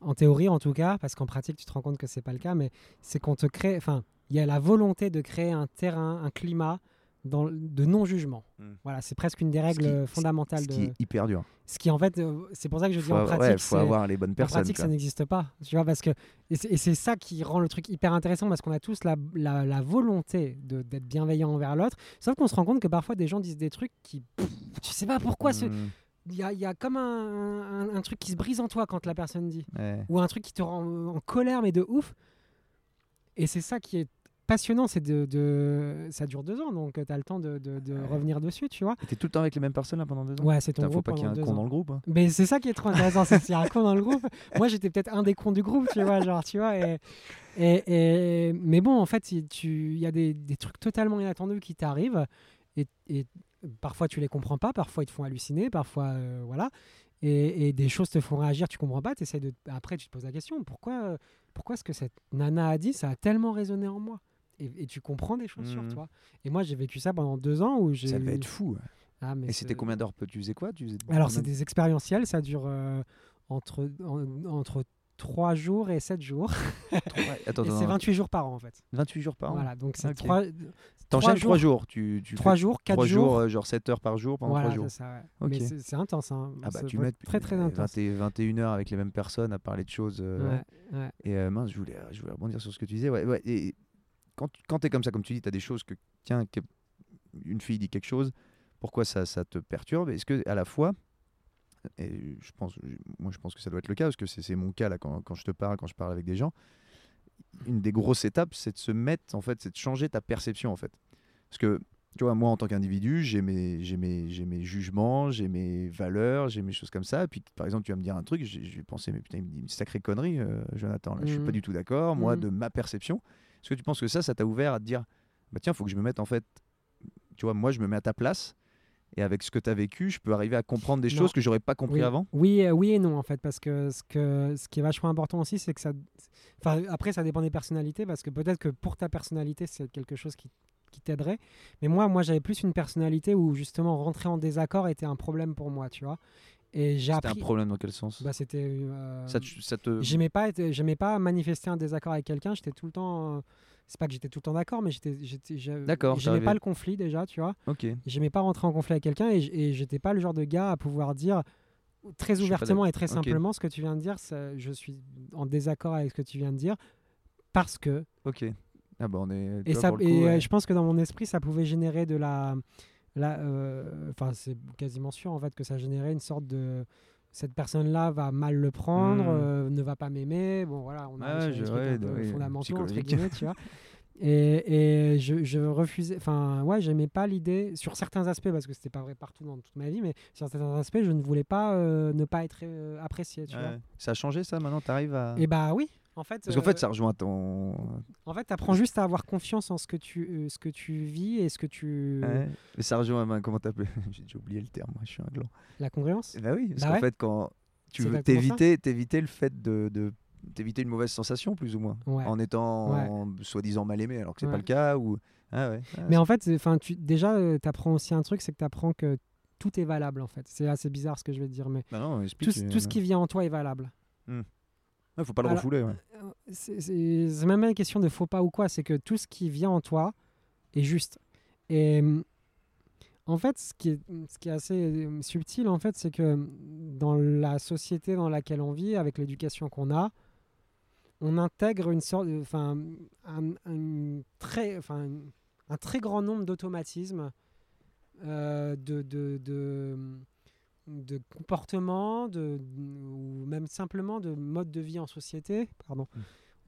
en théorie en tout cas, parce qu'en pratique tu te rends compte que c'est pas le cas, mais c'est qu'on te crée, enfin, il y a la volonté de créer un terrain, un climat dans, de non-jugement. Mm. Voilà, c'est presque une des règles qui- euh, fondamentales Ce de. qui est hyper dur. Ce qui en fait, euh, c'est pour ça que je dis Faut, en avoir- pratique, ouais, faut avoir les bonnes en personnes. pratique, quoi. ça n'existe pas. Tu vois, parce que et c'est ça qui rend le truc hyper intéressant parce qu'on a tous la, la, la volonté de- d'être bienveillant envers l'autre. Sauf qu'on se rend compte que parfois des gens disent des trucs qui, pff, tu sais pas pourquoi. ce- Mm, Il y a, il y a comme un, un- un truc qui se brise en toi quand la personne dit, ouais. ou un truc qui te rend en colère mais de ouf. Et c'est ça qui est passionnant, c'est de, de- ça dure deux ans, donc tu as le temps de, de- de Ouais. revenir dessus, tu vois. T'es tout le temps avec les mêmes personnes là pendant deux ans Ouais, c'est ton Putain, Faut groupe pas qu'il y ait un con ans. dans le groupe. hein. Mais c'est ça qui est trop intéressant, c'est qu'il y a un con dans le groupe. *laughs* Moi, j'étais peut-être un des cons du groupe, tu vois, genre, tu vois. Et, et, et- mais bon, en fait, il tu- y a des, des trucs totalement inattendus qui t'arrivent et, et parfois tu les comprends pas, parfois ils te font halluciner, parfois, euh, voilà. Et, et des choses te font réagir, tu comprends pas, essaies de... après tu te poses la question, pourquoi, pourquoi ce que cette nana a dit, ça a tellement résonné en moi? Et, et tu comprends des choses sur Mhm. toi. Et moi, j'ai vécu ça pendant deux ans où j'ai. Ça devait eu- être fou. Ah, mais Et c'était combien d'heures Tu faisais quoi? Tu faisais alors, c'est des expérientiels, ça dure euh, entre, en- entre 3 jours et 7 jours. Trois- *laughs* Attends, et c'est attends, 28 jours par an en fait. 28 jours par an? Voilà, donc c'est Ok. 3, T'enchaînes trois 3 jours. Tu, tu 3 fais jours, 4 trois jours. jours, euh, genre 7 heures par jour pendant voilà, 3 jours. c'est ça, ouais. Ok. Mais c'est intense. Hein. Ah bah tu mets très très intense. 21 heures avec les mêmes personnes à parler de choses. euh, Ouais, ouais. Et euh, mince, je voulais, je voulais rebondir sur ce que tu disais. Ouais, ouais, et quand, tu- quand tu es comme ça, comme tu dis, tu as des choses que, tiens, que- une fille dit quelque chose, pourquoi ça, ça te perturbe? Est-ce que à la fois, et je pense, moi je pense que ça doit être le cas, parce que c'est mon cas là quand, quand je te parle, quand je parle avec des gens, une des grosses étapes, c'est de se mettre, en fait, c'est de changer ta perception, en fait. Parce que, tu vois, moi en tant qu'individu, j'ai mes, mes, jugements, j'ai mes valeurs, j'ai mes choses comme ça. Et puis, par exemple, tu vas me dire un truc, je vais penser, mais putain, il me dit une sacrée connerie, euh, Jonathan, là, je suis pas du tout d'accord, moi, Mhm. de ma perception. Est-ce que tu penses que ça, ça t'a ouvert à te dire, bah tiens, faut que je me mette, en fait, tu vois, moi, je me mets à ta place. Et avec ce que tu as vécu, je peux arriver à comprendre des Non. choses que j'aurais pas compris oui. avant? Oui, euh, oui et non en fait, parce que ce, que ce qui est vachement important aussi, c'est que ça. Enfin, après, ça dépend des personnalités, parce que peut-être que pour ta personnalité, c'est quelque chose qui, qui t'aiderait. Mais moi, moi, j'avais plus une personnalité où justement rentrer en désaccord était un problème pour moi, tu vois. Et j'ai C'était appris. un problème dans quel sens? Bah, c'était. euh, ça, te, ça te- J'aimais pas, être- j'aimais pas manifester un désaccord avec quelqu'un. J'étais tout le temps. euh, C'est pas que j'étais tout le temps d'accord, mais j'étais, D'accord, J'aimais t'arrivais- pas le conflit déjà, tu vois. Ok. J'aimais pas rentrer en conflit avec quelqu'un et, j'étais pas le genre de gars à pouvoir dire très ouvertement et très simplement ce que tu viens de dire. ça- je suis en désaccord avec ce que tu viens de dire parce que. Ok. Ah bah on est. Et, ça, et ouais. je pense que dans mon esprit, ça pouvait générer de la. La, euh, Enfin, c'est quasiment sûr en fait que ça générait une sorte de. Cette personne-là va mal le prendre, Hmm. euh, ne va pas m'aimer. Bon, voilà, on a des trucs ouais, fondamentaux, entre guillemets, tu vois. *laughs* Et, et je, je refusais, enfin, ouais, j'aimais pas l'idée, sur certains aspects, parce que c'était pas vrai partout dans toute ma vie, mais sur certains aspects, je ne voulais pas euh, ne pas être apprécié, tu vois. Ça a changé ça maintenant T'arrives à. Et bah oui, en fait. Parce qu'en euh, fait, ça rejoint ton. En fait, t'apprends juste à avoir confiance en ce que tu, euh, ce que tu vis et ce que tu. Ouais. Mais ça rejoint. ben, Comment t'appelles? *laughs* J'ai oublié le terme. Moi, je suis un gland. La congruence? Bah oui. Parce Bah qu'en ouais. fait, quand tu veux t'éviter, t'éviter le fait de, de t'éviter une mauvaise sensation, plus ou moins, Ouais. en étant soi-disant mal aimé, alors que c'est pas Ouais. le cas. Ou. Ah ouais. Ah, Mais en fait, enfin, tu déjà, euh, t'apprends aussi un truc, c'est que t'apprends que tout est valable en fait. C'est assez bizarre ce que je vais te dire, mais Bah non, tout, explique. ce- tout ce qui vient en toi est valable. Ouais, faut pas le Alors- refouler. Ouais. Euh, C'est même pas une question de faux pas ou quoi, c'est que tout ce qui vient en toi est juste. Et hum, en fait, ce qui est, ce qui est assez euh, subtil, en fait, c'est que hum, dans la société dans laquelle on vit, avec l'éducation qu'on a, on intègre une sorte, enfin, un, un très, enfin, un très grand nombre d'automatismes, euh, de, de, de, de comportements, de, ou même simplement de mode de vie en société, pardon, Mm.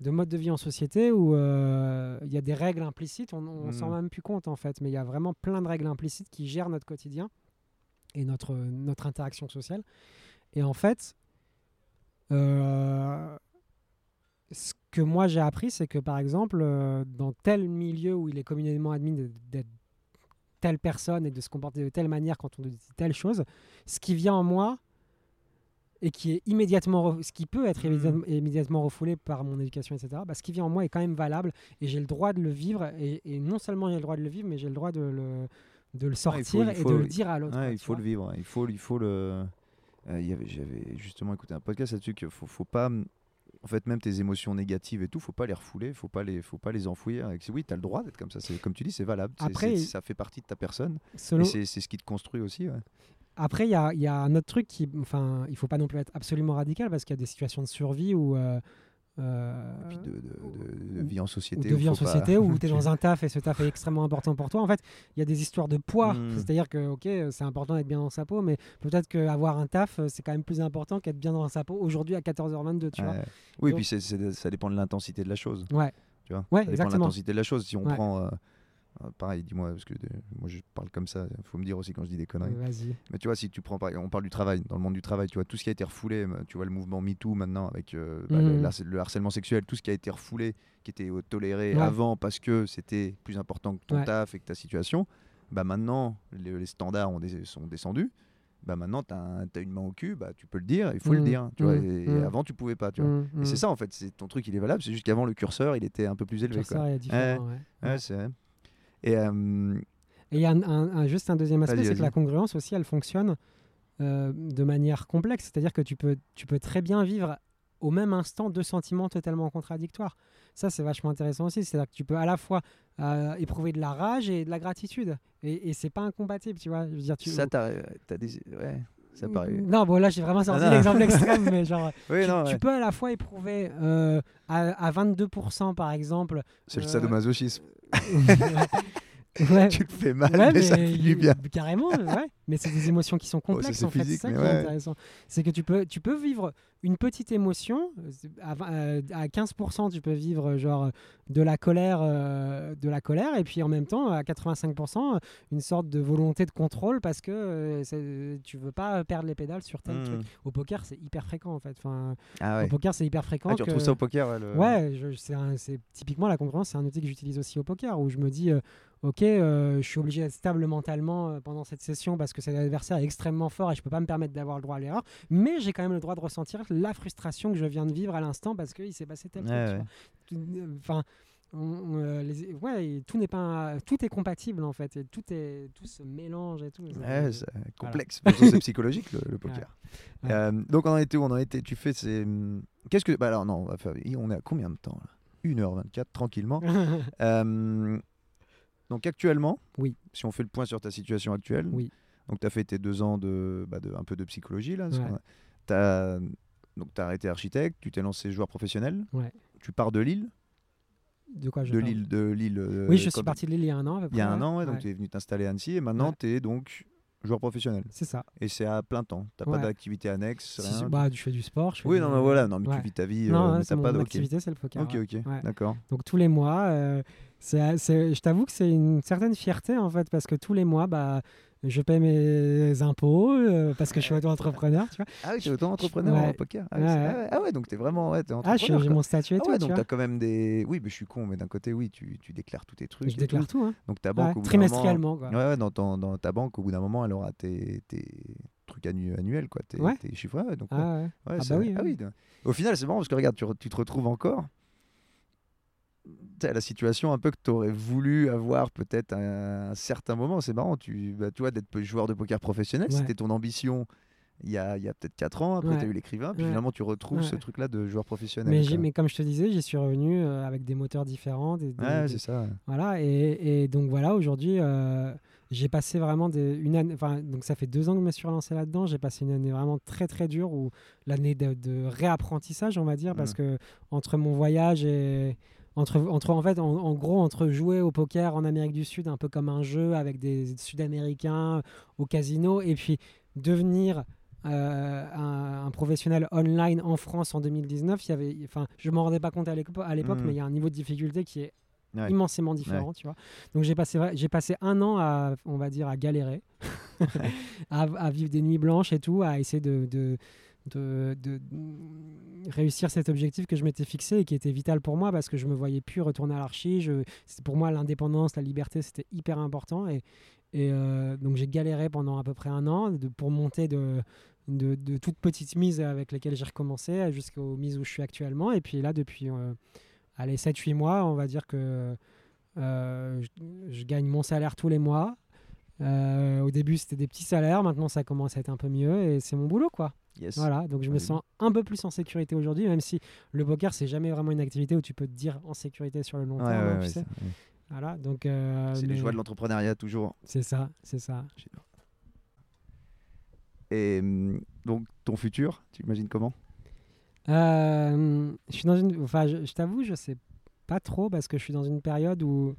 de mode de vie en société où euh, il y a des règles implicites, on, on s'en Mm. rend même plus compte en fait, mais il y a vraiment plein de règles implicites qui gèrent notre quotidien et notre, notre interaction sociale. Et en fait, euh, ce que moi j'ai appris, c'est que par exemple, euh, dans tel milieu où il est communément admis d'être telle personne et de se comporter de telle manière quand on dit telle chose, ce qui vient en moi et qui est immédiatement, ce qui peut être Mhm. immédiatement, refoulé par mon éducation, etc., bah, ce qui vient en moi est quand même valable et j'ai le droit de le vivre. Et, et non seulement j'ai le droit de le vivre, mais j'ai le droit de le, de le sortir et faut- de le dire à l'autre. Ouais, il faut vois. le vivre. Il faut, il faut le. euh, j'avais justement écouté un podcast là-dessus qu'il faut, faut pas. En fait, même tes émotions négatives et tout, faut pas les refouler, faut pas les, faut pas les enfouir. Et oui, tu as le droit d'être comme ça. C'est comme tu dis, c'est valable. Après, ça fait partie de ta personne. Selon- Et c'est ce qui te construit aussi. ouais. Après, il y a, y a un autre truc qui. Enfin, il faut pas non plus être absolument radical parce qu'il y a des situations de survie où. euh, euh, Et puis de, de- de- de vie en ou société. de vie en pas- société où tu es dans *laughs* un taf et ce taf est extrêmement important pour toi. En fait, il y a des histoires de poids. Mm. C'est-à-dire que, ok, c'est important d'être bien dans sa peau, mais peut-être qu'avoir un taf, euh, c'est quand même plus important qu'être bien dans sa peau aujourd'hui à 14h22, tu vois. Oui, Donc- puis ça dépend de l'intensité de la chose. Ouais. Tu vois Ouais, ça dépend de exactement. l'intensité de la chose. Si on Ouais. prend. euh, euh, pareil, dis-moi, parce que euh, moi je parle comme ça, il faut me dire aussi quand je dis des conneries. Vas-y. Mais tu vois, si tu prends, on parle du travail, dans le monde du travail, tu vois, tout ce qui a été refoulé, euh, tu vois, le mouvement MeToo maintenant, avec euh, bah, le, Mhm. le harcèlement sexuel, tout ce qui a été refoulé, qui était toléré Ouais. avant parce que c'était plus important que ton Ouais. taf et que ta situation, bah maintenant, les, les standards ont des- sont descendus. Bah maintenant, tu as, une main au cul, bah, tu peux le dire, il faut le Mhm. dire. Tu vois, Mhm. et, et avant, tu pouvais pas. Tu vois. Et c'est ça, en fait, c'est ton truc, il est valable, c'est juste qu'avant, le curseur, il était un peu plus Le élevé. quoi. curseur est différent, ouais. Ouais, Ouais. Et euh, Et il y a un- un- un- juste un deuxième aspect, c'est que la congruence aussi, elle fonctionne euh, de manière complexe. C'est-à-dire que tu peux, tu peux très bien vivre au même instant deux sentiments totalement contradictoires. Ça, c'est vachement intéressant aussi. C'est-à-dire que tu peux à la fois euh, éprouver de la rage et de la gratitude. Et, et c'est pas incompatible, tu vois. Je veux dire, tu... Ça, t'as as des. Ouais. Ça paraît... Non, bon là j'ai vraiment sorti Ah, l'exemple *laughs* extrême, mais genre Oui, tu, non, tu ouais. peux à la fois éprouver euh, à, à 22% par exemple. c'est le euh, sadomasochisme. *laughs* ouais, tu te fais mal, Ouais, mais, ça fait du bien. Carrément, ouais. Mais c'est des émotions qui sont Oh, complexes c'est en fait. c'est ça mais qui est intéressant. C'est que tu peux, tu peux vivre une petite émotion. euh, À, vingt- euh, à 15%, tu peux vivre euh, genre de la colère, euh, de la colère, et puis en même temps, à 85%, une sorte de volonté de contrôle parce que euh, tu veux pas perdre les pédales sur tel Hmm. truc. Au poker, c'est hyper fréquent en fait. Enfin, Ah ouais. Au poker, c'est hyper fréquent. Ah, tu que- retrouves ça au poker ouais, le- c'est typiquement la concurrence, c'est un outil que j'utilise aussi au poker où je me dis, euh, ok, euh, je suis obligé d'être stable mentalement euh, pendant cette session parce que cet adversaire est extrêmement fort et je peux pas me permettre d'avoir le droit à l'erreur, mais j'ai quand même le droit de ressentir la frustration que je viens de vivre à l'instant parce qu'il s'est passé tel. Ouais, ouais. euh, Enfin. on- on, les- ouais, tout n'est pas, tout est compatible en fait, et tout est, tout se mélange et tout. Ouais, c'est complexe. C'est psychologique le, le *laughs* poker. Ouais. Euh, donc on en était où On en était. Tu fais ces. Qu'est-ce que. Bah alors non, on va faire- on est à combien de temps là? 1h24 tranquillement. *laughs* Euh, donc actuellement, Oui. si on fait le point sur ta situation actuelle, Oui. donc tu as fait tes deux ans de, bah, de un peu de psychologie là. Ouais. tu as arrêté architecte, tu t'es lancé joueur professionnel, Ouais. tu pars de Lille, De quoi je de parle? Lille, de Lille. euh, Oui, je suis parti de Lille il y a un an. à peu Il y a un an, ouais, donc tu es venu t'installer à Annecy et maintenant tu es donc joueur professionnel. C'est ça. Et c'est à plein temps. T'as Ouais. pas d'activité annexe, rien. si, bah, je fais du sport. je fais oui, non, mais voilà, non, mais Ouais. tu vis ta vie, Non, euh, ouais, mais t'as mon pas de. ok. activité, c'est le poker. Ok, ok, Ouais. d'accord. Donc tous les mois, euh, c'est, c'est- je t'avoue que c'est une certaine fierté en fait, parce que tous les mois, bah, je paie mes impôts euh, parce que je suis auto-entrepreneur, tu vois. Ah oui, tu es auto-entrepreneur Ouais. en poker. Ah, oui, ah ouais, ah ouais, donc t'es vraiment ouais, t'es Ah, je entrepreneur. suis- j'ai mon statut et Ah tout, ouais, tu donc t'as quand même des. Oui, mais je suis con, mais d'un côté, oui, tu, tu déclares tous tes trucs. Je déclare tout. tout, hein. Donc ta banque, au bout. Quoi. Ouais, ouais, dans, ton- dans ta banque, au bout d'un moment, elle aura tes, tes trucs annu- annuels, quoi, tes, Ouais. tes chiffres. donc. Ah, Ah bah oui, ah oui. Au final, c'est marrant parce que regarde, tu, re- tu te retrouves encore. La situation un peu que tu aurais voulu avoir peut-être à un certain moment. C'est marrant, tu, bah, tu vois, d'être joueur de poker professionnel, Ouais. c'était ton ambition il y a, a peut-être 4 ans. Après, Ouais. tu as eu l'écrivain, puis Ouais. finalement, tu retrouves ce truc-là de joueur professionnel. Mais, quoi. j'ai- mais comme je te disais, j'y suis revenu euh, avec des moteurs différents. Des, des- Ouais, c'est ça. Voilà, et, et donc voilà, aujourd'hui, euh, j'ai passé vraiment des, une année, donc ça fait deux ans que je me suis relancé là-dedans. J'ai passé une année vraiment très très dure, ou l'année de, de réapprentissage, on va dire, parce Mhm. que entre mon voyage et entre, entre en fait, en, en gros, entre jouer au poker en Amérique du Sud, un peu comme un jeu avec des Sud-Américains au casino, et puis devenir euh, un, un professionnel online en France en 2019, il y avait, enfin, je m'en rendais pas compte à l'époque, Mhm. mais il y a un niveau de difficulté qui est Ouais. immensément différent, tu vois. Donc j'ai passé, j'ai passé un an à, on va dire, à galérer, *laughs* *laughs* à, à vivre des nuits blanches et tout, à essayer de, de, de, réussir cet objectif que je m'étais fixé et qui était vital pour moi parce que je me voyais plus retourner à l'archi. Pour moi l'indépendance, la liberté, c'était hyper important et, euh, donc j'ai galéré pendant à peu près un an pour monter de de, de toutes petites mises avec lesquelles j'ai recommencé jusqu'aux mises où je suis actuellement. Et puis là, depuis euh, allez, 7-8 mois, on va dire que euh, je gagne mon salaire tous les mois. Euh, au début, c'était des petits salaires. Maintenant, ça commence à être un peu mieux et c'est mon boulot, quoi. Yes. Voilà, donc je me sens un peu plus en sécurité aujourd'hui, même si le poker, c'est jamais vraiment une activité où tu peux te dire en sécurité sur le long Ouais, terme, ouais, hein, ouais, tu sais. c'est- ouais. Voilà, donc. euh, C'est les joies de l'entrepreneuriat, toujours. C'est ça, c'est ça. Et hum, donc, ton futur, tu imagines comment? Euh, je suis dans une. Enfin, je, je t'avoue, je sais pas trop parce que je suis dans une période où.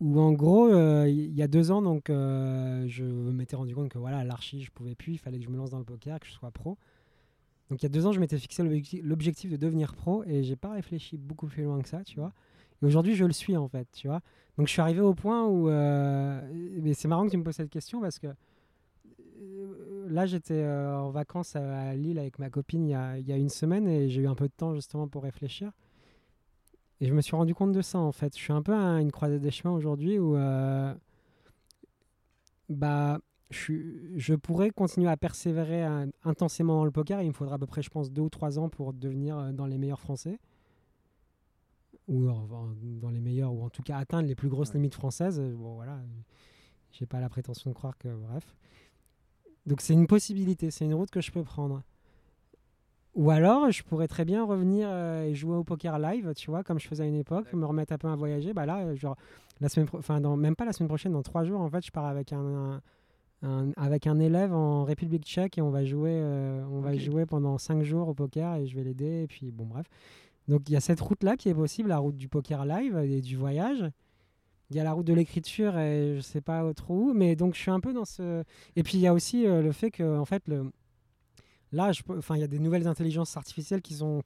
Où en gros, euh, il y a deux ans, donc euh, je m'étais rendu compte que voilà, l'archi, je pouvais plus, il fallait que je me lance dans le poker, que je sois pro. Donc il y a deux ans, je m'étais fixé l'objectif- de devenir pro et j'ai pas réfléchi beaucoup plus loin que ça, tu vois. Et aujourd'hui, je le suis en fait, tu vois. Donc je suis arrivé au point où. euh, mais c'est marrant que tu me poses cette question parce que là, j'étais en vacances à, Lille avec ma copine il y a une semaine et j'ai eu un peu de temps justement pour réfléchir. Et je me suis rendu compte de ça en fait. Je suis un peu à une croisée des chemins aujourd'hui où euh, bah, je, je pourrais continuer à persévérer euh, intensément dans le poker. Il me faudra à peu près, je pense, deux ou trois ans pour devenir euh, dans les meilleurs français. Ou enfin, dans les meilleurs, ou en tout cas atteindre les plus grosses Ouais. limites françaises. Bon voilà, j'ai pas la prétention de croire que, bref. Donc c'est une possibilité, c'est une route que je peux prendre. Ou alors, je pourrais très bien revenir euh, et jouer au poker live, tu vois, comme je faisais à une époque, me remettre un peu à voyager. Bah là, euh, genre, la semaine, pro- enfin, dans, même pas la semaine prochaine, dans trois jours, en fait, je pars avec un, un- un- avec un élève en République Tchèque et on va jouer, euh, on va jouer pendant cinq jours au poker et je vais l'aider. Et puis, bon, bref. Donc, il y a cette route-là qui est possible, la route du poker live et du voyage. Il y a la route de l'écriture et je sais pas trop où, mais donc je suis un peu dans ce. Et puis il y a aussi euh, le fait que, en fait, le, là, enfin, il y a des nouvelles intelligences artificielles qui sont,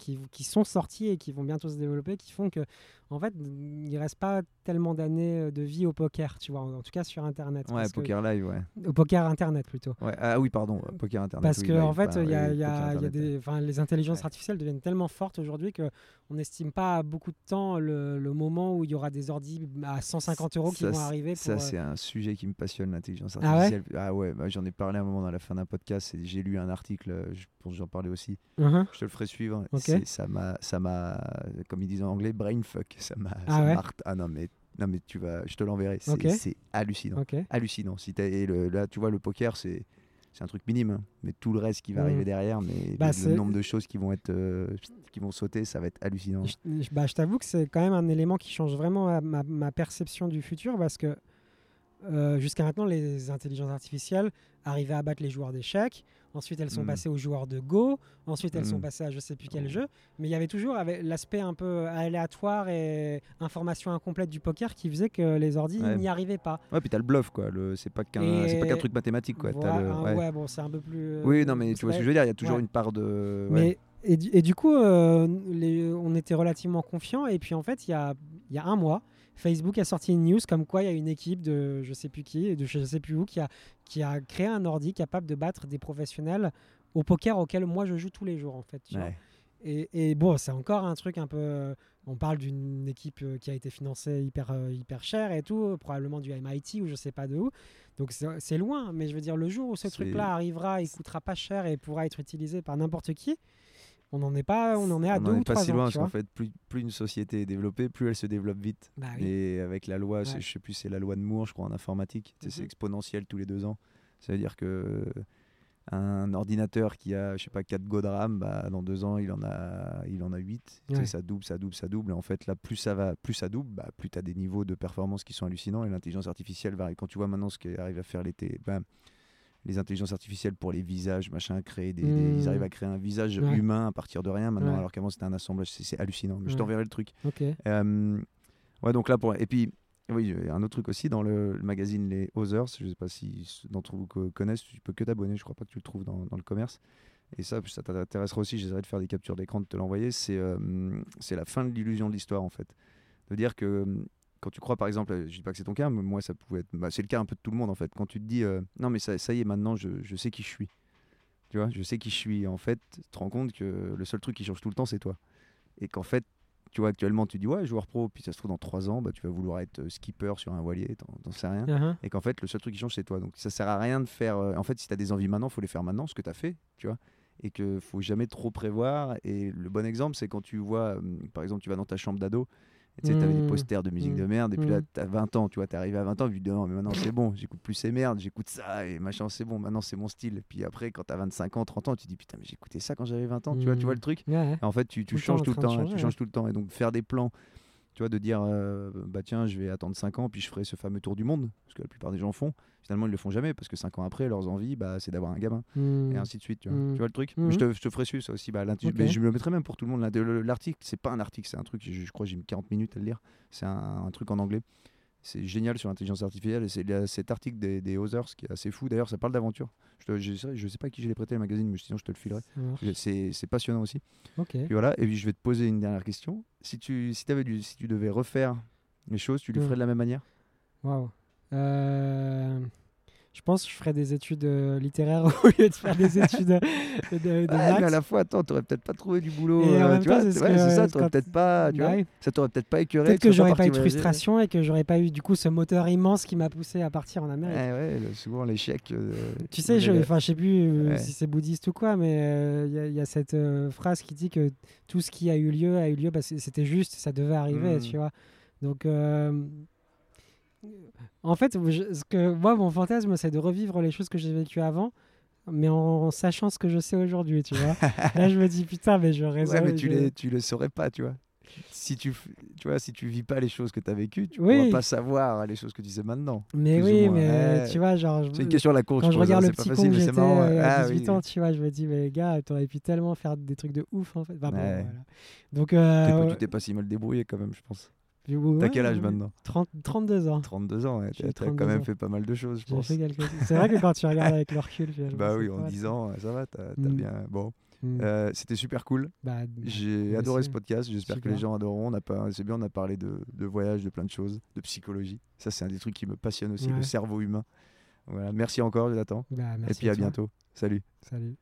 sorties et qui vont bientôt se développer, qui font que, en fait, il reste pas tellement d'années euh, de vie au poker, tu vois, en, en tout cas sur Internet. Ouais, parce que- poker live, ouais. au poker Internet plutôt. ouais. Ah oui, pardon, poker internet. Parce oui, que live, en fait, pas- il y a, y a- y des, enfin, les intelligences Ouais. artificielles deviennent tellement fortes aujourd'hui que on n'estime pas à beaucoup de temps le, le moment où il y aura des ordis à 150 euros qui Ça, vont arriver. Pour, Ça, euh, c'est un sujet qui me passionne, l'intelligence Ah ouais artificielle. Ah ouais, bah, j'en ai parlé à un moment dans la fin d'un podcast et j'ai lu un article, euh, je pense j'en parlais aussi. mhm. Je te le ferai suivre. Ok. C'est- Ça m'a, ça m'a, comme ils disent en anglais, brain fuck. Ça m'a, Ah ouais ah non mais, non mais tu vas, je te l'enverrai. C'est, hallucinant, Ok. hallucinant. Si t'as- et le- là, tu vois, le poker, c'est, c'est un truc minime, hein. mais tout le reste qui va Mhm. arriver derrière, mais Bah, le, nombre de choses qui vont être, euh, qui vont sauter, ça va être hallucinant. Je, je- bah, je t'avoue que c'est quand même un élément qui change vraiment ma, ma- ma perception du futur parce que euh, jusqu'à maintenant, les intelligences artificielles arrivaient à battre les joueurs d'échecs. Ensuite, elles sont Mm. passées aux joueurs de Go. Ensuite, elles sont Mm. passées à je sais plus quel jeu. Mais il y avait toujours l'aspect un peu aléatoire et information incomplète du poker qui faisait que les Ouais. n'y arrivaient pas. Ouais, puis t'as le bluff, quoi. Le, c'est pas qu'un, truc mathématique, quoi. T'as Voilà, le- ouais. ouais, bon, c'est un peu plus. euh, Oui, non, mais tu vois ce que je veux dire. Il y a toujours une part de. Mais, et, du, et du coup, euh, les- on était relativement confiants. Et puis en fait, il y a, il y a un mois, Facebook a sorti une news comme quoi il y a une équipe de je sais plus qui, de je sais plus où, qui a, qui a créé un ordi capable de battre des professionnels au poker auquel moi je joue tous les jours en fait. tu vois. Ouais. Et, et bon, c'est encore un truc un peu. On parle d'une équipe euh, qui a été financée hyper, euh, hyper cher et tout, probablement du MIT ou je sais pas de où. Donc c'est loin, mais je veux dire, le jour où ce truc-là arrivera, il coûtera pas cher et pourra être utilisé par n'importe qui, on n'en est pas, on en est à on deux ou est pas trois si ans. loin tu parce qu'en fait, plus, plus une société est développée, plus elle se développe vite. Bah oui. Et avec la loi, Ouais. je sais plus, c'est la loi de Moore, je crois, en informatique. C'est Mhm. exponentiel tous les deux ans. Ça veut dire que un ordinateur qui a, je sais pas, 4 Go de RAM, bah, dans deux ans, il en a, il en a 8. Tu sais, Ouais. ça double, ça double, ça double. Et en fait, là, plus ça va, plus ça double, bah, plus tu as des niveaux de performance qui sont hallucinants. Et l'intelligence artificielle va. Quand tu vois maintenant ce qu'arrive à faire les, té- bah, les intelligences artificielles pour les visages, machin, créer des, des- ils arrivent à créer un visage Ouais. humain à partir de rien maintenant, Ouais. alors qu'avant c'était un assemblage. C'est hallucinant. Mais je t'enverrai le truc. Ok. Euh, ouais, donc là, pour... et puis, oui, un autre truc aussi, dans le, le magazine Les Others, je sais pas si d'entre vous co- connaissent, tu peux que t'abonner, je crois pas que tu le trouves dans, dans le commerce. Et ça, ça t'intéressera aussi, j'essaierai de faire des captures d'écran, de te l'envoyer. C'est euh, la fin de l'illusion de l'histoire, en fait. De dire que quand tu crois, par exemple, je dis pas que c'est ton cas, mais moi, ça pouvait être. bah, c'est le cas un peu de tout le monde, en fait. Quand tu te dis, euh, non, mais ça, ça y est, maintenant, je, je sais qui je suis. Tu vois, je sais qui je suis. En fait, tu te rends compte que le seul truc qui change tout le temps, c'est toi. Et qu'en fait, tu vois, actuellement, tu dis, ouais, joueur pro, puis ça se trouve, dans trois ans, bah, tu vas vouloir être euh, skipper sur un voilier, t'en sais rien. Uh-huh. Et qu'en fait, le seul truc qui change, c'est toi. Donc, ça sert à rien de faire. euh, en fait, si tu as des envies maintenant, faut les faire maintenant, ce que tu as fait, tu vois. Et que faut jamais trop prévoir. Et le bon exemple, c'est quand tu vois, euh, par exemple, tu vas dans ta chambre d'ado, tu sais, t'avais des Mmh. posters de musique Mmh. de merde, et puis là, Mmh. tu as 20 ans, tu vois, t'es arrivé à 20 ans, tu dis, non, mais maintenant, c'est bon, j'écoute plus ces merdes, j'écoute ça, et machin, c'est bon, maintenant, c'est mon style. Et puis après, quand tu as 25 ans, 30 ans, tu dis, putain, mais j'écoutais ça quand j'avais 20 ans, tu vois, tu vois Mmh. le truc Ouais, ouais. en fait, tu, tu changes tout le de temps, hein, tu changes tout le temps. Et donc, faire des plans, tu vois, de dire, euh, bah tiens, je vais attendre 5 ans, puis je ferai ce fameux tour du monde, ce que la plupart des gens font. Finalement, ils le font jamais, parce que 5 ans après, leurs envies, bah, c'est d'avoir un gamin, Hmm. et ainsi de suite. Tu vois, Mm. Tu vois le truc? Mais je, te, je te ferai suivre ça aussi. Bah, mais je me le mettrai même pour tout le monde. L'article, c'est pas un article, c'est un truc, je, je crois que j'ai mis 40 minutes à le lire. C'est un, un truc en anglais. C'est génial sur l'intelligence artificielle. Et c'est cet article des, des Others qui est assez fou. D'ailleurs, ça parle d'aventure. Je, te- je, sais- je sais pas à qui je l'ai prêté le magazine, mais sinon je te le filerai. C'est passionnant aussi. Ok. Puis voilà, et puis je vais te poser une dernière question. Si tu, si avais si tu devais refaire les choses, tu le Mm. ferais de la même manière? Waouh. Euh, Je pense que je ferais des études euh, littéraires *laughs* au lieu de faire des études de, de, de Ouais, mais à maths. la fois, attends, t'aurais peut-être pas trouvé du boulot. Euh, tu temps, vois, c'est ce ouais, ça, quand- t'aurais peut-être pas, tu vois, Ouais. ça t'aurait peut-être pas écœuré. Peut-être que j'aurais pas eu de frustration et que j'aurais pas eu du coup ce moteur immense qui m'a poussé à partir en Amérique. Ouais, ouais, le- souvent l'échec. euh, Tu sais, je, je sais plus euh, si c'est bouddhiste ou quoi, mais euh, il y a- il y, a cette euh, phrase qui dit que tout ce qui a eu lieu a eu lieu parce que c'était juste, ça devait arriver, Mm. tu vois. Donc, euh, en fait, je- ce que moi, mon fantasme, c'est de revivre les choses que j'ai vécues avant, mais en sachant ce que je sais aujourd'hui, tu vois. *laughs* Là, je me dis, putain, mais je raison. Ouais, mais tu, je- les, tu le saurais pas, tu vois. Si tu, tu vois, si tu vis pas les choses que tu as vécues, tu Oui. pourras pas savoir les choses que tu sais maintenant. Mais oui, mais Ouais. tu vois, genre. C'est une question à la course. Quand je hein, regarde le petit con facile, que j'étais euh, à Ah, 18 oui. ans, tu vois, je me dis, mais gars, t'aurais pu tellement faire des trucs de ouf en fait. Bon, voilà. Donc, T'es euh, Tu t'es pas si mal débrouillé quand même, je pense. T'as ouais, quel âge maintenant 30 32 ans. 32 ans, ouais, t'as t'as 32 quand même ans. fait pas mal de choses, je pense. *laughs* C'est vrai que quand tu regardes avec le recul, Bah oui, en mal. 10 ans, ça va, t'as Mm. bien. Bon, Mm. Euh, c'était super cool. Bah, J'ai moi adoré ce podcast. J'espère que les gens adoreront. Pas, c'est bien, on a parlé de, de voyage, de plein de choses, de psychologie. Ça, c'est un des trucs qui me passionne aussi, le cerveau humain. Voilà. Merci encore, Jonathan. bah, Et puis à toi. bientôt. Salut. Salut.